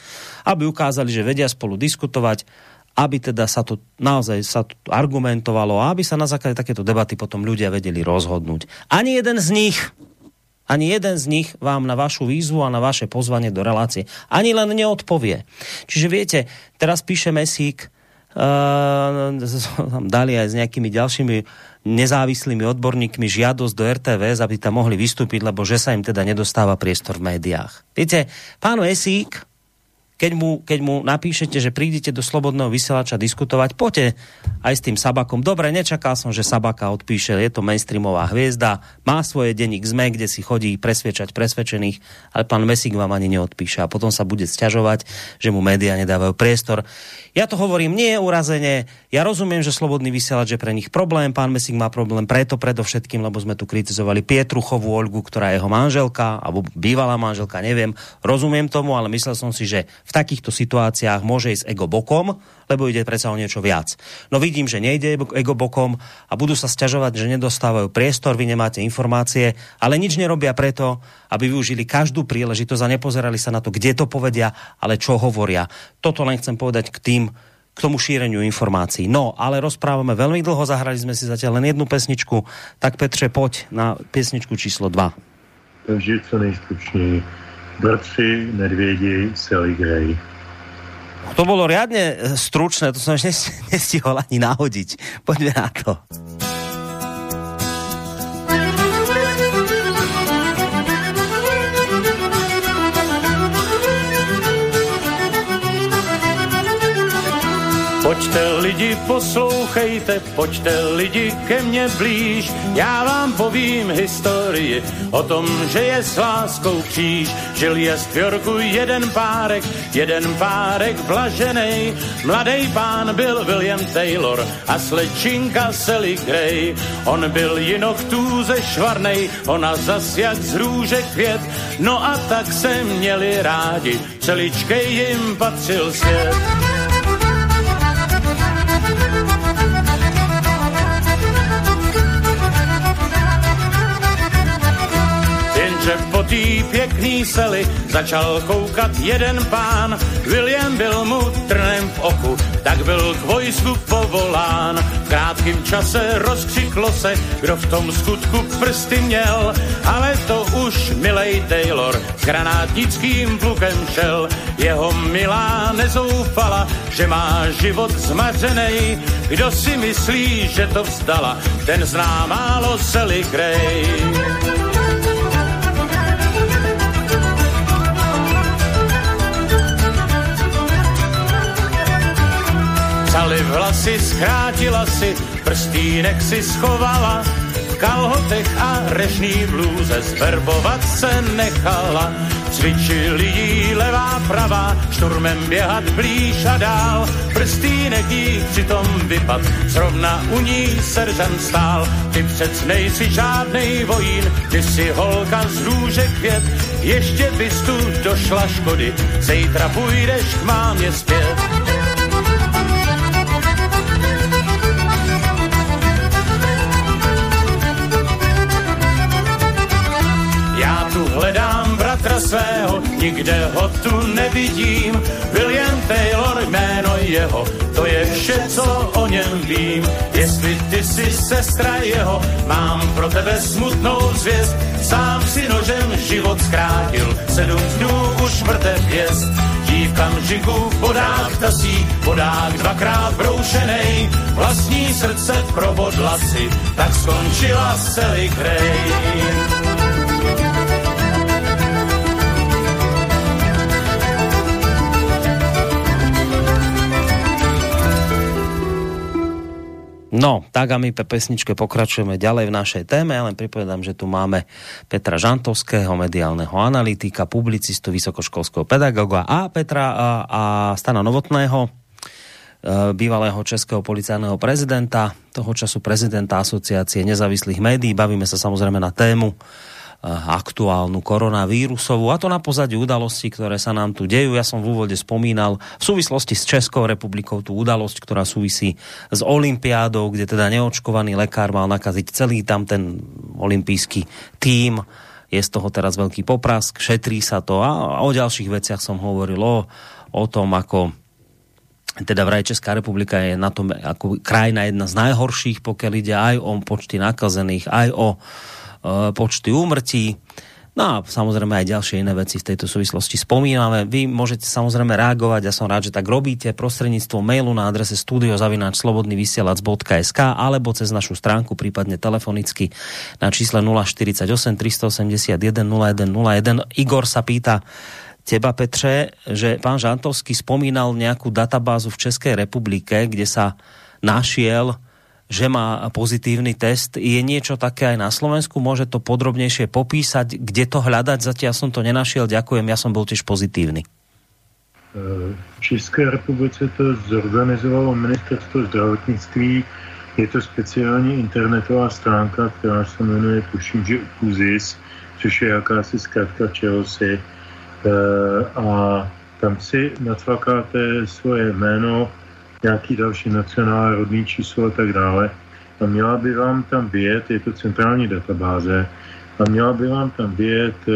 aby ukázali, že vedia spolu diskutovať aby teda sa to naozaj sa to argumentovalo a aby sa na základe takéto debaty potom ľudia vedeli rozhodnúť. Ani jeden z nich ani jeden z nich vám na vašu výzvu a na vaše pozvanie do relácie ani len neodpovie. Čiže viete, teraz píše Mesík, uh, (laughs) dali aj s nejakými ďalšími nezávislými odborníkmi žiadosť do RTVS, aby tam mohli vystúpiť, lebo že sa im teda nedostáva priestor v médiách. Viete, pán Mesík, keď mu, keď mu napíšete, že prídete do Slobodného vysielača diskutovať, poďte aj s tým Sabakom. Dobre, nečakal som, že Sabaka odpíše, je to mainstreamová hviezda, má svoje denník ZME, kde si chodí presviečať presvedčených, ale pán Mesík vám ani neodpíše a potom sa bude sťažovať, že mu média nedávajú priestor. Ja to hovorím nie urazene, ja rozumiem, že Slobodný vysielač je pre nich problém, pán Mesík má problém preto predovšetkým, lebo sme tu kritizovali Pietruchovú Olgu, ktorá je jeho manželka, alebo bývalá manželka, neviem, rozumiem tomu, ale myslel som si, že v takýchto situáciách môže ísť ego bokom, lebo ide predsa o niečo viac. No vidím, že nejde ego bokom a budú sa sťažovať, že nedostávajú priestor, vy nemáte informácie, ale nič nerobia preto, aby využili každú príležitosť a nepozerali sa na to, kde to povedia, ale čo hovoria. Toto len chcem povedať k tým, k tomu šíreniu informácií. No, ale rozprávame veľmi dlho, zahrali sme si zatiaľ len jednu pesničku, tak Petře, poď na pesničku číslo 2. Takže co nejstručněji Vrci, medvědi, seligrej. To bolo riadne stručné, to som ešte (laughs) nestihol ani nahodiť. Poďme na to. Pojďte lidi, poslouchejte, pojďte lidi ke mně blíž. Já vám povím historii o tom, že je s láskou kříž. Žil je z Yorku jeden párek, jeden párek blažený. Mladý pán byl William Taylor a slečinka Sally Gray. On byl jinochtů ze švarnej, ona zas jak z růže květ. No a tak se měli rádi, celičkej jim patřil svět. Že po tý pěkný sely začal koukat jeden pán. William byl mu trnem v oku, tak byl k vojsku povolán. V krátkém čase rozkřiklo se, kdo v tom skutku prsty měl, ale to už milej Taylor s granátnickým plukem šel. Jeho milá nezoufala, že má život zmařenej. Kdo si myslí, že to vzdala, ten zná málo Sally Gray. Vzali vlasy, schrátila si, prstínek si schovala, v kalhotech a režný blůze zverbovat se nechala. Cvičili jí levá pravá, šturmem běhat blíž a dál. Prstýnek jí přitom vypad, zrovna u ní seržant stál. Ty přec nejsi žádnej vojín, ty si holka z růže květ. Ještě bys tu došla škody, zítra půjdeš k mámě zpět. Hledám bratra svého, nikde ho tu nevidím. William Taylor jméno jeho, to je vše, co o něm vím. Jestli ty jsi sestra jeho, mám pro tebe smutnou zvěst. Sám si nožem život zkrátil, sedm dnů už mrtev jest. Mžiku v bodách tasí, bodách dvakrát broušenej, vlastní srdce probodla si, tak skončila celý krej. No, tak a my pe pesničke pokračujeme ďalej v našej téme. Ja len pripovedám, že tu máme Petra Žantovského, mediálneho analytika, publicistu, vysokoškolského pedagoga a Petra a, a Stana Novotného, e, bývalého českého policajného prezidenta, toho času prezidenta asociácie nezávislých médií. Bavíme sa samozrejme na tému aktuálnu koronavírusovú a to na pozadí udalostí, ktoré sa nám tu dejú. Ja som v úvode spomínal v súvislosti s Českou republikou tú udalosť, ktorá súvisí s Olympiádou, kde teda neočkovaný lekár mal nakaziť celý tam ten olympijský tým. Je z toho teraz veľký poprask, šetrí sa to a o ďalších veciach som hovoril o, o tom, ako teda vraj Česká republika je na tom ako krajina jedna z najhorších, pokiaľ ide aj o počty nakazených, aj o uh, Eh, počty úmrtí. No a samozrejme aj ďalšie iné veci v tejto súvislosti spomíname. Vy môžete samozrejme reagovať, ja som rád, že tak robíte prostredníctvom mailu na adrese studiozavináčslobodnyvysielac.sk alebo cez našu stránku, prípadne telefonicky na čísle 048 381 0101. Igor sa pýta, teba Petře, že pán Žantovský spomínal nejakú databázu v Českej republike, kde sa našiel že má pozitívny test. Je niečo také aj na Slovensku? Môže to podrobnejšie popísať, kde to hľadať? Zatiaľ som to nenašiel. Ďakujem, ja som bol tiež pozitívny. V České republice to zorganizovalo ministerstvo zdravotnictví. Je to speciální internetová stránka, která se jmenuje, tuším, že UZIS, což je jakási zkrátka čehosi. A tam si natvakáte svoje jméno, nějaký další nacionál, rodný číslo a tak dále. A měla by vám tam vyjet, je to centrální databáze, a měla by vám tam vyjet uh,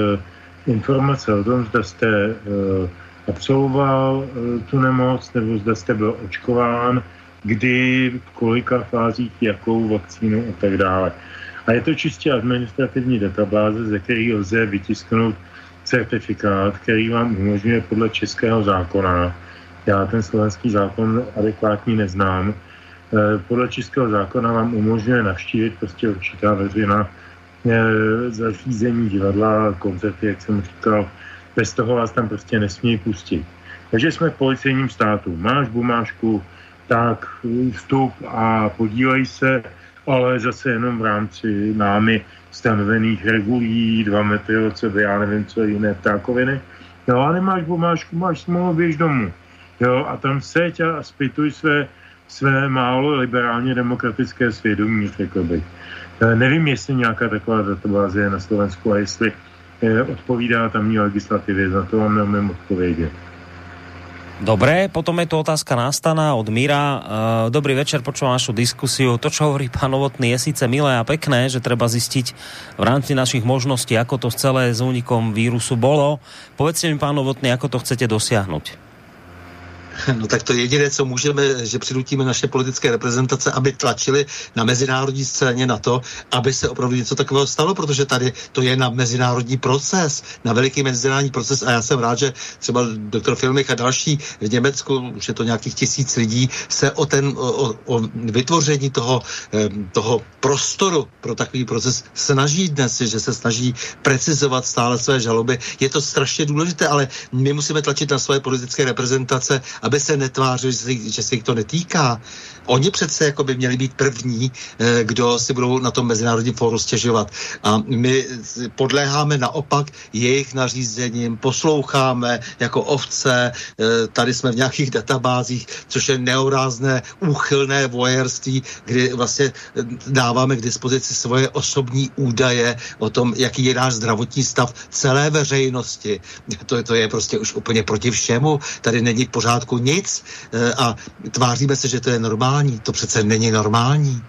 informace o tom, zda jste uh, absolvoval uh, tu nemoc, nebo zda jste byl očkován, kdy, v kolika fázích, jakou vakcínu a tak dále. A je to čistě administrativní databáze, ze které lze vytisknout certifikát, který vám umožňuje podle českého zákona já ten slovenský zákon adekvátní neznám. Eh, podle českého zákona vám umožňuje navštívit prostě určitá veřejná eh, zařízení divadla, koncerty, jak jsem říkal. Bez toho vás tam prostě nesmí pustit. Takže jsme v policejním státu. Máš bumášku, tak vstup a podílej se, ale zase jenom v rámci námi stanovených regulí, dva metry od sebe, já nevím, co jiné ptákoviny. No a nemáš bumášku, máš smlouvu, běž domů. Jo, a tam seď a spituj své, své málo liberálně demokratické svědomí, řekl bych. E, nevím, jestli nějaká taková databáze je na Slovensku a jestli e, odpovídá tamní legislativě, za to vám neumím odpovědět. Dobre, potom je tu otázka nastana od Mira. E, dobrý večer, počúvam našu diskusiu. To, čo hovorí pán Novotný, je síce milé a pekné, že treba zistiť v rámci našich možností, ako to celé s únikom vírusu bolo. Povedzte mi, pán Novotný, ako to chcete dosiahnuť? (laughs) No tak to jediné, co můžeme, že přinutíme naše politické reprezentace, aby tlačili na mezinárodní scéně na to, aby se opravdu něco takového stalo, protože tady to je na mezinárodní proces, na veliký mezinárodní proces a já jsem rád, že třeba doktor Filmich a další v Německu, už je to nějakých tisíc lidí, se o ten, o, o vytvoření toho, toho prostoru pro takový proces snaží dnes, že se snaží precizovat stále své žaloby. Je to strašně důležité, ale my musíme tlačit na své politické reprezentace, aby se netvářili, že se, že se jich to netýká. Oni přece jako by měli být první, eh, kdo si budou na tom mezinárodním fóru stěžovat. A my podléháme naopak jejich nařízením, posloucháme jako ovce, eh, tady jsme v nějakých databázích, což je neorázné, úchylné vojerství, kdy vlastně eh, dáváme k dispozici svoje osobní údaje o tom, jaký je náš zdravotní stav celé veřejnosti. To, to je prostě už úplně proti všemu. Tady není v pořádku nic a tváříme se, že to je normální. To přece není normální.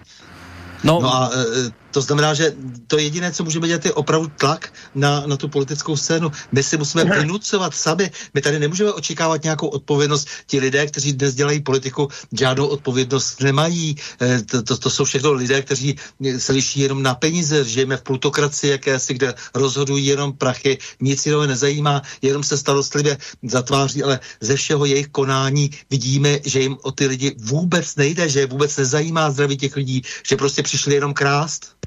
No, no a e, to znamená, že to jediné, co můžeme dělat, je opravdu tlak na, na tu politickou scénu. My si musíme vynucovat sami. My tady nemůžeme očekávat nějakou odpovědnost. Ti lidé, kteří dnes dělají politiku, žádnou odpovědnost nemají. Eh, to, to, to jsou všechno lidé, kteří se liší jenom na peníze. Žijeme v plutokracii jakési, kde rozhodují jenom prachy, nic jiného nezajímá, jenom se starostlivě zatváří, ale ze všeho jejich konání vidíme, že jim o ty lidi vůbec nejde, že je vůbec nezajímá zdraví těch lidí, že prostě přišli jenom krást.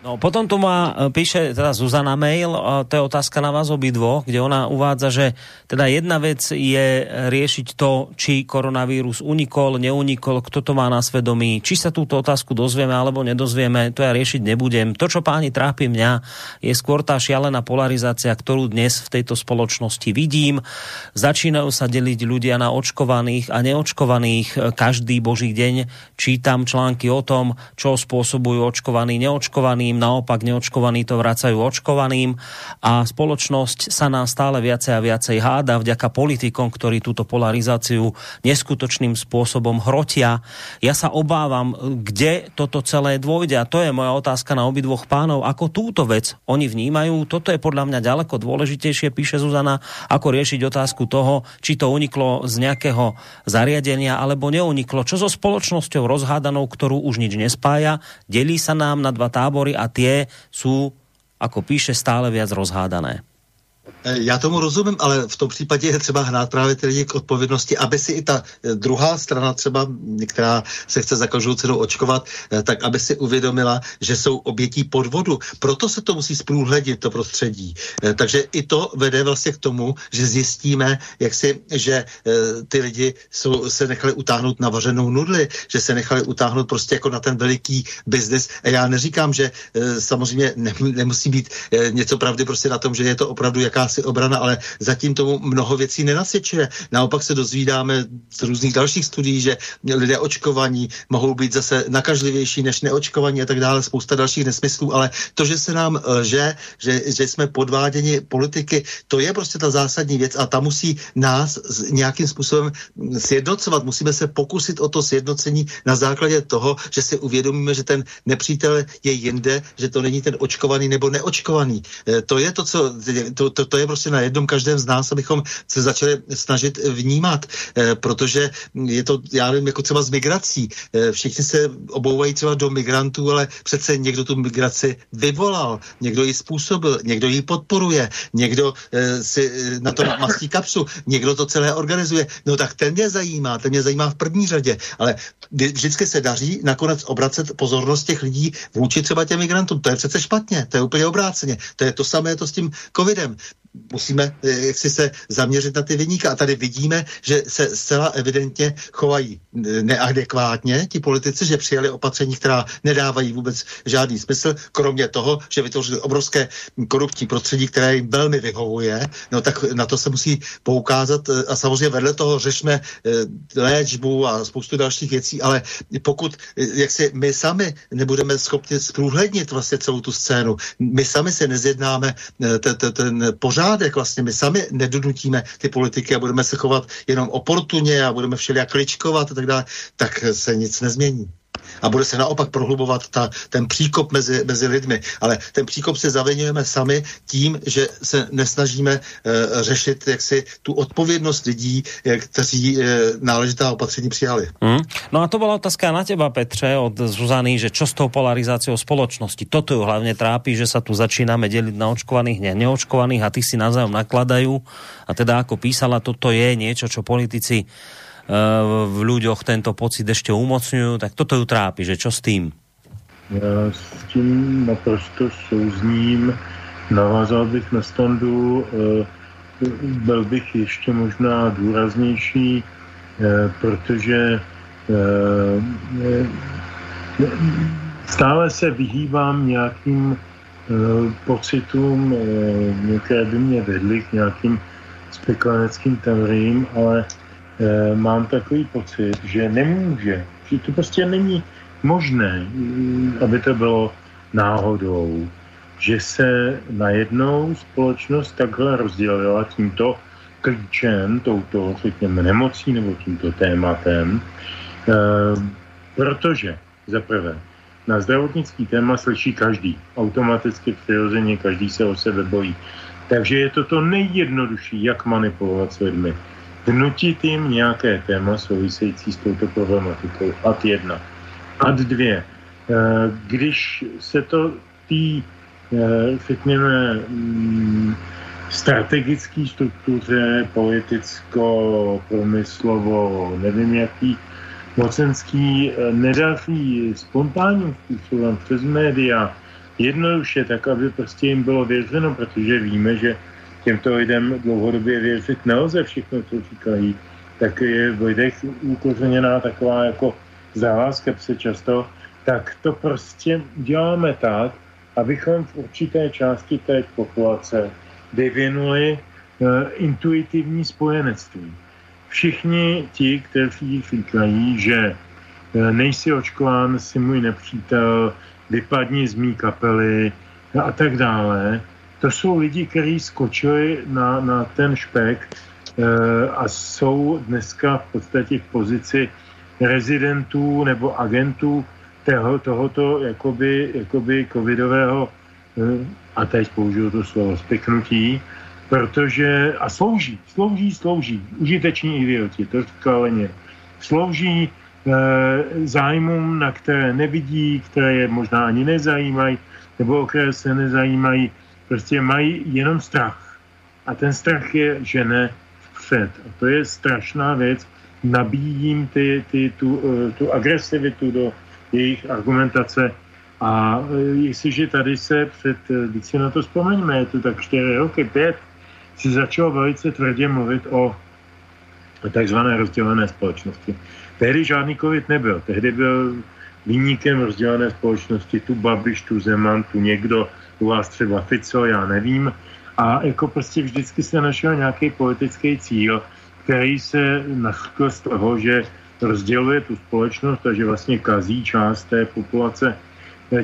No potom tu má, e, píše teda Zuzana mail, a to je otázka na vás obidvo, kde ona uvádza, že teda jedna vec je riešiť to, či koronavírus unikol, neunikol, kto to má na svedomí, či sa túto otázku dozvieme alebo nedozvieme, to ja riešiť nebudem. To, čo páni trápi mňa, je skôr tá šialená polarizácia, ktorú dnes v tejto spoločnosti vidím. Začínajú sa deliť ľudia na očkovaných a neočkovaných. Každý boží deň čítam články o tom, čo spôsobujú očkovaní, neočkovaní očkovaným, naopak neočkovaní to vracajú očkovaným a spoločnosť sa nám stále viacej a viacej háda vďaka politikom, ktorí túto polarizáciu neskutočným spôsobom hrotia. Ja sa obávam, kde toto celé dôjde a to je moja otázka na obidvoch pánov, ako túto vec oni vnímajú. Toto je podľa mňa ďaleko dôležitejšie, píše Zuzana, ako riešiť otázku toho, či to uniklo z nejakého zariadenia alebo neuniklo. Čo so spoločnosťou rozhádanou, ktorú už nič nespája, delí sa nám na dva tábory a tie sú, ako píše, stále viac rozhádané. Eh, já tomu rozumím, ale v tom případě je třeba hnát právě ty lidi k odpovědnosti, aby si i ta eh, druhá strana třeba, která se chce za každou cenu očkovat, eh, tak aby si uvědomila, že jsou obětí podvodu. Proto se to musí zprůhledit, to prostředí. Takže i to vede vlastně k tomu, že zjistíme, jak si, že ty lidi jsou, se nechali utáhnout na vařenou nudli, že se nechali utáhnout prostě jako na ten veliký biznis. A já neříkám, že samozřejmě nemusí být něco pravdy prostě na tom, že je to opravdu jaká jakási obrana, ale zatím tomu mnoho věcí nenasvědčuje. Naopak se dozvídáme z různých dalších studií, že lidé očkovaní mohou být zase nakažlivější než neočkovaní a tak dále, spousta dalších nesmyslů, ale to, že se nám lže, že, že jsme podváděni politiky, to je prostě ta zásadní věc a ta musí nás nějakým způsobem sjednocovat. Musíme se pokusit o to sjednocení na základě toho, že si uvědomíme, že ten nepřítel je jinde, že to není ten očkovaný nebo neočkovaný. E, to je to, co to, to, to je prostě na jednom každém z nás, abychom se začali snažit vnímat, eh, protože je to, já nevím, jako třeba s migrací. Eh, všichni se obouvají třeba do migrantů, ale přece někdo tu migraci vyvolal, někdo ji způsobil, někdo ji podporuje, někdo eh, si na to mastí kapsu, někdo to celé organizuje. No tak ten mě zajímá, ten mě zajímá v první řadě, ale vždycky se daří nakonec obracet pozornost těch lidí vůči třeba těm migrantům. To je přece špatně, to je úplně obráceně. To je to samé to s tím covidem musíme eh, jak si se zaměřit na ty vyníka. A tady vidíme, že se zcela evidentně chovají eh, neadekvátně ti politici, že přijali opatření, která nedávají vůbec žádný smysl, kromě toho, že vytvořili obrovské korupční prostředí, které jim velmi vyhovuje, no tak na to se musí poukázat eh, a samozřejmě vedle toho řešme léčbu a spoustu dalších věcí, ale pokud jak si my sami nebudeme schopni zprůhlednit vlastně celou tu scénu, my sami se nezjednáme ten, pořád pořádek vlastně. My sami nedonutíme ty politiky a budeme se chovat jenom oportuně a budeme všelijak kličkovat a tak dále, tak se nic nezmění a bude se naopak prohlubovat ta, ten příkop mezi, mezi lidmi. Ale ten příkop si zavinujeme sami tím, že se nesnažíme e, řešit jaksi tu odpovědnost lidí, e, kteří e, náležitá opatření přijali. Hmm. No a to byla otázka na teba, Petře, od Zuzany, že čo s tou polarizáciou spoločnosti. Toto ju hlavně trápí, že sa tu začínáme dělit na očkovaných, ne, neočkovaných a ty si navzájom nakladajú. A teda ako písala, toto je niečo, čo politici v ľuďoch tento pocit ešte umocňujú, tak toto ju trápi, že čo s tým? Já s tím naprosto souzním. Navázal bych na standu, eh, byl bych ještě možná důraznější. protože stále se vyhýbám nějakým pocitům, které by mě vedly k nějakým spekulaneckým teoriím, ale mám takový pocit, že nemůže, že to prostě není možné, aby to bylo náhodou, že se najednou společnost takhle rozdělila tímto klíčem, touto, řekněme, nemocí nebo tímto tématem, e, protože za prvé, na zdravotnický téma slyší každý. Automaticky přirozeně každý se o sebe bojí. Takže je to to nejjednodušší, jak manipulovat s lidmi. Vnutit jim nějaké téma související s touto problematikou. Ad jedna. Ad dvě. Eh, když se to tý, eh, řekněme, mm, strategický struktuře, politicko, promyslovo, nevím jaký, mocenský, eh, nedaří spontánním způsobem přes média, jednoduše, tak aby prostě jim bylo věřeno, protože víme, že těmto lidem dlouhodobě věřit nelze všechno, co říkají, tak je v lidech ukořeněná taková jako zálá skepse často, tak to prostě děláme tak, abychom v určité části té populace vyvinuli uh, intuitivní spojenectví. Všichni ti, kteří říkají, že uh, nejsi očkován, si můj nepřítel, vypadni z mý kapely a tak dále, to jsou lidi, kteří skočili na, na ten špek uh, a jsou dneska v podstatě v pozici rezidentů nebo agentů toho, tohoto jakoby, jakoby covidového, eh, a teď použiju to slovo, spiknutí, protože, a slouží, slouží, slouží, užiteční idioti, to říká Leně, slouží e, zájmům, na které nevidí, které je možná ani nezajímají, nebo o které se nezajímají, prostě mají jenom strach. A ten strach je žene vpřed. A to je strašná věc, nabíjí jim ty, ty, tu, eh, tu agresivitu do jejich argumentace. A eh, jestliže tady se před, když eh, si na to vzpomeňme, je to tak 4 roky, 5, si začal velice tvrdě mluvit o takzvané rozdělené společnosti. Tehdy žádný covid nebyl. Tehdy byl výnikem rozdělené společnosti tu Babiš, tu Zeman, tu někdo, u vás třeba Fico, já nevím. A jako prostě vždycky se našel nějaký politický cíl, který se nachkl z toho, že rozděluje tu společnost a že vlastně kazí část té populace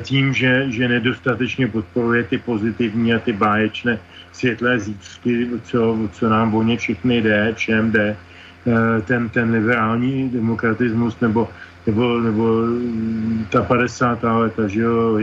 tím, že, že nedostatečně podporuje ty pozitivní a ty báječné světlé zítřky, co, co nám o ně všechny jde, všem jde, eh, ten, ten liberální demokratismus nebo, nebo, nebo ta 50. leta, že jo,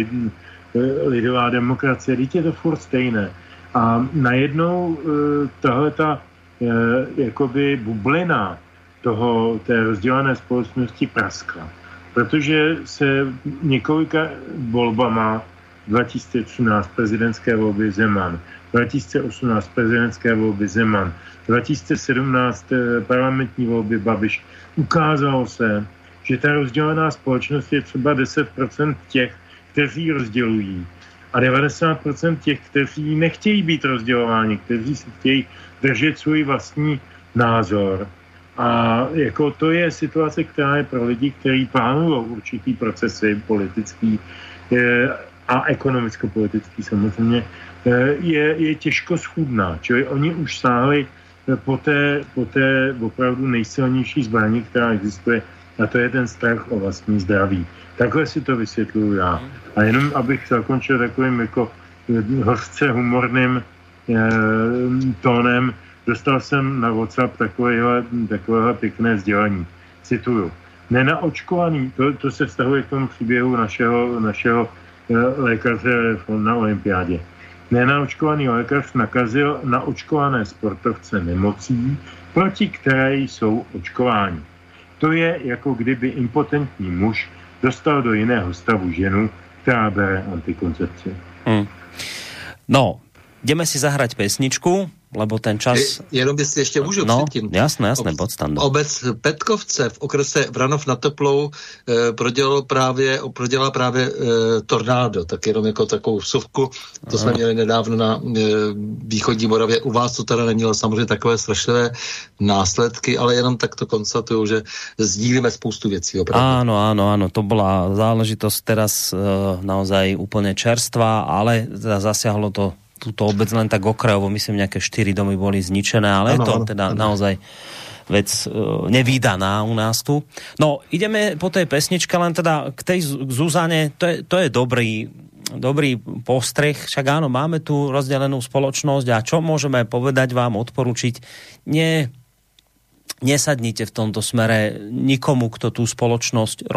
lidová demokracie, teď je to furt stejné. A najednou eh, tahle ta Eh, jakoby bublina toho, té rozdělené společnosti praskla. Protože se několika volbama 2013 prezidentské volby Zeman, 2018 prezidentské volby Zeman, 2017 eh, parlamentní volby Babiš, ukázalo se, že ta rozdělená společnost je třeba 10% těch, kteří rozdělují a 90% těch, kteří nechtějí být rozdělováni, kteří si chtějí držet svůj vlastní názor. A jako to je situace, která je pro lidi, kteří plánují určitý procesy politický je, a ekonomicko-politický samozřejmě, je, je těžko schůdná. Čili oni už sáhli po té, po té opravdu nejsilnější zbraní, která existuje, a to je ten strach o vlastní zdraví. Takhle si to vysvětluju já. A jenom abych zakončil takovým jako hořce humorným eh, tónem, dostal jsem na WhatsApp takovéhle, takovéhle pěkné sdělení. Cituju. Nenaočkovaný, to, to se vztahuje k tomu příběhu našeho, našeho eh, lékaře na olympiádě. Nenaočkovaný lékař nakazil naočkované sportovce nemocí, proti které jsou očkováni. To je jako kdyby impotentní muž dostal do jiného stavu ženu, která bere antikoncepci. Hmm. No, jdeme si zahrať pesničku, lebo ten čas... Je, jenom jestli ještě můžu no, předtím. jasné, jasné, Ob, podstando. Obec Petkovce v okrese Vranov na Teplou eh, prodělal právě, prodělala právě eh, tornádo, tak jenom jako takovou vsuvku. To jsme měli nedávno na eh, východní Moravě. U vás to teda nemělo samozřejmě takové strašlivé následky, ale jenom tak to konstatuju, že sdílíme spoustu věcí. Opravdu. Áno, áno, áno, to bola záležitosť teraz e, naozaj úplne čerstvá, ale zasiahlo to túto obec len tak okrajovo, myslím, nejaké štyri domy boli zničené, ale ano, je to ano, teda ano. naozaj vec e, nevýdaná u nás tu. No, ideme po tej pesničke, len teda k tej Zuzane, to je, to je dobrý, dobrý postreh, však áno, máme tu rozdelenú spoločnosť a čo môžeme povedať vám, odporučiť? Nie nesadnite v tomto smere nikomu, kto tú spoločnosť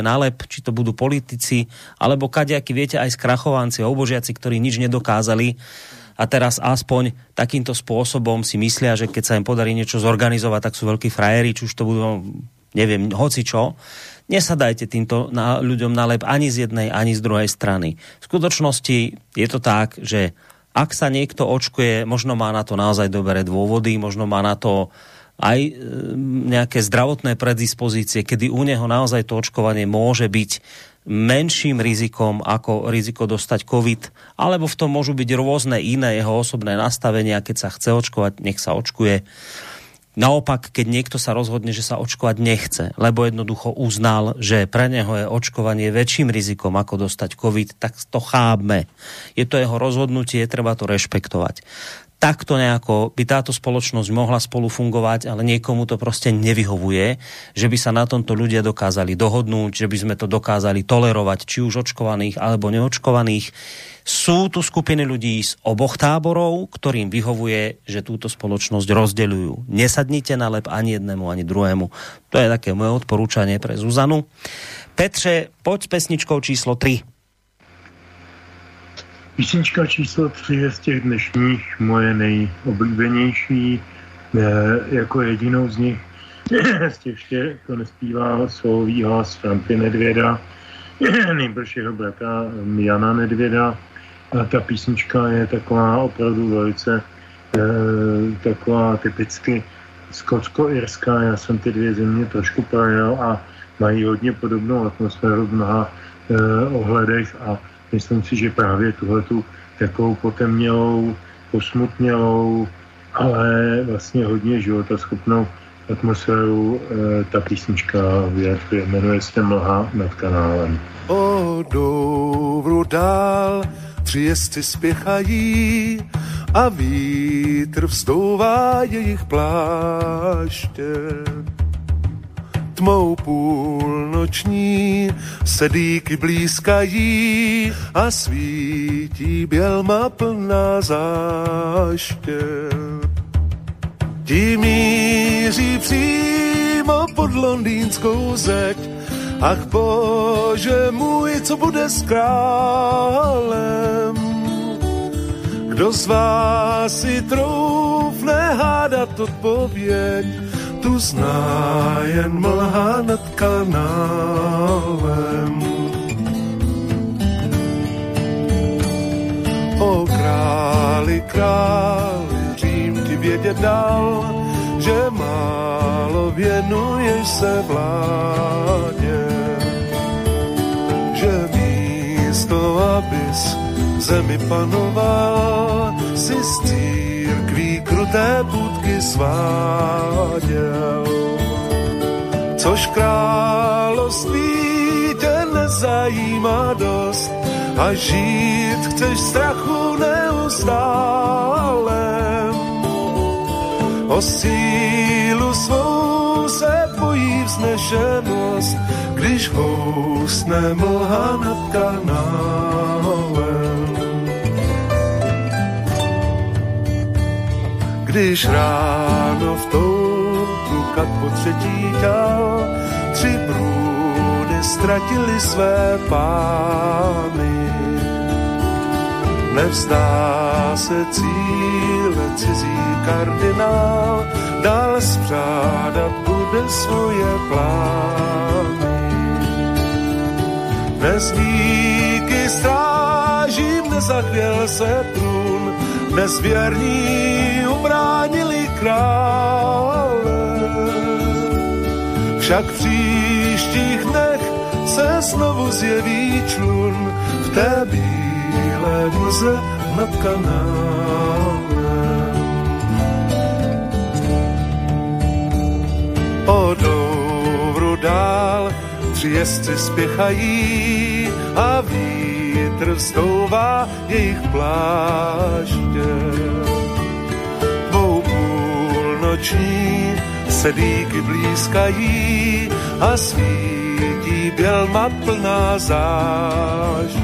na lep, či to budú politici, alebo kadejakí, viete, aj skrachovanci, obožiaci, ktorí nič nedokázali a teraz aspoň takýmto spôsobom si myslia, že keď sa im podarí niečo zorganizovať, tak sú veľkí frajeri, či už to budú, neviem, hoci čo. Nesadajte týmto na, ľuďom na lep ani z jednej, ani z druhej strany. V skutočnosti je to tak, že ak sa niekto očkuje, možno má na to naozaj dobré dôvody, možno má na to aj e, nejaké zdravotné predispozície, kedy u neho naozaj to očkovanie môže byť menším rizikom ako riziko dostať COVID, alebo v tom môžu byť rôzne iné jeho osobné nastavenia, keď sa chce očkovať, nech sa očkuje. Naopak, keď niekto sa rozhodne, že sa očkovať nechce, lebo jednoducho uznal, že pre neho je očkovanie väčším rizikom ako dostať COVID, tak to chápme. Je to jeho rozhodnutie, treba to rešpektovať takto nejako by táto spoločnosť mohla spolu fungovať, ale niekomu to prostě nevyhovuje, že by sa na tomto ľudia dokázali dohodnúť, že by sme to dokázali tolerovať, či už očkovaných alebo neočkovaných. Sú tu skupiny ľudí z oboch táborov, ktorým vyhovuje, že túto spoločnosť rozdeľujú. Nesadnite na lep ani jednému, ani druhému. To je také moje odporúčanie pre Zuzanu. Petře, poď s pesničkou číslo 3. Písnička číslo tři je z těch dnešních moje nejoblíbenější. Jako jedinou z nich (clears throat) z těch čtyř to nespívá solový hlas Frampy Nedvěda, (clears throat) nejbrž jeho brata Jana Nedvěda. A ta písnička je taková opravdu velice eh, taková typicky skotsko-irská. Já jsem ty dvě země trošku projel a mají hodně podobnou atmosféru v mnoha eh, ohledech a myslím si, že právě tuhle tu takovou potemnělou, posmutnělou, ale vlastně hodně životaschopnou atmosféru e, ta písnička vyjadřuje. Jmenuje se Mlha nad kanálem. O Douvru dál tři jezdci spěchají a vítr vstouvá jejich pláště tmou půlnoční sedíky blízkají a svítí bělma plná záště. Ti míří přímo pod londýnskou zeď, ach bože můj, co bude s králem? Kdo z vás si troufne hádat odpověď, tu zná jen mlha nad kanálem. O králi, králi, Řím ti vědět dal, že málo věnuješ se vládě, že místo, abys zemi panoval, si z církví kruté sváděl. Což království tě nezajímá dost a žít chceš strachu neustále. O sílu svou se bojí vznešenost, když housne mlha nad kanálem. Když ráno v toutu kat po třetí dal, tři brůny ztratili své pány. Nevzdá se cíle cizí kardinál, dál spřádat bude svoje plány. Dnes díky strážím nezachvěl se průn, dnes krále. Však příštích dnech se znovu zjeví člun v té bílé mlze nad kanálem. O Douvru dál tři jezdci spěchají a vítr vstouvá jejich pláště. Půlnoční sedíky blízkají a svítí bělma plná záště.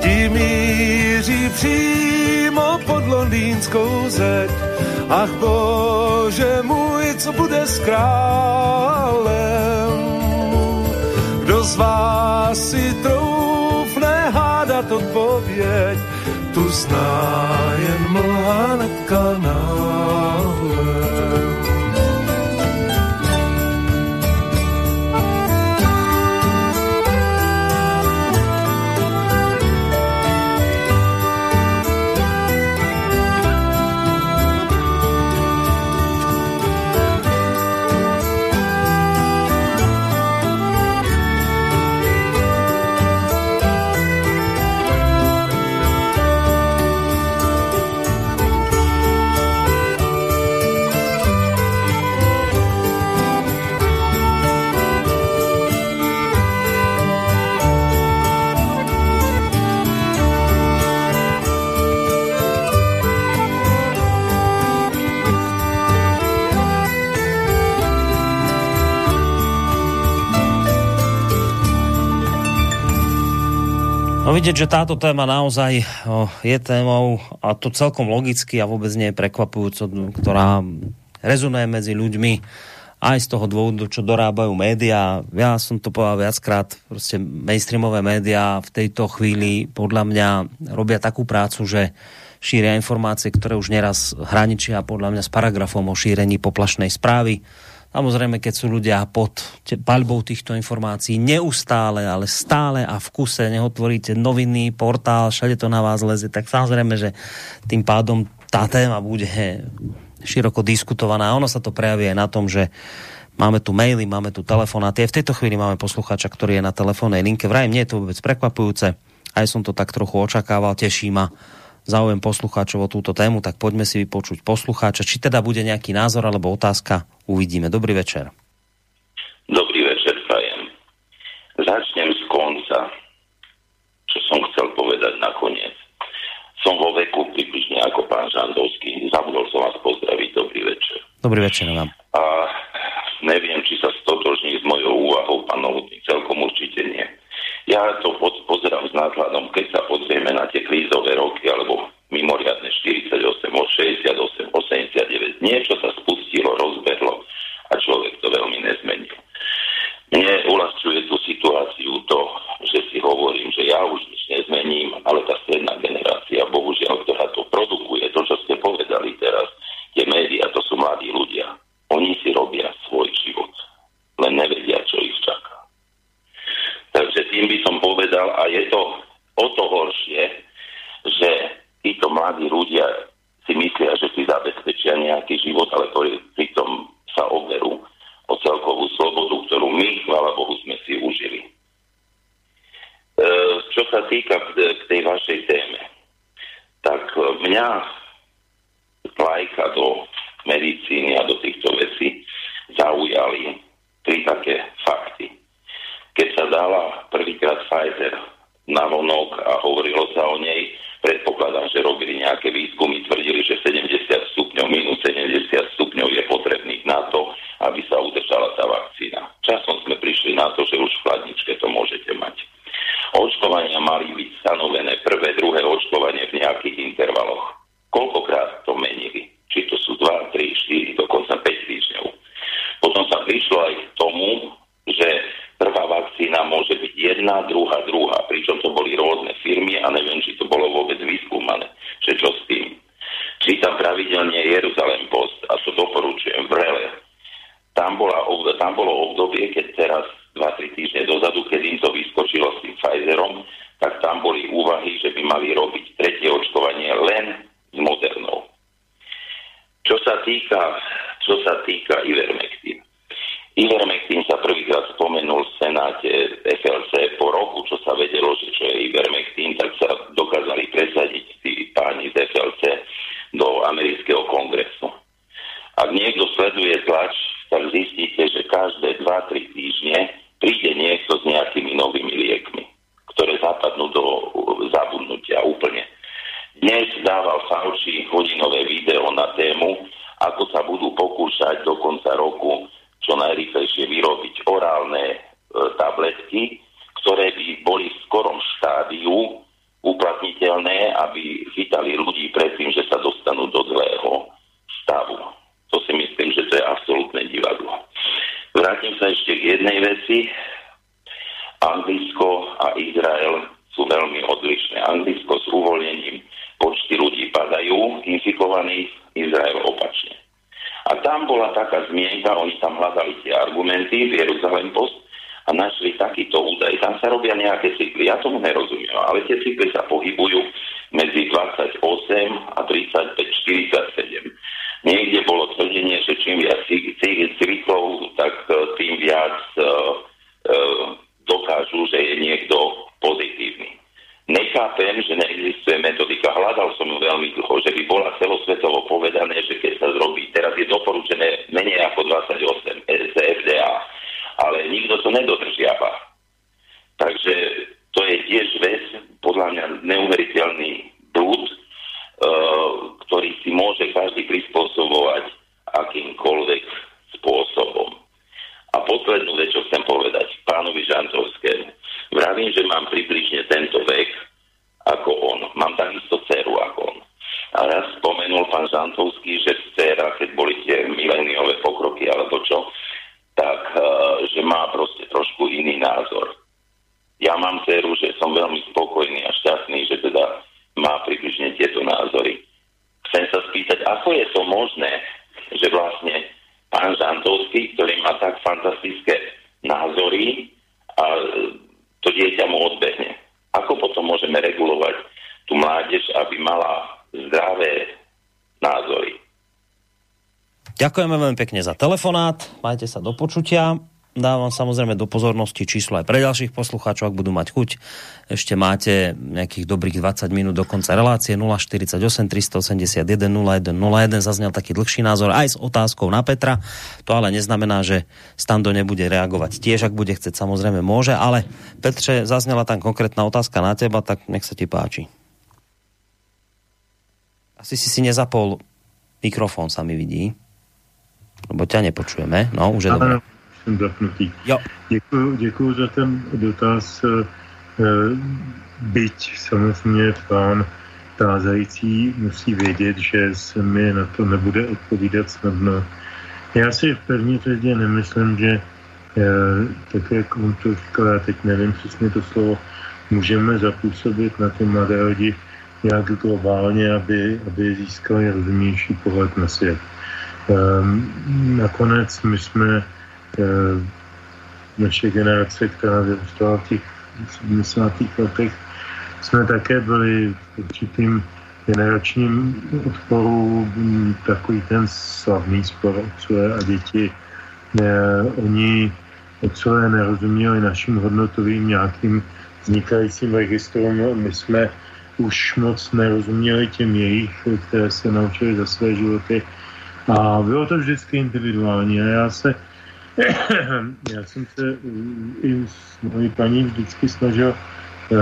Ti míří přímo pod londýnskou zeď, ach bože můj, co bude s králem? Kdo z vás si troufne hádat odpověď, Uzstājiet man kanālu. No vidieť, že táto téma naozaj je témou a to celkom logicky a vôbec nie je prekvapujúco, ktorá rezonuje medzi ľuďmi aj z toho dôvodu, čo dorábajú médiá. Ja som to povedal viackrát, prostě mainstreamové médiá v tejto chvíli podľa mňa robia takú prácu, že šíria informácie, ktoré už neraz hraničia podľa mňa s paragrafom o šírení poplašnej správy Samozrejme, keď sú ľudia pod paľbou týchto informácií neustále, ale stále a v kuse neotvoríte noviny, portál, všade to na vás leze, tak samozrejme, že tým pádom tá téma bude široko diskutovaná. Ono sa to prejaví aj na tom, že máme tu maily, máme tu telefonáty. V tejto chvíli máme posluchača, ktorý je na telefónnej linke. Vraj, nie je to vôbec prekvapujúce. Aj som to tak trochu očakával, teší ma záujem poslucháčov o túto tému, tak poďme si vypočuť poslucháča. Či teda bude nejaký názor alebo otázka, uvidíme. Dobrý večer. Dobrý večer, Fajem. Začnem z konca, čo som chcel povedať nakoniec. Som vo veku približne ako pán Žandovský. Zabudol som vás pozdraviť. Dobrý večer. Dobrý večer vám. A neviem, či sa stotožní s mojou úvahou, pán Novotný. Celkom určite nie. Ja to pozerám s nákladom, keď sa pozrieme na tie krízové roky, názor. Ja mám dceru, že som veľmi spokojný a šťastný, že teda má približne tieto názory. Chcem sa spýtať, ako je to možné, že vlastne pán Žantovský, ktorý má tak fantastické názory a to dieťa mu odbehne. Ako potom môžeme regulovať tú mládež, aby mala zdravé názory? Ďakujeme veľmi pekne za telefonát. Majte sa do počutia dávam samozrejme do pozornosti číslo aj pre ďalších poslucháčov, ak budú mať chuť. Ešte máte nejakých dobrých 20 minút do konca relácie 048 381 01 01. Zaznel taký dlhší názor aj s otázkou na Petra. To ale neznamená, že Stando nebude reagovať tiež, ak bude chcieť, samozrejme môže, ale Petře, zaznela tam konkrétna otázka na teba, tak nech sa ti páči. Asi si si nezapol mikrofón, sa mi vidí. Lebo ťa nepočujeme. No, už je dobré jsem zapnutý. Jo. Děkuju, děkuju za ten dotaz. Eh, byť samozřejmě pán tázající musí vědět, že se mi na to nebude odpovídat snadno. Já si v první řadě nemyslím, že tak jak on to říkal, já teď nevím přesně to slovo, můžeme zapůsobit na ty mladé lidi nějak globálně, aby, aby získali rozumnější pohled na svět. Um, nakonec my jsme naše generace, která vyrůstala v těch 70. letech, jsme také byli v určitým generačním odporu takový ten slavný spor otcové a děti. Ne, oni otcové nerozuměli našim hodnotovým nějakým vznikajícím registrům. My jsme už moc nerozuměli těm jejich, které se naučili za své životy. A bylo to vždycky individuální. A já se já jsem se i s mojí paní vždycky snažil eh,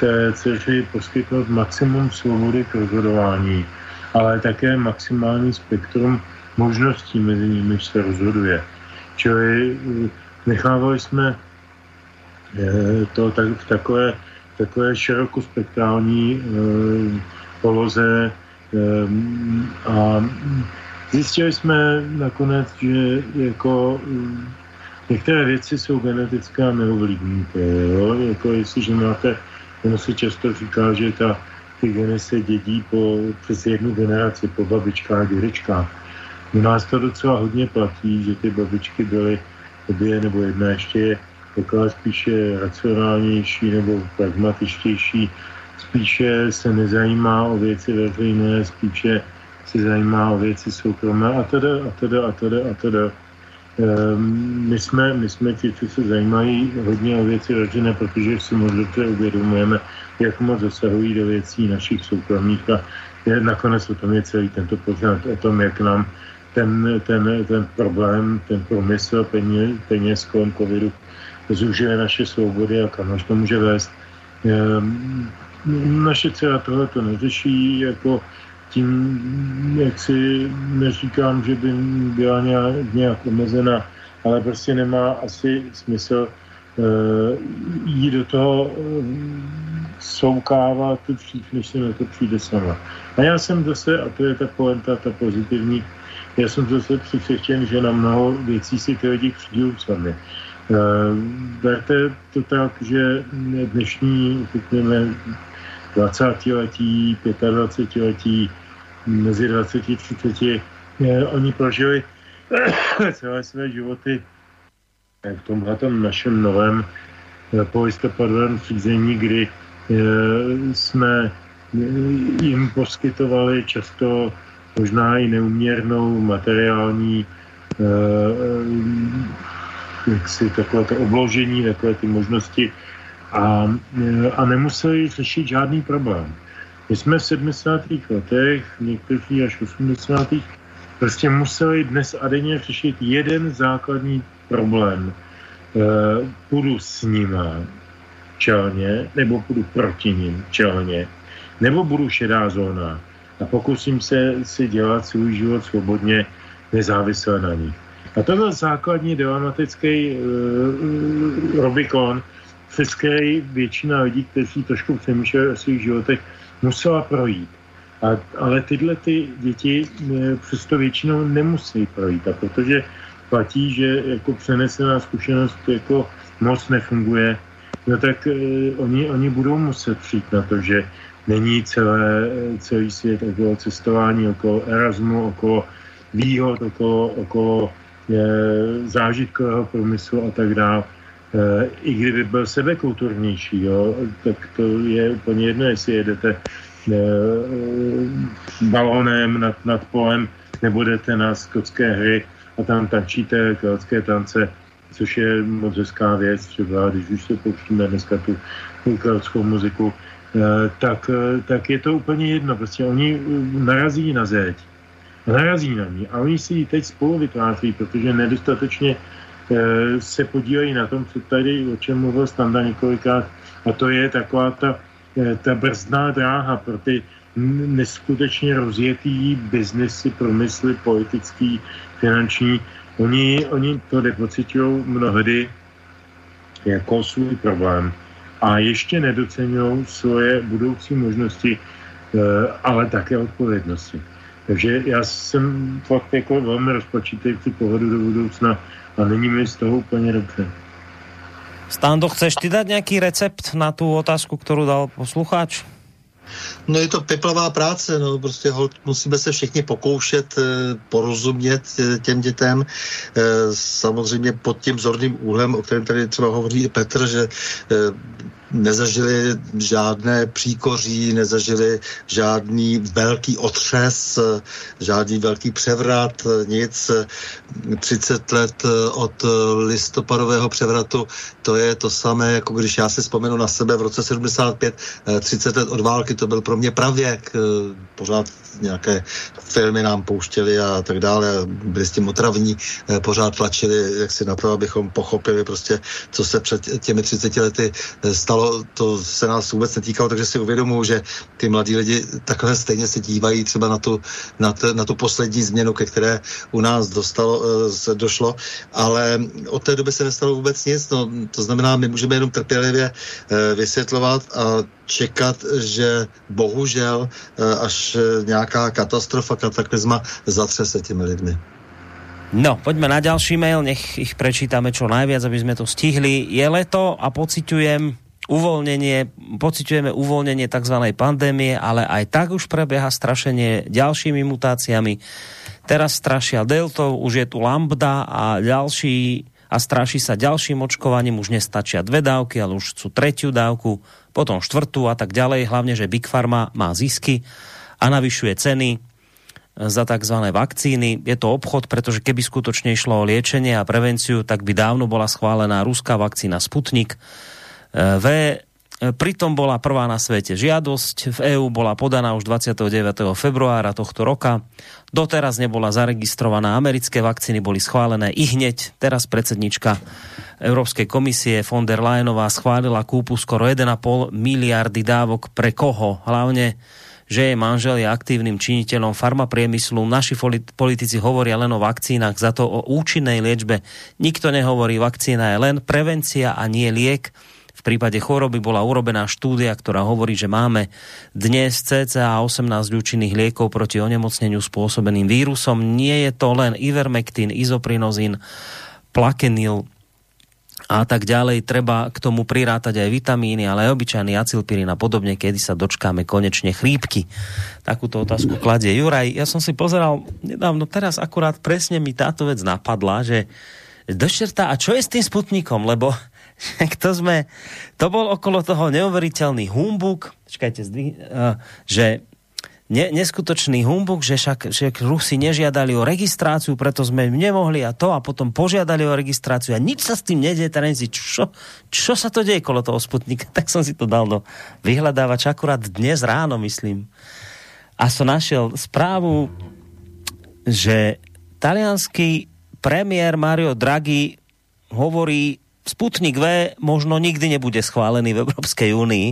té dceři poskytnout maximum svobody k rozhodování, ale také maximální spektrum možností, mezi nimi se rozhoduje. Čili eh, nechávali jsme eh, to tak, v takové, takové širokospektrální poloze a Zjistili jsme nakonec, že jako mm, některé věci jsou genetické a neovlivníte. Jo? Jako jestliže máte, ono se často říká, že ta, ty geny se dědí po, přes jednu generaci, po babičkách a dědečkách. U nás to docela hodně platí, že ty babičky byly obě nebo jedna ještě je taková spíše racionálnější nebo pragmatičtější, spíše se nezajímá o věci veřejné, spíše se zajímá o věci soukromé a teda a teda a teda a teda. Ehm, my jsme, my jsme ti, co se zajímají hodně o věci veřejné, protože si moc dobře uvědomujeme, jak moc zasahují do věcí našich soukromých a nakonec o tom je celý tento pořád, o tom, jak nám ten, ten, ten problém, ten promysl peněz, peněz kolem covidu zužuje naše svobody a kam až to může vést. Ehm, naše dcera tohle to neřeší, jako tím, jak si neříkám, že by byla nějak, nějak omezena, ale prostě nemá asi smysl uh, jít do toho uh, soukávat dřív, než se na to přijde sama. A já jsem zase, a to je ta poenta, ta pozitivní, já jsem zase přesvědčen, že na mnoho věcí si ty lidi přijdou sami. Uh, berte to tak, že dnešní, řekněme, 20 letí, 25 letí, mezi 20 a 30, oni prožili (coughs) celé své životy v tomhle našem novém eh, polistopadovém řízení, kdy eh, jsme eh, jim poskytovali často možná i neuměrnou materiální jaksi takové to obložení, takové ty možnosti a, a nemuseli řešit žádný problém. My jsme v 70. letech, někteří až 80. prostě museli dnes a denně řešit jeden základní problém. E, půjdu s nima čelně, nebo půjdu proti ním čelně, nebo budu šedá zóna a pokusím se si dělat svůj život svobodně, nezávisle na nich. A tohle základní dilematický e, Robikon, přes který většina lidí, kteří trošku přemýšlejí o svých životech, musela projít. A, ale tyhle ty děti e, přesto většinou nemusí projít. A protože platí, že jako přenesená zkušenost jako moc nefunguje, no tak eh, oni, oni budou muset přijít na to, že není celé, celý svět okolo cestování, okolo Erasmu, okolo výhod, okolo, okolo je, zážitkového průmyslu a tak dále. E, I kdyby byl sebekulturnější, jo, tak to je úplně jedno, jestli jedete e, balónem nad, nad polem, nebudete na skotské hry a tam tančíte keltské tance, což je moc hezká věc, třeba když už se pouštíme dneska tu, tu keltskou muziku, e, tak, tak je to úplně jedno. Prostě oni narazí na zeď, narazí na ní a oni si ji teď spolu vytváří, protože nedostatečně Eh, se podílejí na tom, co tady, o čem mluvil Standa několikrát, a to je taková ta, eh, ta brzdná dráha pro ty neskutečně rozjetý biznesy, promysly, politický, finanční. Oni, oni to nepocitují mnohdy jako svůj problém a ještě nedocenují svoje budoucí možnosti, eh, ale také odpovědnosti. Takže já jsem fakt jako velmi rozpočítající pohledu do budoucna a není mi z toho úplně dobře. Stando, chceš ty dát nějaký recept na tu otázku, kterou dal posluchač? No je to peplavá práce, no prostě hold, musíme se všichni pokoušet e, porozumět e, těm dětem. E, samozřejmě pod tím zorným úhlem, o kterém tady třeba hovoří i Petr, že e, nezažili žádné příkoří, nezažili žádný velký otřes, žádný velký převrat, nic. 30 let od listopadového převratu, to je to samé, jako když já si vzpomenu na sebe v roce 75, 30 let od války, to byl pro mě pravěk, pořád nějaké filmy nám pouštěli a tak dále, byli s tím otravní, pořád tlačili jak si na to, abychom pochopili prostě, co se před těmi 30 lety stalo to se nás vůbec netýkalo, takže si uvědomuji, že ty mladí lidi takhle stejně se dívají třeba na tu, na, t, na tu poslední změnu, ke které u nás dostalo, eh, došlo, ale od té doby se nestalo vůbec nic. No, to znamená, my můžeme jenom trpělivě eh, vysvětlovat a čekat, že bohužel eh, až nějaká katastrofa, kataklizma zatřese těmi lidmi. No, poďme na ďalší mail, nech ich prečítame čo najviac, aby sme to stihli. Je leto a pociťujem, uvoľnenie, pociťujeme uvoľnenie tzv. pandémie, ale aj tak už prebieha strašenie ďalšími mutáciami. Teraz strašia deltou, už je tu lambda a ďalší a stráši sa ďalším očkovaním, už nestačia dve dávky, ale už chcú tretiu dávku, potom štvrtú a tak ďalej, hlavne, že Big Pharma má zisky a navyšuje ceny za tzv. vakcíny. Je to obchod, pretože keby skutočne išlo o liečenie a prevenciu, tak by dávno bola schválená ruská vakcína Sputnik V E, pritom bola prvá na svete žiadosť, v EÚ bola podaná už 29. februára tohto roka. Doteraz nebola zaregistrovaná, americké vakcíny boli schválené i hneď. Teraz predsednička Európskej komisie von der Leyenová schválila kúpu skoro 1,5 miliardy dávok pre koho? Hlavne že je manžel je aktívnym činiteľom farmapriemyslu. Naši politici hovoria len o vakcínach, za to o účinnej liečbe. Nikto nehovorí, vakcína je len prevencia a nie liek prípade choroby bola urobená štúdia, ktorá hovorí, že máme dnes cca 18 účinných liekov proti onemocneniu spôsobeným vírusom. Nie je to len ivermectin, izoprinozin, plakenil a tak ďalej. Treba k tomu prirátať aj vitamíny, ale aj obyčajný acilpirín a podobne, kedy sa dočkáme konečne chrípky. Takúto otázku kladie Juraj. Ja som si pozeral nedávno, teraz akurát presne mi táto vec napadla, že dočerta, a čo je s tým sputnikom? Lebo (laughs) to sme, to bol okolo toho neuveriteľný humbuk, čakajte, uh, že ne, neskutočný humbuk, že však že Rusi nežiadali o registráciu, preto sme nemohli a to a potom požiadali o registráciu a nič sa s tým nedie, teraz si, čo, čo sa to deje kolo toho Sputnika? (laughs) Tak som si to dal do vyhľadávača akurát dnes ráno, myslím. A som našiel správu, že talianský premiér Mario Draghi hovorí Sputnik V možno nikdy nebude schválený v Európskej únii.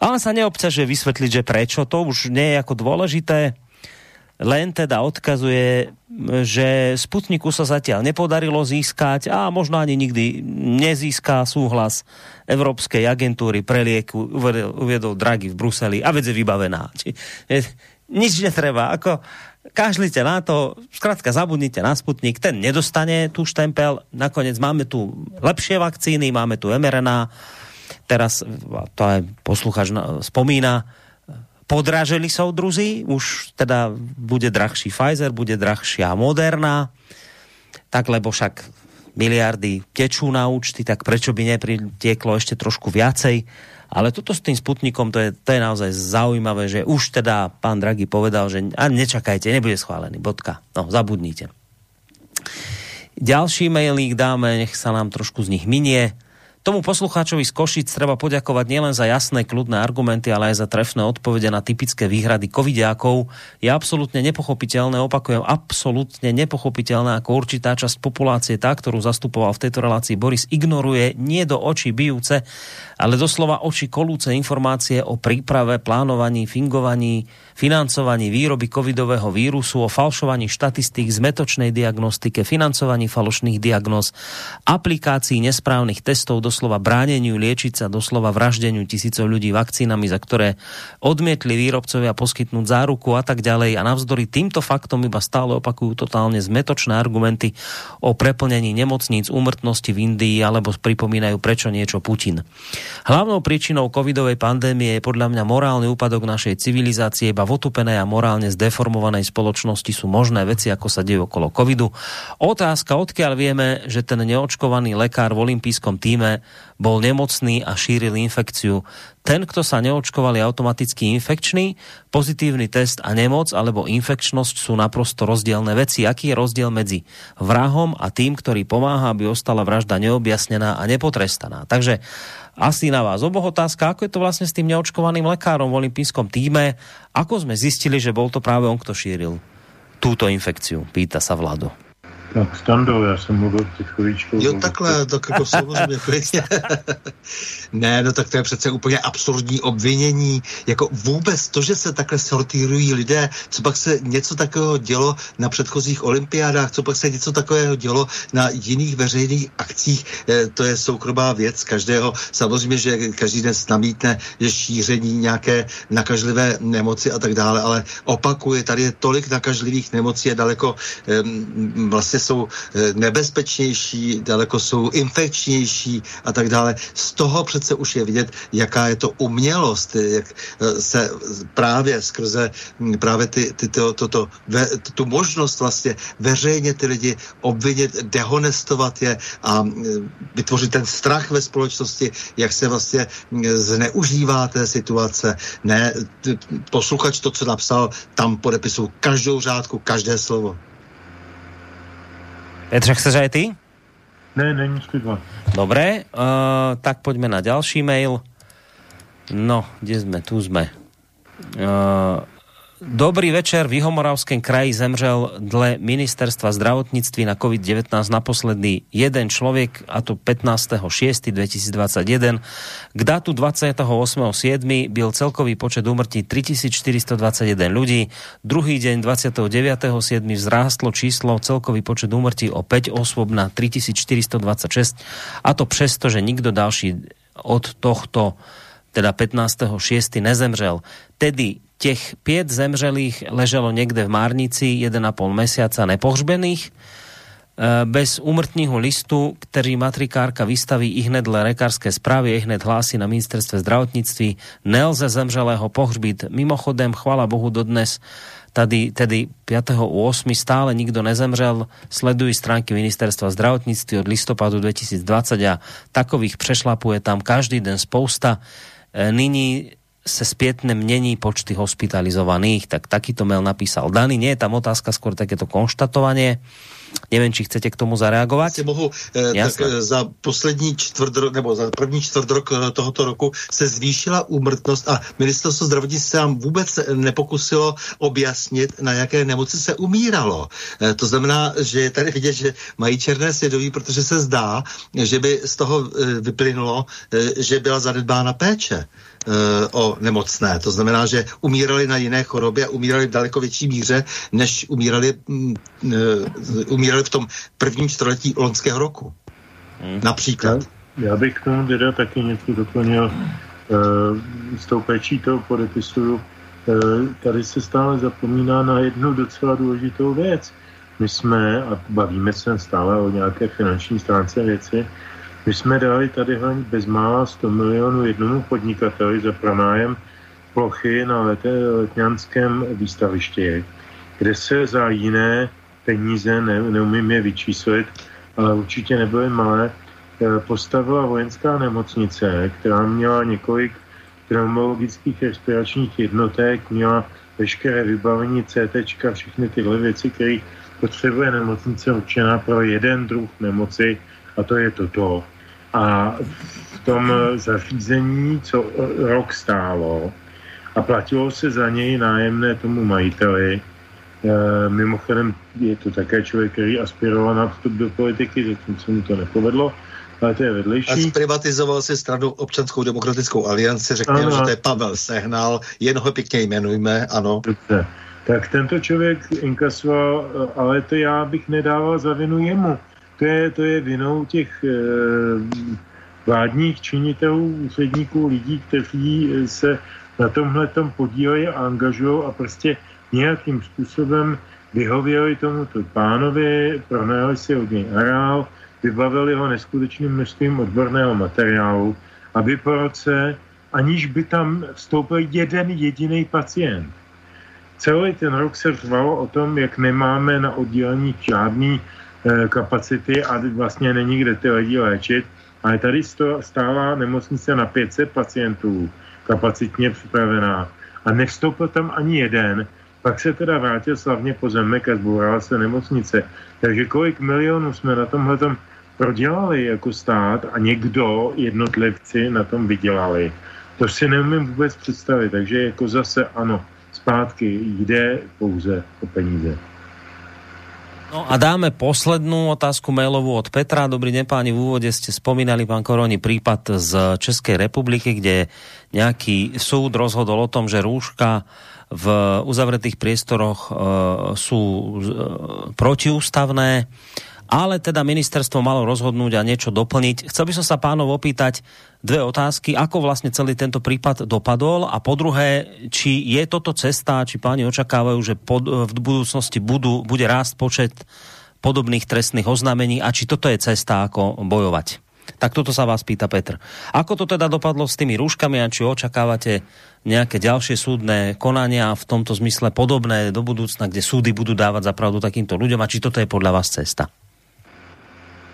A on sa neobťažuje vysvetliť, že prečo. To už nie je ako dôležité. Len teda odkazuje, že Sputniku sa zatiaľ nepodarilo získať a možno ani nikdy nezíská súhlas Európskej agentúry pre lieku, uvedol, Draghi v Bruseli a vec je vybavená. Či, nič netreba. Ako, kašlite na to, zkrátka zabudnite na Sputnik, ten nedostane tu štempel, nakoniec máme tu lepšie vakcíny, máme tu mRNA, teraz to aj posluchač spomína, podraželi soudruzi, už teda bude drahší Pfizer, bude drahšia Moderna, tak lebo však miliardy tečú na účty, tak prečo by nepritieklo ešte trošku viacej ale toto s tým Sputnikom, to je, to je naozaj zaujímavé, že už teda pán Draghi povedal, že a nečakajte, nebude schválený, bodka. No, zabudnite. Ďalší mailík dáme, nech sa nám trošku z nich minie. Tomu poslucháčovi z Košic treba poďakovať nielen za jasné, kľudné argumenty, ale aj za trefné odpovede na typické výhrady covidiákov. Je absolútne nepochopiteľné, opakujem, absolútne nepochopiteľné, ako určitá časť populácie, tá, ktorú zastupoval v tejto relácii Boris, ignoruje nie do očí bijúce, ale doslova oči kolúce informácie o príprave, plánovaní, fingovaní, financovaní výroby covidového vírusu, o falšovaní štatistík, zmetočnej diagnostike, financovaní falošných diagnóz, aplikácií nesprávnych testov, doslova bráneniu liečiť sa, doslova vraždeniu tisícov ľudí vakcínami, za ktoré odmietli výrobcovia poskytnúť záruku a tak ďalej. A navzdory týmto faktom iba stále opakujú totálne zmetočné argumenty o preplnení nemocníc, úmrtnosti v Indii alebo pripomínajú, prečo niečo Putin. Hlavnou príčinou covidovej pandémie je podľa mňa morálny úpadok našej civilizácie, iba v otupenej a morálne zdeformovanej spoločnosti sú možné veci, ako sa dejú okolo covidu. Otázka, odkiaľ vieme, že ten neočkovaný lekár v olympijskom týme bol nemocný a šíril infekciu. Ten, kto sa neočkoval, je automaticky infekčný. Pozitívny test a nemoc alebo infekčnosť sú naprosto rozdielne veci. Aký je rozdiel medzi vrahom a tým, ktorý pomáha, aby ostala vražda neobjasnená a nepotrestaná. Takže asi na vás oboch otázka, ako je to vlastne s tým neočkovaným lekárom v olympijskom týme, ako sme zistili, že bol to práve on, kto šíril túto infekciu, pýta sa Vlado. Tak Stando, já jsem mluvil před chvíličkou. Jo, takhle, (laughs) tak jako samozřejmě klidně. (laughs) ne, no tak to je přece úplně absurdní obvinění. Jako vůbec to, že se takhle sortírují lidé, co pak se něco takového dělo na předchozích olympiádách, co pak se něco takového dělo na jiných veřejných akcích, eh, to je soukromá věc každého. Samozřejmě, že každý den namítne, že šíření nějaké nakažlivé nemoci a tak dále, ale opakuje, tady je tolik nakažlivých nemocí, je daleko um, vlastně jsou eh, nebezpečnější, daleko jsou infekčnější a tak dále. Z toho přece už je vidět, jaká je to umělost, jak eh, se právě skrze hm, právě ty, ty, to, to, to, ve, tu možnost vlastně veřejně ty lidi obvinit, dehonestovat je a hm, vytvořit ten strach ve společnosti, jak se vlastně hm, zneužívá té situace. Ne, posluchač to, co napsal, tam podepisu každou řádku, každé slovo. Petře, chceš aj ty? Ne, není dva. Dobre, uh, tak poďme na ďalší mail. No, kde sme? Tu sme. Uh, Dobrý večer. V Jihomoravském kraji zemřel dle ministerstva zdravotnictví na COVID-19 naposledný jeden člověk, a to 15.6.2021. K datu 28.7. byl celkový počet úmrtí 3421 ľudí. Druhý deň 29.7. vzrástlo číslo celkový počet úmrtí o 5 osôb na 3426. A to přesto, že nikdo další od tohto teda 15.6. nezemřel. Tedy těch pět zemřelých leželo někde v Márnici 1,5 mesiaca nepohřbených e, bez úmrtního listu, který matrikárka vystaví i hned dle lekárské zprávy, i hned hlásí na ministerstve zdravotnictví. Nelze zemřelého pohřbít. Mimochodem, chvala Bohu, dodnes tady, tedy 5.8. stále nikdo nezemřel. Sledují stránky ministerstva zdravotnictví od listopadu 2020 a takových přešlapuje tam každý den spousta. E, nyní se zpětne mění počty hospitalizovaných, tak takýto mail napísal Dani. Nie je tam otázka, skôr takéto konštatovanie. Nevím, či chcete k tomu zareagovat. Si mohu, eh, tak eh, za poslední čtvrt rok, nebo za první čtvrt rok eh, tohoto roku se zvýšila úmrtnost a ministerstvo zdravotnictví se nám vůbec nepokusilo objasnit, na jaké nemoci se umíralo. Eh, to znamená, že je tady vidět, že mají černé svědomí, protože se zdá, že by z toho eh, vyplynulo, eh, že byla zanedbána péče. Eh, o nemocné. To znamená, že umírali na jiné chorobě a umírali v daleko větší míře, než umírali, mm, eh, umírali v tom prvním čtvrtletí loňského roku. Hmm. Například. Já, já bych k tomu teda taky něco doplnil. E, s tou péčí toho podepisuju. Tady se stále zapomíná na jednu docela důležitou věc. My jsme, a bavíme se stále o nějaké finanční stránce věci, my jsme dali tady bezmála 100 milionů jednomu podnikateli za pronájem plochy na lete, letňanském výstavišti, kde se za jiné peníze, ne, neumím je vyčíslit, ale určitě nebyly malé, eh, postavila vojenská nemocnice, která měla několik pneumologických respiračních jednotek, měla veškeré vybavení CT, všechny tyhle věci, které potřebuje nemocnice určená pro jeden druh nemoci, a to je toto. A v tom zařízení, co rok stálo, a platilo se za něj nájemné tomu majiteli. E, mimochodem je to také člověk, který aspiroval na vstup do politiky, zatím se mu to nepovedlo, ale to je vedlejší. A zprivatizoval si stranu občanskou demokratickou alianci, řekněme, že to je Pavel Sehnal, jen ho pěkně jmenujme, ano. Dobře. Tak tento člověk inkasoval, ale to já bych nedával za vinu jemu to je, to je vinou těch e, vládních činitelů, úředníků, lidí, kteří eh, se na tomhle tom podílejí a angažují a prostě nějakým způsobem vyhověli tomuto pánovi, pronajali si od něj areál, vybavili ho neskutečným množstvím odborného materiálu, aby po roce, aniž by tam vstoupil jeden jediný pacient. Celý ten rok se řvalo o tom, jak nemáme na oddělení žádný Eh, kapacity a vlastně není kde ty lidi léčit. Ale tady stála nemocnice na 500 pacientů, kapacitně připravená. A nevstoupil tam ani jeden. Pak se teda vrátil slavně pozemek a zbourala se nemocnice. Takže kolik milionů jsme na tomhle prodělali jako stát a někdo, jednotlivci, na tom vydělali. To si neumím vůbec představit. Takže jako zase ano, zpátky jde pouze o peníze. No a dáme poslednú otázku mailovú od Petra. Dobrý deň páni, v úvode ste spomínali, pán Koroni, prípad z Českej republiky, kde nejaký súd rozhodol o tom, že rúška v uzavretých priestoroch e, sú e, protiústavné ale teda ministerstvo malo rozhodnúť a niečo doplniť. Chcel by som sa pánov opýtať dve otázky, ako vlastne celý tento prípad dopadol a po druhé, či je toto cesta, či páni očakávajú, že pod, v budúcnosti budú, bude rást počet podobných trestných oznámení a či toto je cesta, ako bojovať. Tak toto sa vás pýta Petr. Ako to teda dopadlo s tými rúškami a či očakávate nejaké ďalšie súdne konania v tomto zmysle podobné do budúcna, kde súdy budú dávať zapravdu takýmto ľuďom a či toto je podľa vás cesta?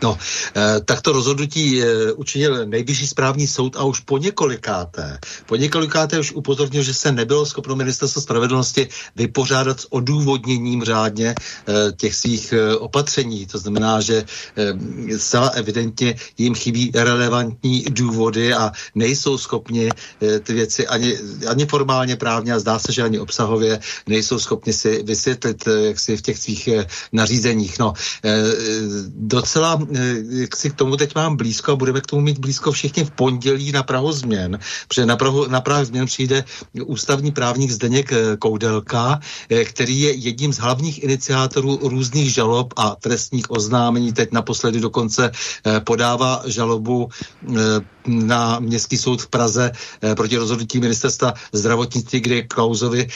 No, eh, tak to rozhodnutí eh, učinil nejvyšší správní soud a už po několikáté. Po několikáté už upozornil, že se nebylo schopno ministerstvo spravedlnosti vypořádat s odůvodněním řádně eh, těch svých opatření. To znamená, že zcela evidentně jim chybí relevantní důvody a nejsou schopni ty věci ani, ani formálně právně a zdá se, že ani obsahově nejsou schopni si vysvětlit jak si v těch svých nařízeních. No, docela jak si k tomu teď mám blízko a budeme k tomu mít blízko všichni v pondělí na Prahu změn, protože na Prahu, na Prahu změn přijde ústavní právník Zdeněk eh, Koudelka, eh, který je jedním z hlavních iniciátorů různých žalob a trestních oznámení. Teď naposledy dokonce podává žalobu na městský soud v Praze proti rozhodnutí ministerstva zdravotnictví, kde Klauzovi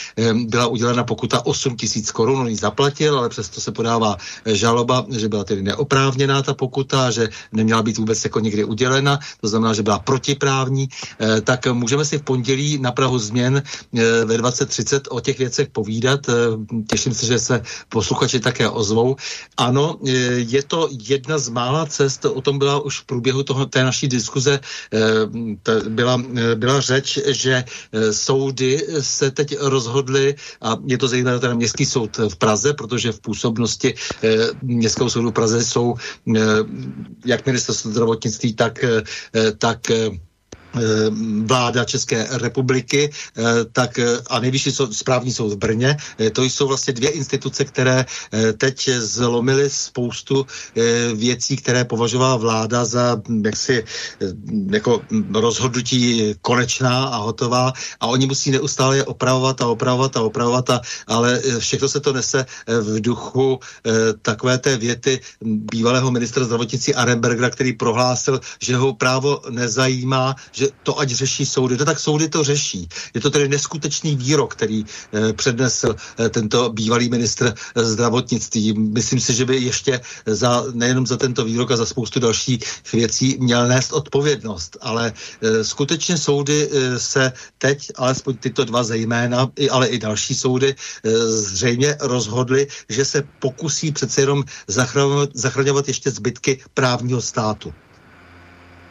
byla udělena pokuta 8 tisíc korun. On ji zaplatil, ale přesto se podává žaloba, že byla tedy neoprávněná ta pokuta, že neměla být vůbec jako někdy udělena, to znamená, že byla protiprávní, eh, tak můžeme si v pondělí na Prahu změn eh, ve 2030 o těch věcech povídat. Eh, těším se, že se posluchači také ozvou. Ano, je to jedna z mála cest, o tom byla už v průběhu toho, té naší diskuze byla, byla řeč, že soudy se teď rozhodly, a je to zejména teda městský soud v Praze, protože v působnosti městského soudu v Praze jsou jak ministerstvo zdravotnictví, tak, eh, tak eh, vláda České republiky, eh, tak eh, a nejvyšší správní soud v Brně. To jsou vlastně dvě instituce, které teď zlomily spoustu věcí, které považovala vláda za hm, jaksi jako rozhodnutí konečná a hotová a oni musí neustále je opravovat a opravovat a opravovat, a, ale všechno se to nese v duchu takové té věty bývalého ministra zdravotnictví Arenbergera, který prohlásil, že ho právo nezajímá, že to ať řeší soudy. No tak soudy to řeší. Je to tedy neskutečný výrok, který eh, přednesl eh, tento bývalý ministr eh, zdravotnictví. Myslím si, že by ještě za, nejenom za tento výrok a za spoustu dalších věcí měl nést odpovědnost. Ale eh, skutečně soudy eh, se teď, alespoň tyto dva zejména, i, ale i další soudy, eh, zřejmě rozhodly, že se pokusí přece jenom zachraňovat, zachraňovat ještě zbytky právního státu.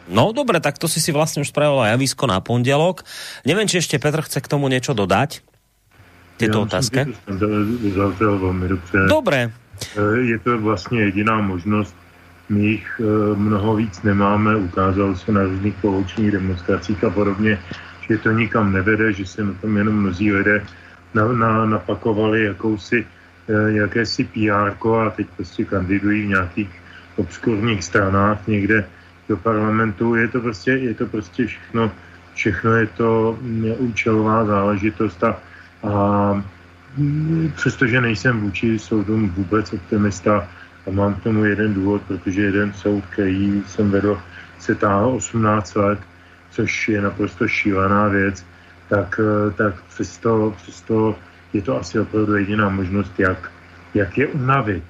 No dobre, tak to si si vlastne už spravila javisko na pondelok. Neviem, či ešte Petr chce k tomu niečo dodať? Tyto otázky. velmi dobře. Dobre. Eh, je to vlastně jediná možnost. My jich eh, mnoho víc nemáme, ukázalo se na různých poučních demonstracích a podobně, že to nikam nevede, že se na tom jenom mnozí lidé na, na, napakovali jakousi, eh, jakési PR a teď prostě kandidují v nějakých obskurních stranách někde do parlamentu. Je to prostě, je to prostě všechno, všechno je to účelová záležitost a, a přestože nejsem vůči soudům vůbec optimista a mám k tomu jeden důvod, protože jeden soud, který jsem vedl, se táhl 18 let, což je naprosto šílená věc, tak, tak přesto, přesto je to asi opravdu jediná možnost, jak, jak je unavit,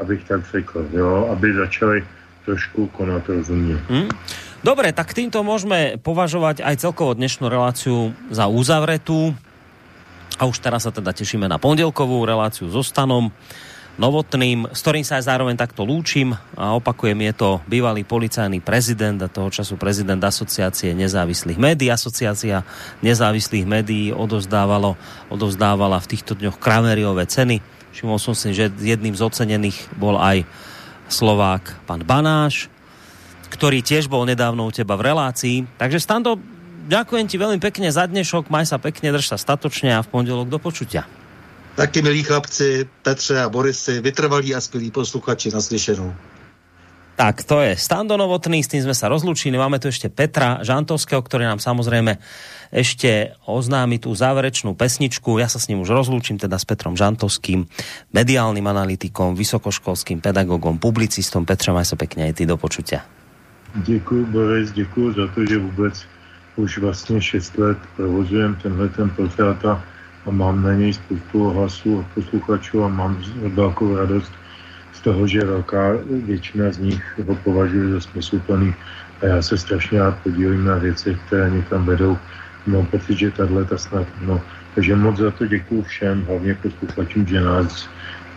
abych tak řekl, jo? aby začali trošku konat rozumne. Hmm? Dobre, tak týmto môžeme považovať aj celkovo dnešnú reláciu za uzavretú. A už teraz sa teda tešíme na pondelkovú reláciu so Stanom Novotným, s ktorým sa aj zároveň takto lúčim a opakujem, je to bývalý policajný prezident a toho času prezident asociácie nezávislých médií. Asociácia nezávislých médií odovzdávalo, odovzdávala v týchto dňoch Krameriové ceny. Všimol som si, že jedným z ocenených bol aj Slovák, pán Banáš, ktorý tiež bol nedávno u teba v relácii. Takže Stando, ďakujem ti veľmi pekne za dnešok, maj sa pekne, drž sa statočne a v pondelok do počutia. Taky milí chlapci, Petře a Borisy, vytrvalí a skvělí posluchači naslyšenou. Tak, to je Stando Novotný, s tým sme sa rozlúčili. Máme tu ešte Petra Žantovského, ktorý nám samozrejme ešte oznámi tú záverečnú pesničku. Ja sa s ním už rozlúčim teda s Petrom Žantovským, mediálnym analytikom, vysokoškolským pedagogom, publicistom. Petra, maj sa pekne aj ty do počutia. Děkuji, Boris, děkuji za to, že vůbec už vlastně 6 let provozujem tenhle ten a mám na něj spoustu hlasů a posluchačů a mám velkou radost z toho, že velká většina z nich ho považuje za smysluplný a já se strašně rád podílím na věcech, které někam vedou. Mám pocit, že tahle ta snad, no, takže moc za to děkuji všem, hlavně posluchačům, že nás,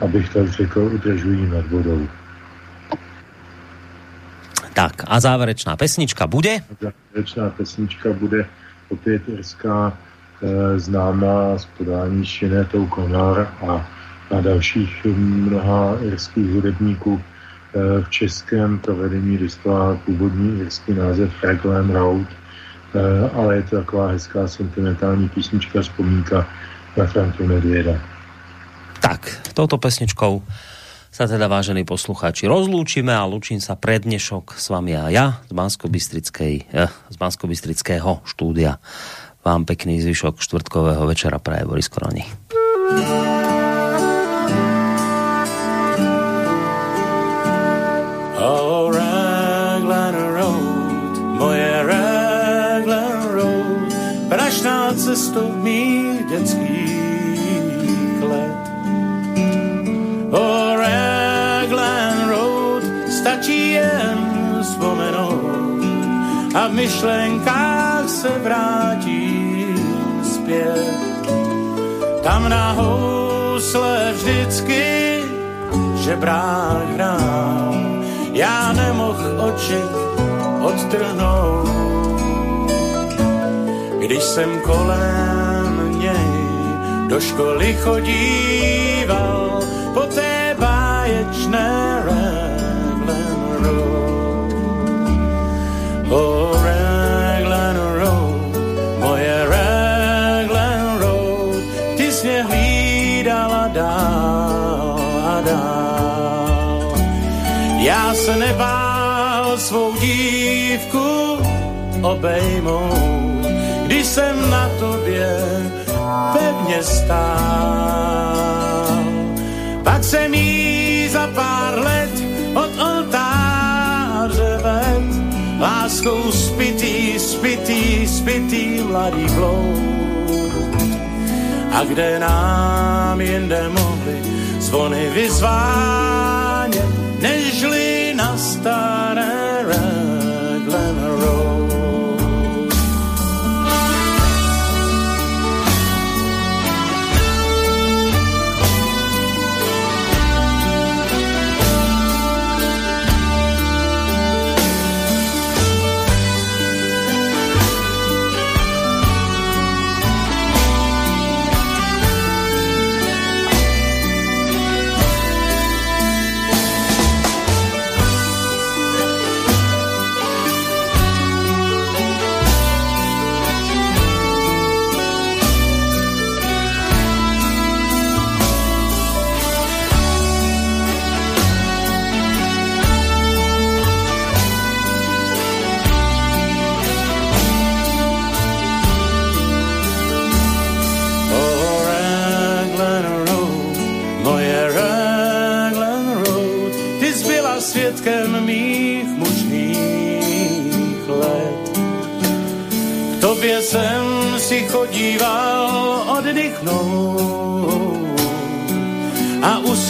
abych tak řekl, udržují nad vodou. Tak a záverečná pesnička bude? Záverečná pesnička bude opět irská e, známá z podání Šinetou Konar a, a dalších mnoha irských hudebníků e, v českém provedení dostala původní irský název Raglan Road, e, ale je to taková hezká sentimentální písnička, vzpomínka na Frantu Nedvěda. Tak, touto pesničkou sa teda, vážení poslucháči, rozlúčime a lúčim sa pred dnešok s vami a ja z bansko eh, z bansko štúdia. Vám pekný zvyšok štvrtkového večera praje Boris Koroni. Cestou mých detských let. Oh, stačí jen vzpomenout a v myšlenkách se vrátím zpět. Tam na housle vždycky žebrák hrál, já nemohl oči odtrhnout. Když jsem kolem něj do školy chodíval po té báječné ré Oh, Raglan Road, moje Raglan Road, ty jsi mě hlídala dál a dál. Já se nebál svou dívku obejmout, pevně stál. Pak jsem jí za pár let od oltáře ved láskou spitý, spitý, spitý mladý bloud. A kde nám jinde mohli zvony vyzvánět, nežli na staré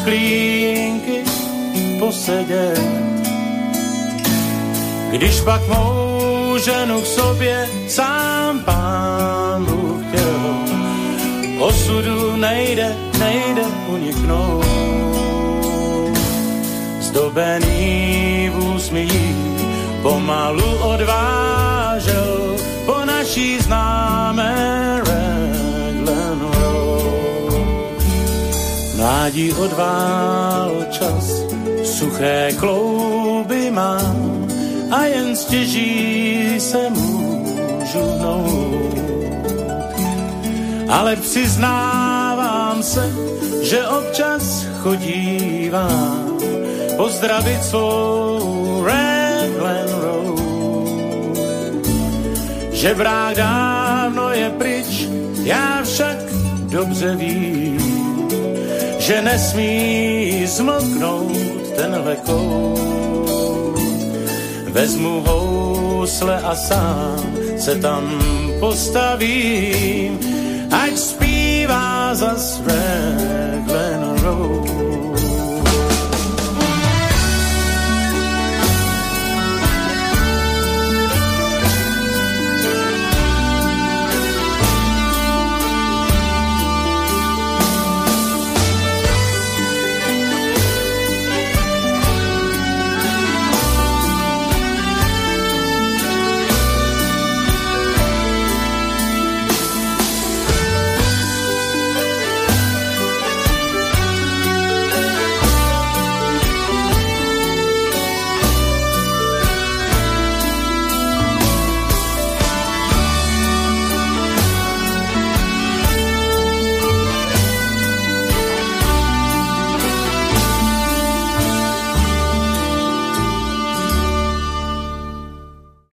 sklínky posedět. Když pak mou ženu k sobě sám pán Bůh chtěl, osudu nejde, nejde uniknout. Zdobený v úsmích pomalu odvážel Mládí odvál čas, suché klouby mám a jen stěží se můžu hnout. Ale přiznávám se, že občas chodívám pozdravit svou Raglan Road. Že brák dávno je pryč, já však dobře vím, že nesmí zmlknout tenhle kout. Vezmu housle a sám se tam postavím, ať zpívá za Raglan Road.